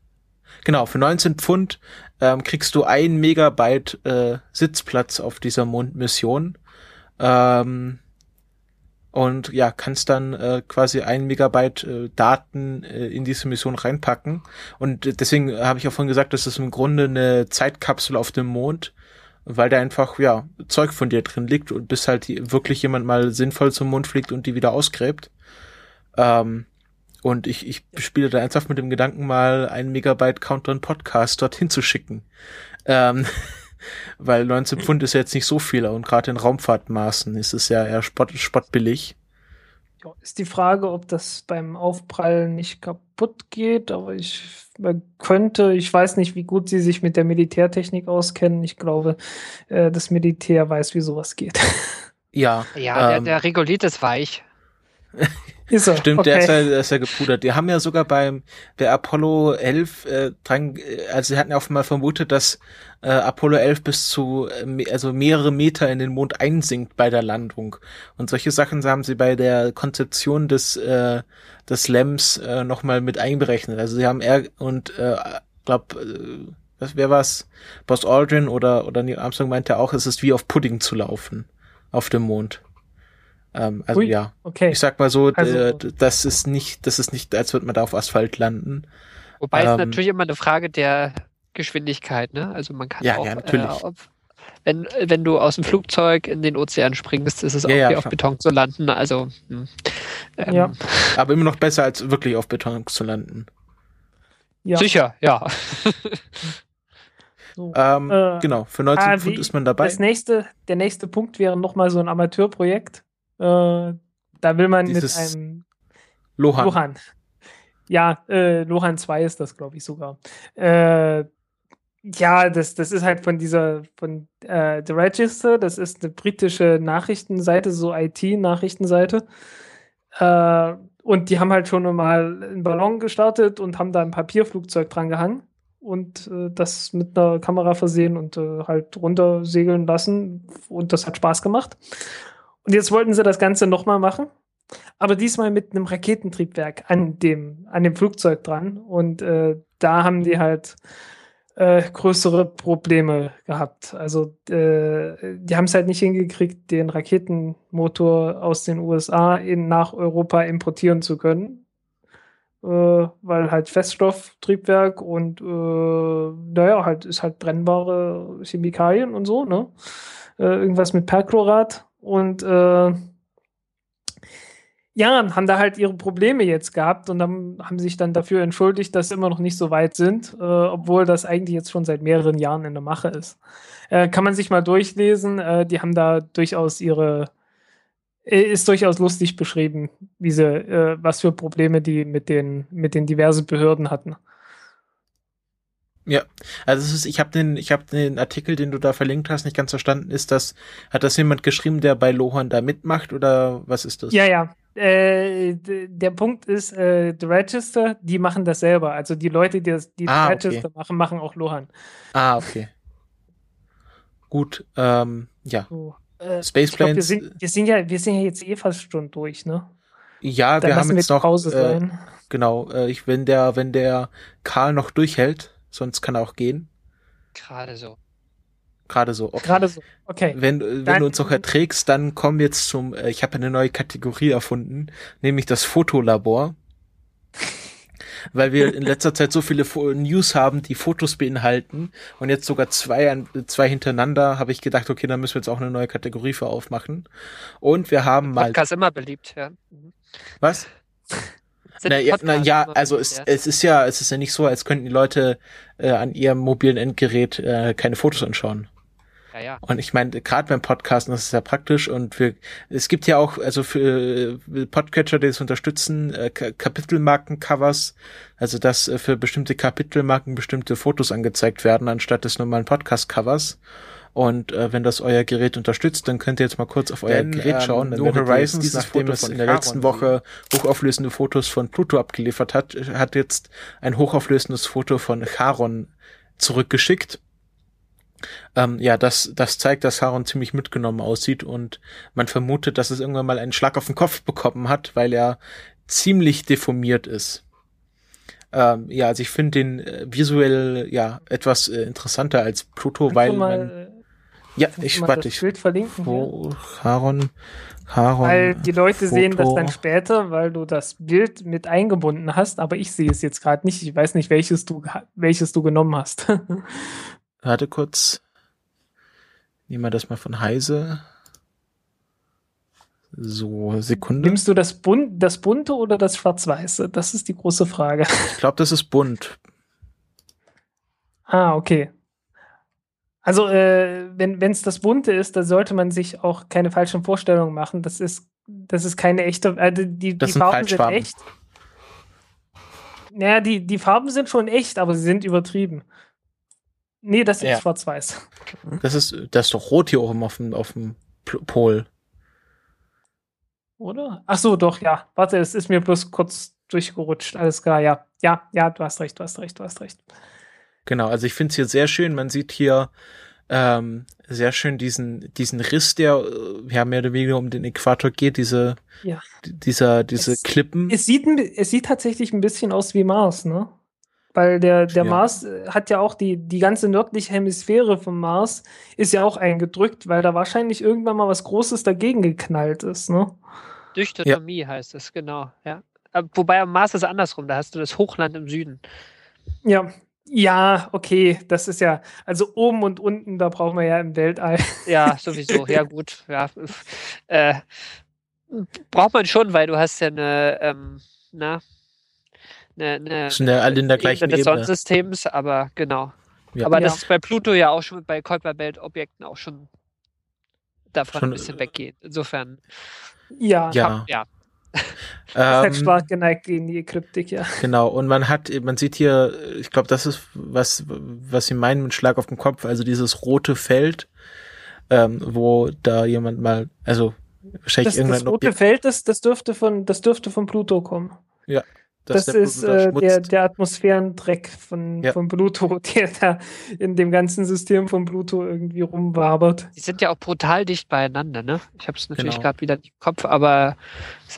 Genau, für 19 Pfund ähm, kriegst du ein Megabyte äh, Sitzplatz auf dieser Mondmission. Ähm, und ja, kannst dann äh, quasi ein Megabyte äh, Daten äh, in diese Mission reinpacken. Und deswegen habe ich auch vorhin gesagt, das ist im Grunde eine Zeitkapsel auf dem Mond, weil da einfach ja Zeug von dir drin liegt und bis halt die, wirklich jemand mal sinnvoll zum Mond fliegt und die wieder ausgräbt. Ähm, und ich, ich spiele da ernsthaft mit dem Gedanken, mal einen Megabyte Countdown Podcast dorthin zu schicken. Ähm, <laughs> weil 19 Pfund ist ja jetzt nicht so viel und gerade in Raumfahrtmaßen ist es ja eher spott, spottbillig. Ist die Frage, ob das beim Aufprallen nicht kaputt geht, aber ich man könnte, ich weiß nicht, wie gut sie sich mit der Militärtechnik auskennen. Ich glaube, äh, das Militär weiß, wie sowas geht. <laughs> Ja, Ja, ähm, der, der Regolith ist weich. <laughs> ist er? Stimmt, okay. der, ist ja, der ist ja gepudert. Die haben ja sogar beim bei Apollo 11 äh, dran, äh, also sie hatten ja auch mal vermutet, dass äh, Apollo 11 bis zu äh, also mehrere Meter in den Mond einsinkt bei der Landung. Und solche Sachen haben sie bei der Konzeption des äh, des LEMs äh, noch mal mit einberechnet. Also sie haben er und äh, glaub äh, was, wer war's? Buzz Aldrin oder oder Neil Armstrong meinte auch, es ist wie auf Pudding zu laufen auf dem Mond. Ähm, also Ui. ja. Okay. Ich sag mal so, Also- äh, das ist nicht, das ist nicht, als würde man da auf Asphalt landen. Wobei es ähm, natürlich immer eine Frage der Geschwindigkeit, ne? Also man kann Ja, auch, ja, natürlich. Äh, auf, wenn, wenn du aus dem Flugzeug in den Ozean springst, ist es Ja, auch ja, wie auf klar. Beton zu landen. Also hm. ähm, Ja. Aber immer noch besser, als wirklich auf Beton zu landen. ja. sicher, ja. So. <laughs> Ähm, Äh, genau, für 19 ah, Pfund ist man dabei. Das nächste, der nächste Punkt wäre nochmal so ein Amateurprojekt. Äh, da will man Dieses mit einem Lohan. Lohan. Ja, äh, Lohan 2 ist das, glaube ich, sogar. Äh, ja, das, das ist halt von dieser, von äh, The Register, das ist eine britische Nachrichtenseite, so IT-Nachrichtenseite. Äh, und die haben halt schon mal einen Ballon gestartet und haben da ein Papierflugzeug dran gehangen und äh, das mit einer Kamera versehen und äh, halt runtersegeln lassen. Und das hat Spaß gemacht. Und jetzt wollten sie das Ganze nochmal machen aber diesmal mit einem Raketentriebwerk an dem, an dem Flugzeug dran. Und äh, da haben die halt äh, größere Probleme gehabt. Also äh, die haben es halt nicht hingekriegt, den Raketenmotor aus den USA in, nach Europa importieren zu können. Äh, weil halt Feststofftriebwerk und äh, naja, halt ist halt brennbare Chemikalien und so, ne? Äh, irgendwas mit Perchlorat und äh, ja, haben da halt ihre Probleme jetzt gehabt und dann haben sich dann dafür entschuldigt, dass sie immer noch nicht so weit sind, äh, obwohl das eigentlich jetzt schon seit mehreren Jahren in der Mache ist. Äh, kann man sich mal durchlesen. Äh, die haben da durchaus ihre, äh, ist durchaus lustig beschrieben, wie sie, äh, was für Probleme die mit den, mit den diversen Behörden hatten. Ja, also ist, ich habe den, ich habe den Artikel, den du da verlinkt hast, nicht ganz verstanden. Ist das, hat das jemand geschrieben, der bei Lohan da mitmacht oder was ist das? Ja, ja. Äh, der Punkt ist, äh, The Register, die machen das selber. Also die Leute, die das, die Ah, Register okay. machen, machen auch Lohan. Ah, okay. Gut, ähm, ja. So, äh, Space glaub, wir, Planes, sind, wir, sind ja, wir sind ja jetzt eh fast schon durch, ne? ja, Dann wir haben wir jetzt die noch, Pause äh, sein. genau, äh, ich, wenn der, wenn der Karl noch durchhält, sonst kann er auch gehen. Gerade so. Gerade so. Okay. Gerade so. Okay. Wenn, äh, wenn Dann- du uns noch erträgst, dann kommen wir jetzt zum, äh, ich habe eine neue Kategorie erfunden, nämlich das Fotolabor. Weil wir in letzter Zeit so viele Fo News haben, die Fotos beinhalten und jetzt sogar zwei, zwei hintereinander, habe ich gedacht, okay, dann müssen wir jetzt auch eine neue Kategorie für aufmachen. Und wir haben mal, Podcast immer beliebt, ja. Mhm. was? Na, ja, na ja, also es, es ist ja, es ist ja nicht so, als könnten die Leute äh, an ihrem mobilen Endgerät äh, keine Fotos anschauen. ja, ja. Und ich meine, gerade beim Podcasten, das ist ja praktisch und wir, es gibt ja auch, also für äh, Podcatcher, die es unterstützen, äh, Ka- Kapitelmarken-Covers, also dass äh, für bestimmte Kapitelmarken bestimmte Fotos angezeigt werden, anstatt des normalen Podcast-Covers. Und äh, wenn das euer Gerät unterstützt, dann könnt ihr jetzt mal kurz auf euer Denn, Gerät ähm, schauen. Ihr jetzt Horizons, dieses nachdem Foto es von in der der letzten Woche hochauflösende Fotos von Pluto abgeliefert hat, hat jetzt ein hochauflösendes Foto von Charon zurückgeschickt. Ähm, ja, das, das zeigt, dass Charon ziemlich mitgenommen aussieht und man vermutet, dass es irgendwann mal einen Schlag auf den Kopf bekommen hat, weil er ziemlich deformiert ist. Ähm, ja, also ich finde den äh, visuell ja etwas äh, interessanter als Pluto, Kannst weil du man, ja, ich warte, das ich Bild verlinken. wo Charon, Charon, Weil die Leute sehen das Foto. dann später, weil du das Bild mit eingebunden hast, aber ich sehe es jetzt gerade nicht. Ich weiß nicht, welches du, welches du genommen hast. <laughs> warte kurz, nehmen wir das mal von Heise. So, Sekunde. Nimmst du das, Bun das bunte oder das schwarz-weiße? Das ist die große Frage. Ich glaube, das ist bunt. Ah, okay. Also, äh, wenn es das bunte ist, dann sollte man sich auch keine falschen Vorstellungen machen. Das ist, das ist keine echte. Äh, die die Das sind Farben sind echt. Naja, die, die Farben sind schon echt, aber sie sind übertrieben. Nee, das ist Ja. schwarz-weiß. Das ist, das ist doch rot hier oben auf dem, auf dem Pol. Oder? Ach so, doch, ja. Warte, es ist mir bloß kurz durchgerutscht. Alles klar, ja. Ja, ja, du hast recht, du hast recht, du hast recht. Genau, also ich finde es hier sehr schön. Man sieht hier ähm, sehr schön diesen, diesen Riss, der äh, ja mehr oder weniger um den Äquator geht, diese, Ja. dieser, diese Es- Klippen. Es sieht, es sieht tatsächlich ein bisschen aus wie Mars, ne? Weil der, der Ja. Mars äh, hat ja auch die, die ganze nördliche Hemisphäre vom Mars ist ja auch eingedrückt, weil da wahrscheinlich irgendwann mal was Großes dagegen geknallt ist, ne? Dichotomie heißt es, genau, ja. Aber Wobei am Mars ist es andersrum, da hast du das Hochland im Süden. Ja. Ja, okay, das ist ja, also oben und unten, da brauchen wir ja im Weltall. Ja, <laughs> sowieso, ja gut, ja. <laughs> Äh, braucht man schon, weil du hast ja eine, ähm, na, eine, eine Sind ja alle in der gleichen des Ebene. Sonnensystems, aber genau. Ja. Aber Ja. das ist bei Pluto ja auch schon, bei Kuiper-Belt-Objekten auch schon davon Schon, ein bisschen äh, weggeht. Insofern, Ja, Ja. ja. <laughs> halt Ähm, stark geneigt gegen die Ekliptik, ja. Genau, und man hat, man sieht hier, ich glaube, das ist, was, was sie meinen mit Schlag auf den Kopf, also dieses rote Feld, ähm, wo da jemand mal, also wahrscheinlich Das, irgendwann das rote Feld, das, das, dürfte von, das dürfte von Pluto kommen. dass Das der ist äh, der, der Atmosphärendreck von, Ja. von Pluto, <laughs> der da in dem ganzen System von Pluto irgendwie rumwabert. Die sind ja auch brutal dicht beieinander, ne? Ich habe es natürlich Genau. gerade wieder im Kopf, aber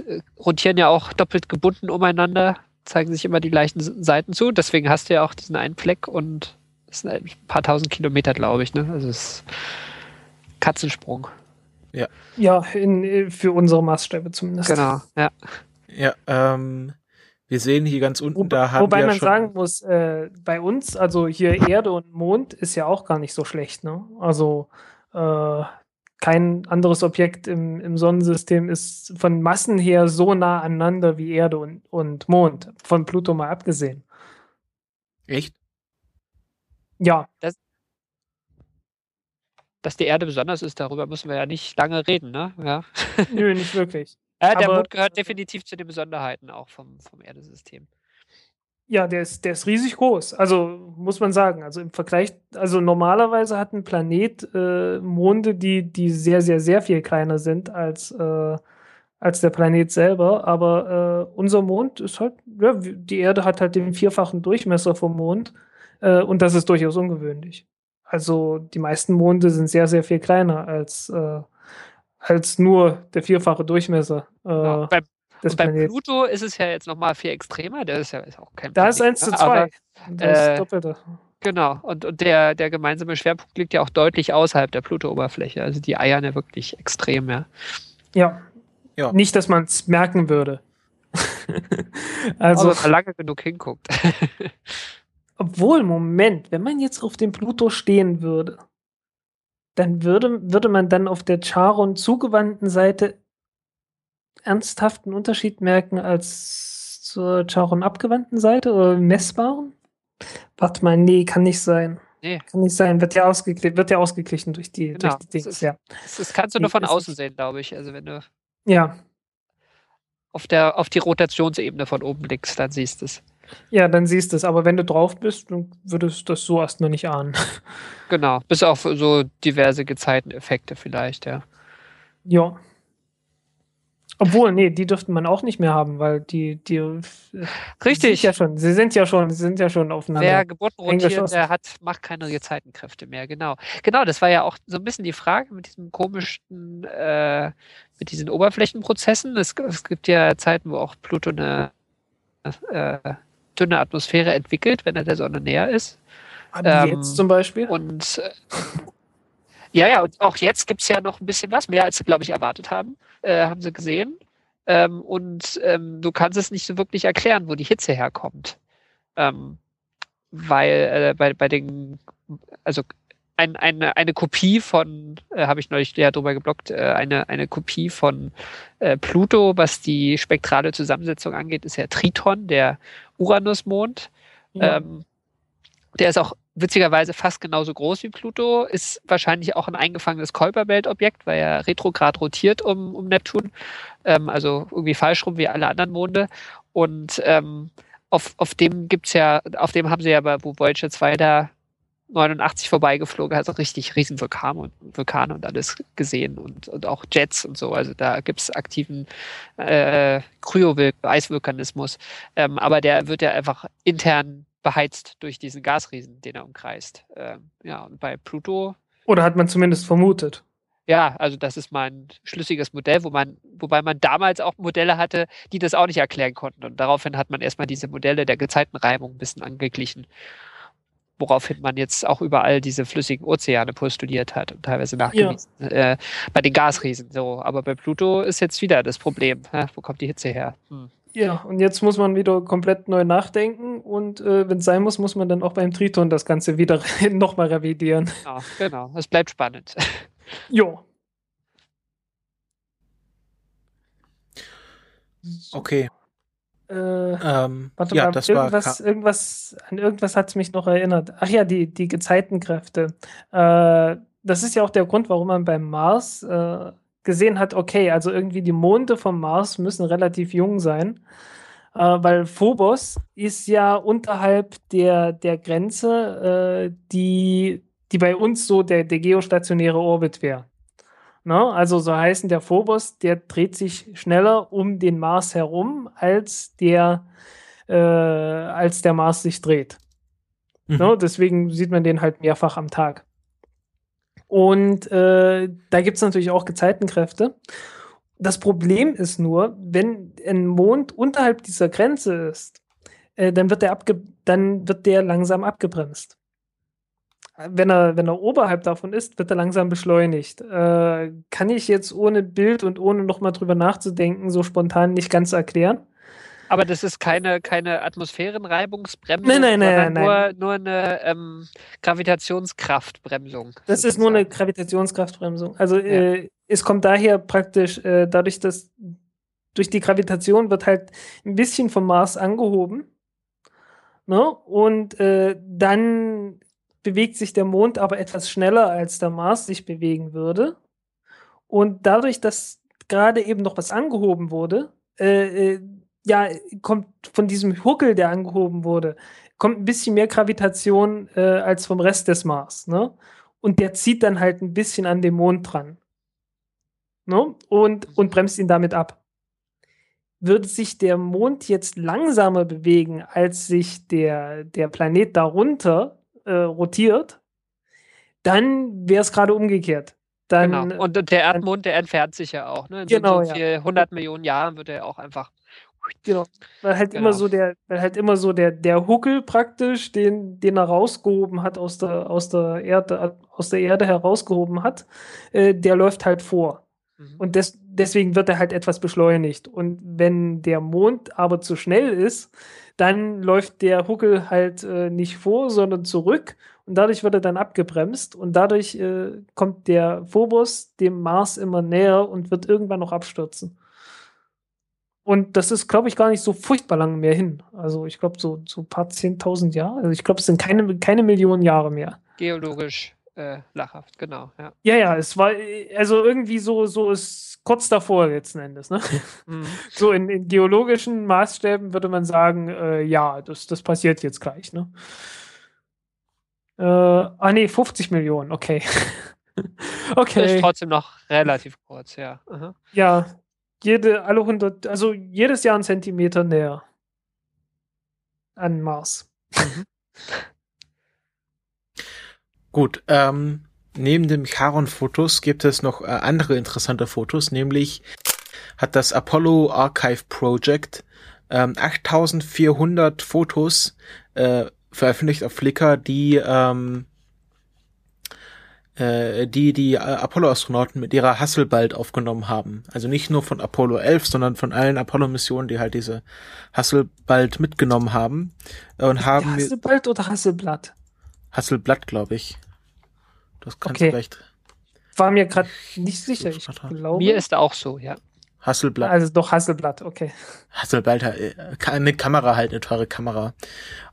äh, rotieren ja auch doppelt gebunden umeinander, zeigen sich immer die gleichen Seiten zu. Deswegen hast du ja auch diesen einen Fleck und es sind ein paar tausend Kilometer, glaube ich, ne? Also es ist Katzensprung. Ja, in, äh, für unsere Maßstäbe zumindest. Genau, ja. Ja, ähm, wir sehen hier ganz unten, Wo, da haben wobei wir man schon, sagen muss, äh, bei uns, also hier Erde und Mond, ist ja auch gar nicht so schlecht. Ne? Also äh, kein anderes Objekt im, im Sonnensystem ist von Massen her so nah aneinander wie Erde und, und Mond, von Pluto mal abgesehen. Echt? Ja, Dass die Erde besonders ist, darüber müssen wir ja nicht lange reden, ne? Ja. nö, nicht wirklich. Ja, der Aber- Mond gehört <laughs> definitiv zu den Besonderheiten auch vom, vom Erdesystem. Ja, der ist, der ist riesig groß. Also muss man sagen. Also im Vergleich, also normalerweise hat ein Planet äh, Monde, die, die sehr, sehr, sehr viel kleiner sind als, äh, als der Planet selber. Aber äh, unser Mond ist halt, ja, die Erde hat halt den vierfachen Durchmesser vom Mond. Äh, und das ist durchaus ungewöhnlich. Also die meisten Monde sind sehr, sehr viel kleiner als, äh, als nur der vierfache Durchmesser äh, Ja. Des bei Planeten. Pluto ist es ja jetzt nochmal viel extremer. Der ist ja ist auch kein Da ist Planet, 1 zu ne? 2. Aber, Das ist äh, Doppelte. Genau. Und, und der, der gemeinsame Schwerpunkt liegt ja auch deutlich außerhalb der Pluto-Oberfläche. Also die eiern ja wirklich extrem, ja. Ja. Ja. Nicht, dass man es merken würde. <laughs> Also, also, wenn man lange genug hinguckt. <laughs> obwohl, Moment, wenn man jetzt auf dem Pluto stehen würde, dann würde, würde man dann auf der Charon zugewandten Seite ernsthaften Unterschied merken als zur Charon abgewandten Seite oder messbaren? Warte mal, nee, kann nicht sein. Nee. Kann nicht sein, wird ja, ausgeglichen, wird ja ausgeglichen durch die, Genau, durch die das Dings, ist- ja. Das, das kannst du nur von außen sehen, glaube ich. Also wenn du Ja, auf, der, auf die Rotationsebene von oben blickst, dann siehst du es. Ja, dann siehst du es. Aber wenn du drauf bist, dann würdest du das so erstmal nicht ahnen. <laughs> Genau. Bis auf so diverse Gezeiteneffekte vielleicht, ja. Ja. Obwohl, nee, die dürften man auch nicht mehr haben, weil die, die äh, Richtig. Ja schon, sie sind ja schon, sie sind ja schon aufeinander. Wer Geburten eng rotiert, der hat, macht keine Gezeitenkräfte mehr, genau. Genau, das war ja auch so ein bisschen die Frage mit diesem komischen, äh, mit diesen Oberflächenprozessen. Es, es gibt ja Zeiten, wo auch Pluto eine äh, dünne Atmosphäre entwickelt, wenn er der Sonne näher ist. Ähm, jetzt zum Beispiel. Und äh, <laughs> ja, ja, und auch jetzt gibt es ja noch ein bisschen was, mehr als sie, glaube ich, erwartet haben, äh, haben sie gesehen. Ähm, und ähm, du kannst es nicht so wirklich erklären, wo die Hitze herkommt. Ähm, weil äh, bei, bei den, also ein, eine, eine Kopie von, äh, habe ich neulich ja drüber geblockt, äh, eine, eine Kopie von äh, Pluto, was die spektrale Zusammensetzung angeht, ist ja Triton, der Uranusmond. Ja. Ähm, der ist auch witzigerweise fast genauso groß wie Pluto, ist wahrscheinlich auch ein eingefangenes Kuiperbelt-Objekt, weil er retrograd rotiert um, um Neptun, ähm, also irgendwie falsch rum wie alle anderen Monde. Und ähm, auf, auf dem gibt's ja, auf dem haben sie ja bei wo Voyager 2 da 89 vorbeigeflogen, also richtig riesen Vulkane und, Vulkane und alles gesehen und, und auch Jets und so. Also da gibt's aktiven äh, Kryo-Eisvulkanismus. Ähm, aber der wird ja einfach intern beheizt durch diesen Gasriesen, den er umkreist. Ähm, ja, und bei Pluto, Oder hat man zumindest vermutet. ja, also das ist mal ein schlüssiges Modell, wo man, wobei man damals auch Modelle hatte, die das auch nicht erklären konnten. Und daraufhin hat man erstmal diese Modelle der Gezeitenreibung ein bisschen angeglichen. Woraufhin man jetzt auch überall diese flüssigen Ozeane postuliert hat und teilweise nachgewiesen. Äh, bei den Gasriesen so. Aber bei Pluto ist jetzt wieder das Problem. Hä? Wo kommt die Hitze her? Hm. Ja, und jetzt muss man wieder komplett neu nachdenken und äh, wenn es sein muss, muss man dann auch beim Triton das Ganze wieder <laughs> nochmal revidieren. Ja, genau. Es bleibt spannend. <laughs> Jo. Okay. Äh, Ähm, warte ja, mal, das war. irgendwas, Ka- irgendwas, an irgendwas hat es mich noch erinnert. Ach ja, die, die Gezeitenkräfte. Äh, das ist ja auch der Grund, warum man beim Mars äh, gesehen hat, okay, also irgendwie die Monde vom Mars müssen relativ jung sein. Äh, weil Phobos ist ja unterhalb der, der Grenze, äh, die, die bei uns so der, der geostationäre Orbit wäre. Ne? Also so heißen der Phobos, der dreht sich schneller um den Mars herum, als der, äh, als der Mars sich dreht. Mhm. Ne? Deswegen sieht man den halt mehrfach am Tag. Und äh, da gibt es natürlich auch Gezeitenkräfte. Das Problem ist nur, wenn ein Mond unterhalb dieser Grenze ist, äh, dann, wird der abge dann wird der langsam abgebremst. Wenn er, wenn er oberhalb davon ist, wird er langsam beschleunigt. Äh, kann ich jetzt ohne Bild und ohne nochmal drüber nachzudenken so spontan nicht ganz erklären. Aber das ist keine, keine Atmosphärenreibungsbremsung, Nein, nein, nein, sondern nur, nein. nur eine ähm, Gravitationskraftbremsung. Das ist nur eine. Gravitationskraftbremsung. Also äh, es kommt daher praktisch, äh, dadurch, dass durch die Gravitation wird halt ein bisschen vom Mars angehoben. Ne? Und äh, dann bewegt sich der Mond aber etwas schneller, als der Mars sich bewegen würde. Und dadurch, dass gerade eben noch was angehoben wurde, äh, äh, ja, kommt von diesem Huckel, der angehoben wurde, kommt ein bisschen mehr Gravitation äh, als vom Rest des Mars. Ne? Und der zieht dann halt ein bisschen an den Mond dran. Ne? Und, und bremst ihn damit ab. Würde sich der Mond jetzt langsamer bewegen, als sich der, der Planet darunter äh, rotiert, dann wäre es gerade umgekehrt. Dann, Genau. Und der Erdmond, der entfernt sich ja auch. Ne? In Genau, so, ja. 100 Millionen Jahren wird er auch einfach. Genau, weil halt Genau. immer so der, weil halt immer so der, der Huckel praktisch, den, den er rausgehoben hat aus der, aus der Erde, aus der Erde herausgehoben hat, äh, der läuft halt vor. Mhm. Und des, deswegen wird er halt etwas beschleunigt. Und wenn der Mond aber zu schnell ist, dann läuft der Huckel halt äh, nicht vor, sondern zurück. Und dadurch wird er dann abgebremst. Und dadurch äh, kommt der Phobos dem Mars immer näher und wird irgendwann noch abstürzen. Und das ist, glaube ich, gar nicht so furchtbar lang mehr hin. Also ich glaube, so, so ein paar zehntausend Jahre. Also ich glaube, es sind keine, keine Millionen Jahre mehr. Geologisch äh, lachhaft, genau. Ja. Ja, ja, es war, äh, also irgendwie so, so ist kurz davor letzten Endes, ne? Mhm. <laughs> So in, in geologischen Maßstäben würde man sagen, äh, ja, das, das passiert jetzt gleich, ne? Äh, ah nee, 50 Millionen, okay. <laughs> Ist okay, trotzdem noch relativ kurz, ja. Aha. ja, jede, alle 100, also jedes Jahr ein Zentimeter näher an Mars. <laughs> Gut, ähm, neben den Charon-Fotos gibt es noch äh, andere interessante Fotos, nämlich hat das Apollo Archive Project ähm, 8400 Fotos äh, veröffentlicht auf Flickr, die ähm, äh, die die äh, Apollo-Astronauten mit ihrer Hasselbalg aufgenommen haben. Also nicht nur von Apollo 11, sondern von allen Apollo-Missionen, die halt diese Hasselbalg mitgenommen haben äh, und haben Hasselblatt oder Hasselblatt? Hasselblatt, glaube ich. Das kannst Okay. du vielleicht. War mir gerade nicht sicher. Ich glaube. Mir ist auch so, ja. Hasselblatt. also doch Hasselblatt, okay. Hasselblatt, äh, eine Kamera halt, eine teure Kamera.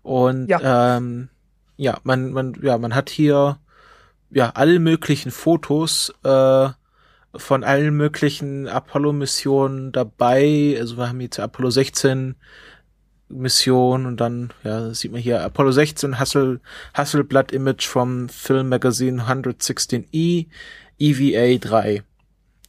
Und ja, ähm, ja man, man, ja, man hat hier ja alle möglichen Fotos äh, von allen möglichen Apollo-Missionen dabei. Also wir haben jetzt Apollo 16 Mission und dann, ja, sieht man hier Apollo 16 Hassel, Hasselblatt Image vom Film Magazine 116E EVA 3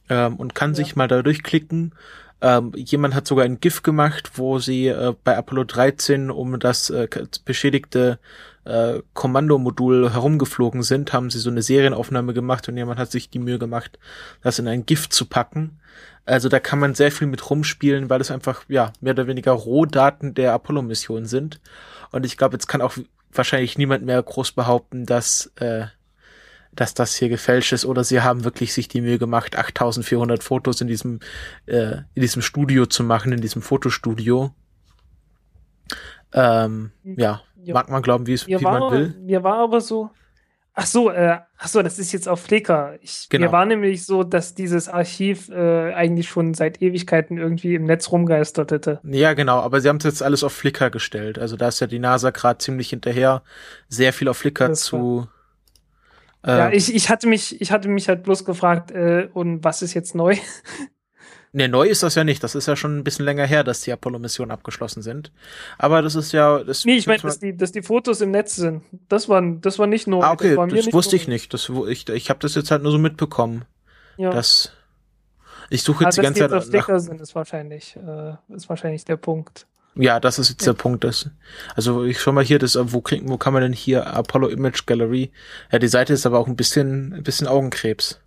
ähm, und kann Ja. sich mal da durchklicken. Ähm, jemand hat sogar ein GIF gemacht, wo sie äh, bei Apollo 13 um das äh, beschädigte äh, Kommandomodul herumgeflogen sind, haben sie so eine Serienaufnahme gemacht und jemand hat sich die Mühe gemacht, das in ein GIF zu packen. Also da kann man sehr viel mit rumspielen, weil es einfach ja mehr oder weniger Rohdaten der Apollo-Mission sind. Und ich glaube, jetzt kann auch wahrscheinlich niemand mehr groß behaupten, dass äh, dass das hier gefälscht ist oder sie haben wirklich sich die Mühe gemacht, 8400 Fotos in diesem äh, in diesem Studio zu machen, in diesem Fotostudio. Ähm, ja, Ja. mag man glauben, wie es wie war, man will. mir war aber so. Ach so, äh, ach so, das ist jetzt auf Flickr. Ich, Genau. Mir war nämlich so, dass dieses Archiv äh, eigentlich schon seit Ewigkeiten irgendwie im Netz rumgeisterte. Ja, genau, aber sie haben es jetzt alles auf Flickr gestellt. Also da ist ja die NASA gerade ziemlich hinterher, sehr viel auf Flickr Das zu. Ja, Äh, ich, ich hatte mich, ich hatte mich halt bloß gefragt, äh, und was ist jetzt neu? <laughs> ne, neu ist das ja nicht. Das ist ja schon ein bisschen länger her, dass die Apollo-Missionen abgeschlossen sind. Aber das ist ja. Das Nee, ich meine, dass die, dass die Fotos im Netz sind. Das war, das war nicht neu. Ah, okay, das, das, wusste neu. ich nicht. Das, ich ich habe das jetzt halt nur so mitbekommen. Ja. Das, ich suche Ah, jetzt die dass ganze die auf Zeit nach. Flickr sind, ist wahrscheinlich, äh, ist wahrscheinlich der Punkt. Ja, das ist jetzt der Punkt. Das, also ich schau mal hier, das, wo, krieg, wo kann man denn hier Apollo Image Gallery? Ja, die Seite ist aber auch ein bisschen, ein bisschen Augenkrebs.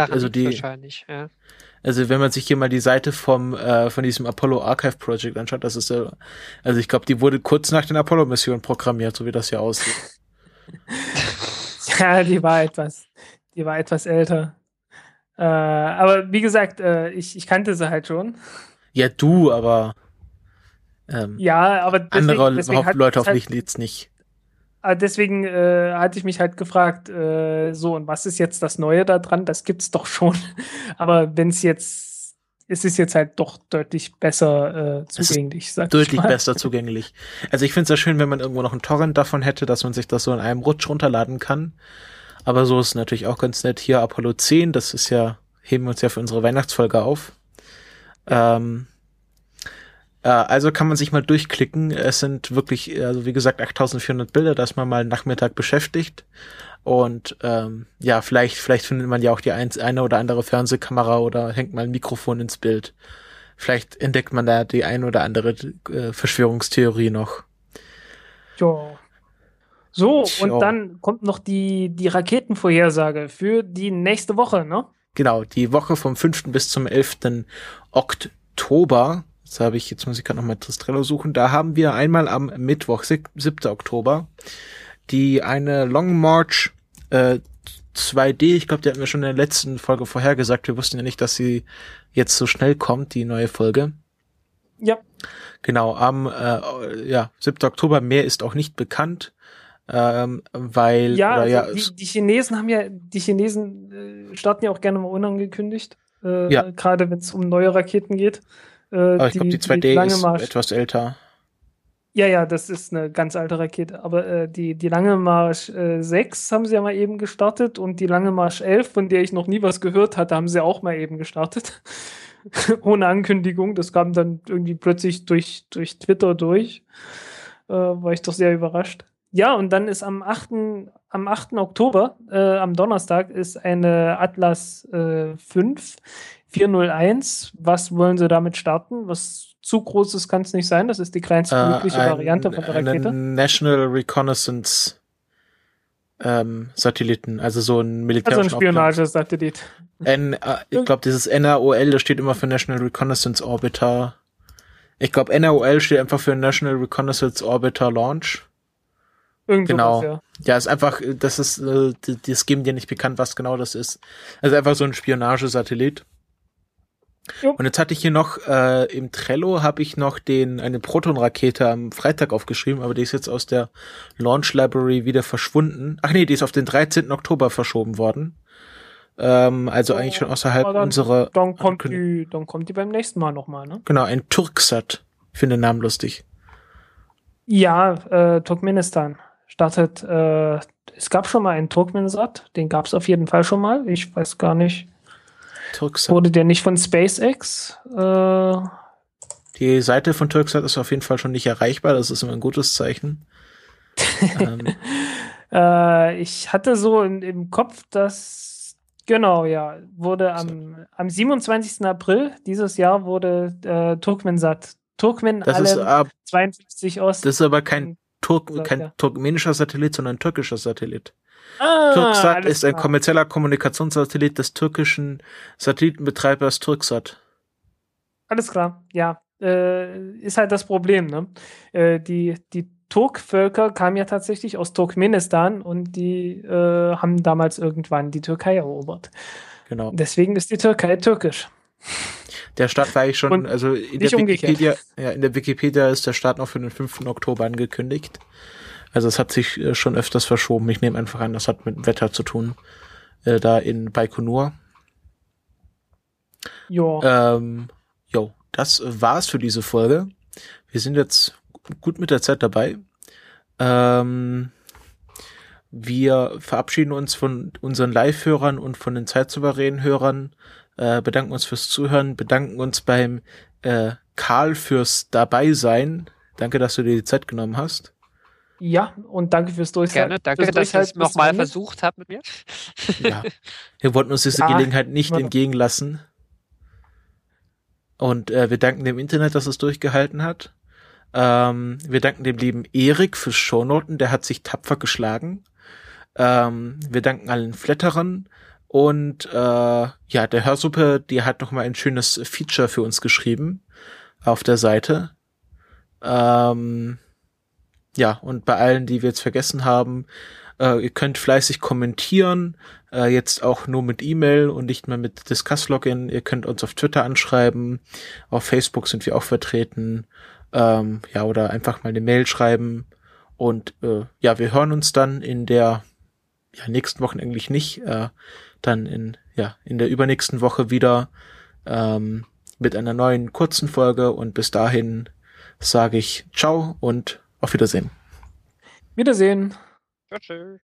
Daran Also die- wahrscheinlich, ja. Also wenn man sich hier mal die Seite vom äh, von diesem Apollo Archive Project anschaut, das ist ja, also ich glaube, die wurde kurz nach den Apollo-Missionen programmiert, so wie das hier aussieht. <laughs> Ja, die war etwas, die war etwas älter. Äh, aber wie gesagt, äh, ich, ich kannte sie halt schon. Ja, du, aber ähm, Ja, aber deswegen, andere deswegen Hauptleute auf halt, nicht. Ah, Deswegen äh, hatte ich mich halt gefragt, äh, so, und was ist jetzt das Neue da dran? Das gibt's doch schon. <laughs> Aber wenn es jetzt, es ist jetzt halt doch deutlich besser äh, zugänglich, sag ich Deutlich besser zugänglich. Also ich finde es ja schön, wenn man irgendwo noch einen Torrent davon hätte, dass man sich das so in einem Rutsch runterladen kann. Aber so ist natürlich auch ganz nett. Hier Apollo 10, das ist ja, heben wir uns ja für unsere Weihnachtsfolge auf. Ähm, äh, also kann man sich mal durchklicken. Es sind wirklich, also wie gesagt, 8400 Bilder, da ist man mal einen Nachmittag beschäftigt. Und ähm, ja, vielleicht, vielleicht findet man ja auch die eins, eine oder andere Fernsehkamera oder hängt mal ein Mikrofon ins Bild. Vielleicht entdeckt man da die ein oder andere äh, Verschwörungstheorie noch. Ja. So, Tja. und dann kommt noch die, die Raketenvorhersage für die nächste Woche, ne? Genau, die Woche vom 5. bis zum 11. Oktober. Jetzt habe ich, jetzt muss ich gerade nochmal Tristrello suchen. Da haben wir einmal am Mittwoch, sieb- 7. Oktober, die eine Long March äh, 2D. Ich glaube, die hatten wir schon in der letzten Folge vorhergesagt. Wir wussten ja nicht, dass sie jetzt so schnell kommt, die neue Folge. Ja. Genau, am äh, ja, 7. Oktober, mehr ist auch nicht bekannt, ähm, weil Ja, oder, also ja, die, die Chinesen haben ja, die Chinesen äh, starten ja auch gerne mal unangekündigt. Äh, Ja. Gerade wenn es um neue Raketen geht. Äh, aber ich glaube, die 2D Lange ist Marsch, etwas älter. Ja, ja, das ist eine ganz alte Rakete. Aber äh, die, die Lange Marsch äh, 6 haben sie ja mal eben gestartet und die Lange Marsch 11, von der ich noch nie was gehört hatte, haben sie auch mal eben gestartet. <laughs> Ohne Ankündigung. Das kam dann irgendwie plötzlich durch, durch Twitter durch. Äh, war ich doch sehr überrascht. Ja, und dann ist am 8. Am 8. Oktober, äh, am Donnerstag, ist eine Atlas äh, 5 401. Was wollen sie damit starten? Was zu großes kann es nicht sein. Das ist die kleinstmögliche Äh, ein- Variante von der Rakete. National Reconnaissance ähm, Satelliten, also so ein Also ein militärischen Spionagesatellit. N, äh, ich glaube, dieses NAOL, das steht immer für National Reconnaissance Orbiter. Ich glaube, NAOL steht einfach für National Reconnaissance Orbiter Launch. Irgend Genau. sowas, ja. Ja, ist einfach, äh, das ist, äh, das geben dir nicht bekannt, was genau das ist. Also einfach so ein Spionagesatellit. Jo. Und jetzt hatte ich hier noch äh, im Trello habe ich noch den eine Proton-Rakete am Freitag aufgeschrieben, aber die ist jetzt aus der Launch Library wieder verschwunden. Ach nee, die ist auf den 13. Oktober verschoben worden. Ähm, also Oh, eigentlich schon außerhalb aber dann- unserer. Dann kommt, die, dann kommt die beim nächsten Mal nochmal, ne? Genau, ein Turksat. Ich finde den Namen lustig. Ja, äh, Turkmenistan startet. Äh, es gab schon mal einen Turkmensat, den gab es auf jeden Fall schon mal. Ich weiß gar nicht. Turksat. Wurde der nicht von SpaceX? Äh, Die Seite von Turksat ist auf jeden Fall schon nicht erreichbar. Das ist immer ein gutes Zeichen. <laughs> ähm, äh, ich hatte so in, im Kopf, dass. Genau, ja. Wurde am, am 27. April dieses Jahr wurde äh, Turkmensat. Turkmen das ist, alle ab, 52 Ost. das ist aber kein Turk, Sagt kein er. turkmenischer Satellit, sondern ein türkischer Satellit. ah, Turksat ist ein kommerzieller Kommunikationssatellit des türkischen Satellitenbetreibers Turksat. Alles klar, ja. Äh, ist halt das Problem, ne? Äh, die, die Turkvölker kamen ja tatsächlich aus Turkmenistan und die äh, haben damals irgendwann die Türkei erobert. Genau. Deswegen ist die Türkei türkisch. Der Start war ich schon, Und also in der. Wikipedia, ja, in der Wikipedia ist der Start noch für den 5. Oktober angekündigt. Also es hat sich äh, schon öfters verschoben. Ich nehme einfach an, das hat mit dem Wetter zu tun. Äh, da in Baikonur. Ja, Ähm, jo, das war's für diese Folge. Wir sind jetzt gut mit der Zeit dabei. Ähm, wir verabschieden uns von unseren Live-Hörern und von den zeitsouveränen Hörern, äh, bedanken uns fürs Zuhören, bedanken uns beim äh, Karl fürs Dabeisein. Danke, dass du dir die Zeit genommen hast. ja, und danke fürs Durchhalten. Gerne, danke, fürs dass ihr es nochmal versucht habt mit mir. Ja. Wir wollten uns diese Ja, Gelegenheit nicht immer noch. entgehen lassen. Und äh, wir danken dem Internet, dass es durchgehalten hat. Ähm, wir danken dem lieben Erik fürs Shownoten, der hat sich tapfer geschlagen. Ähm, wir danken allen Flatterern. Und äh, ja, der Hörsuppe, die hat noch mal ein schönes Feature für uns geschrieben auf der Seite. Ähm, ja, und bei allen, die wir jetzt vergessen haben, Äh, ihr könnt fleißig kommentieren, äh, jetzt auch nur mit E-Mail und nicht mehr mit Discuss-Login. Ihr könnt uns auf Twitter anschreiben, auf Facebook sind wir auch vertreten. Ähm, ja, oder einfach mal eine Mail schreiben. Und äh, ja, wir hören uns dann in der ja, nächsten Wochen eigentlich nicht, äh, dann in, ja, in der übernächsten Woche wieder ähm, mit einer neuen kurzen Folge und bis dahin sage ich ciao und auf Wiedersehen. Wiedersehen. Tschüss.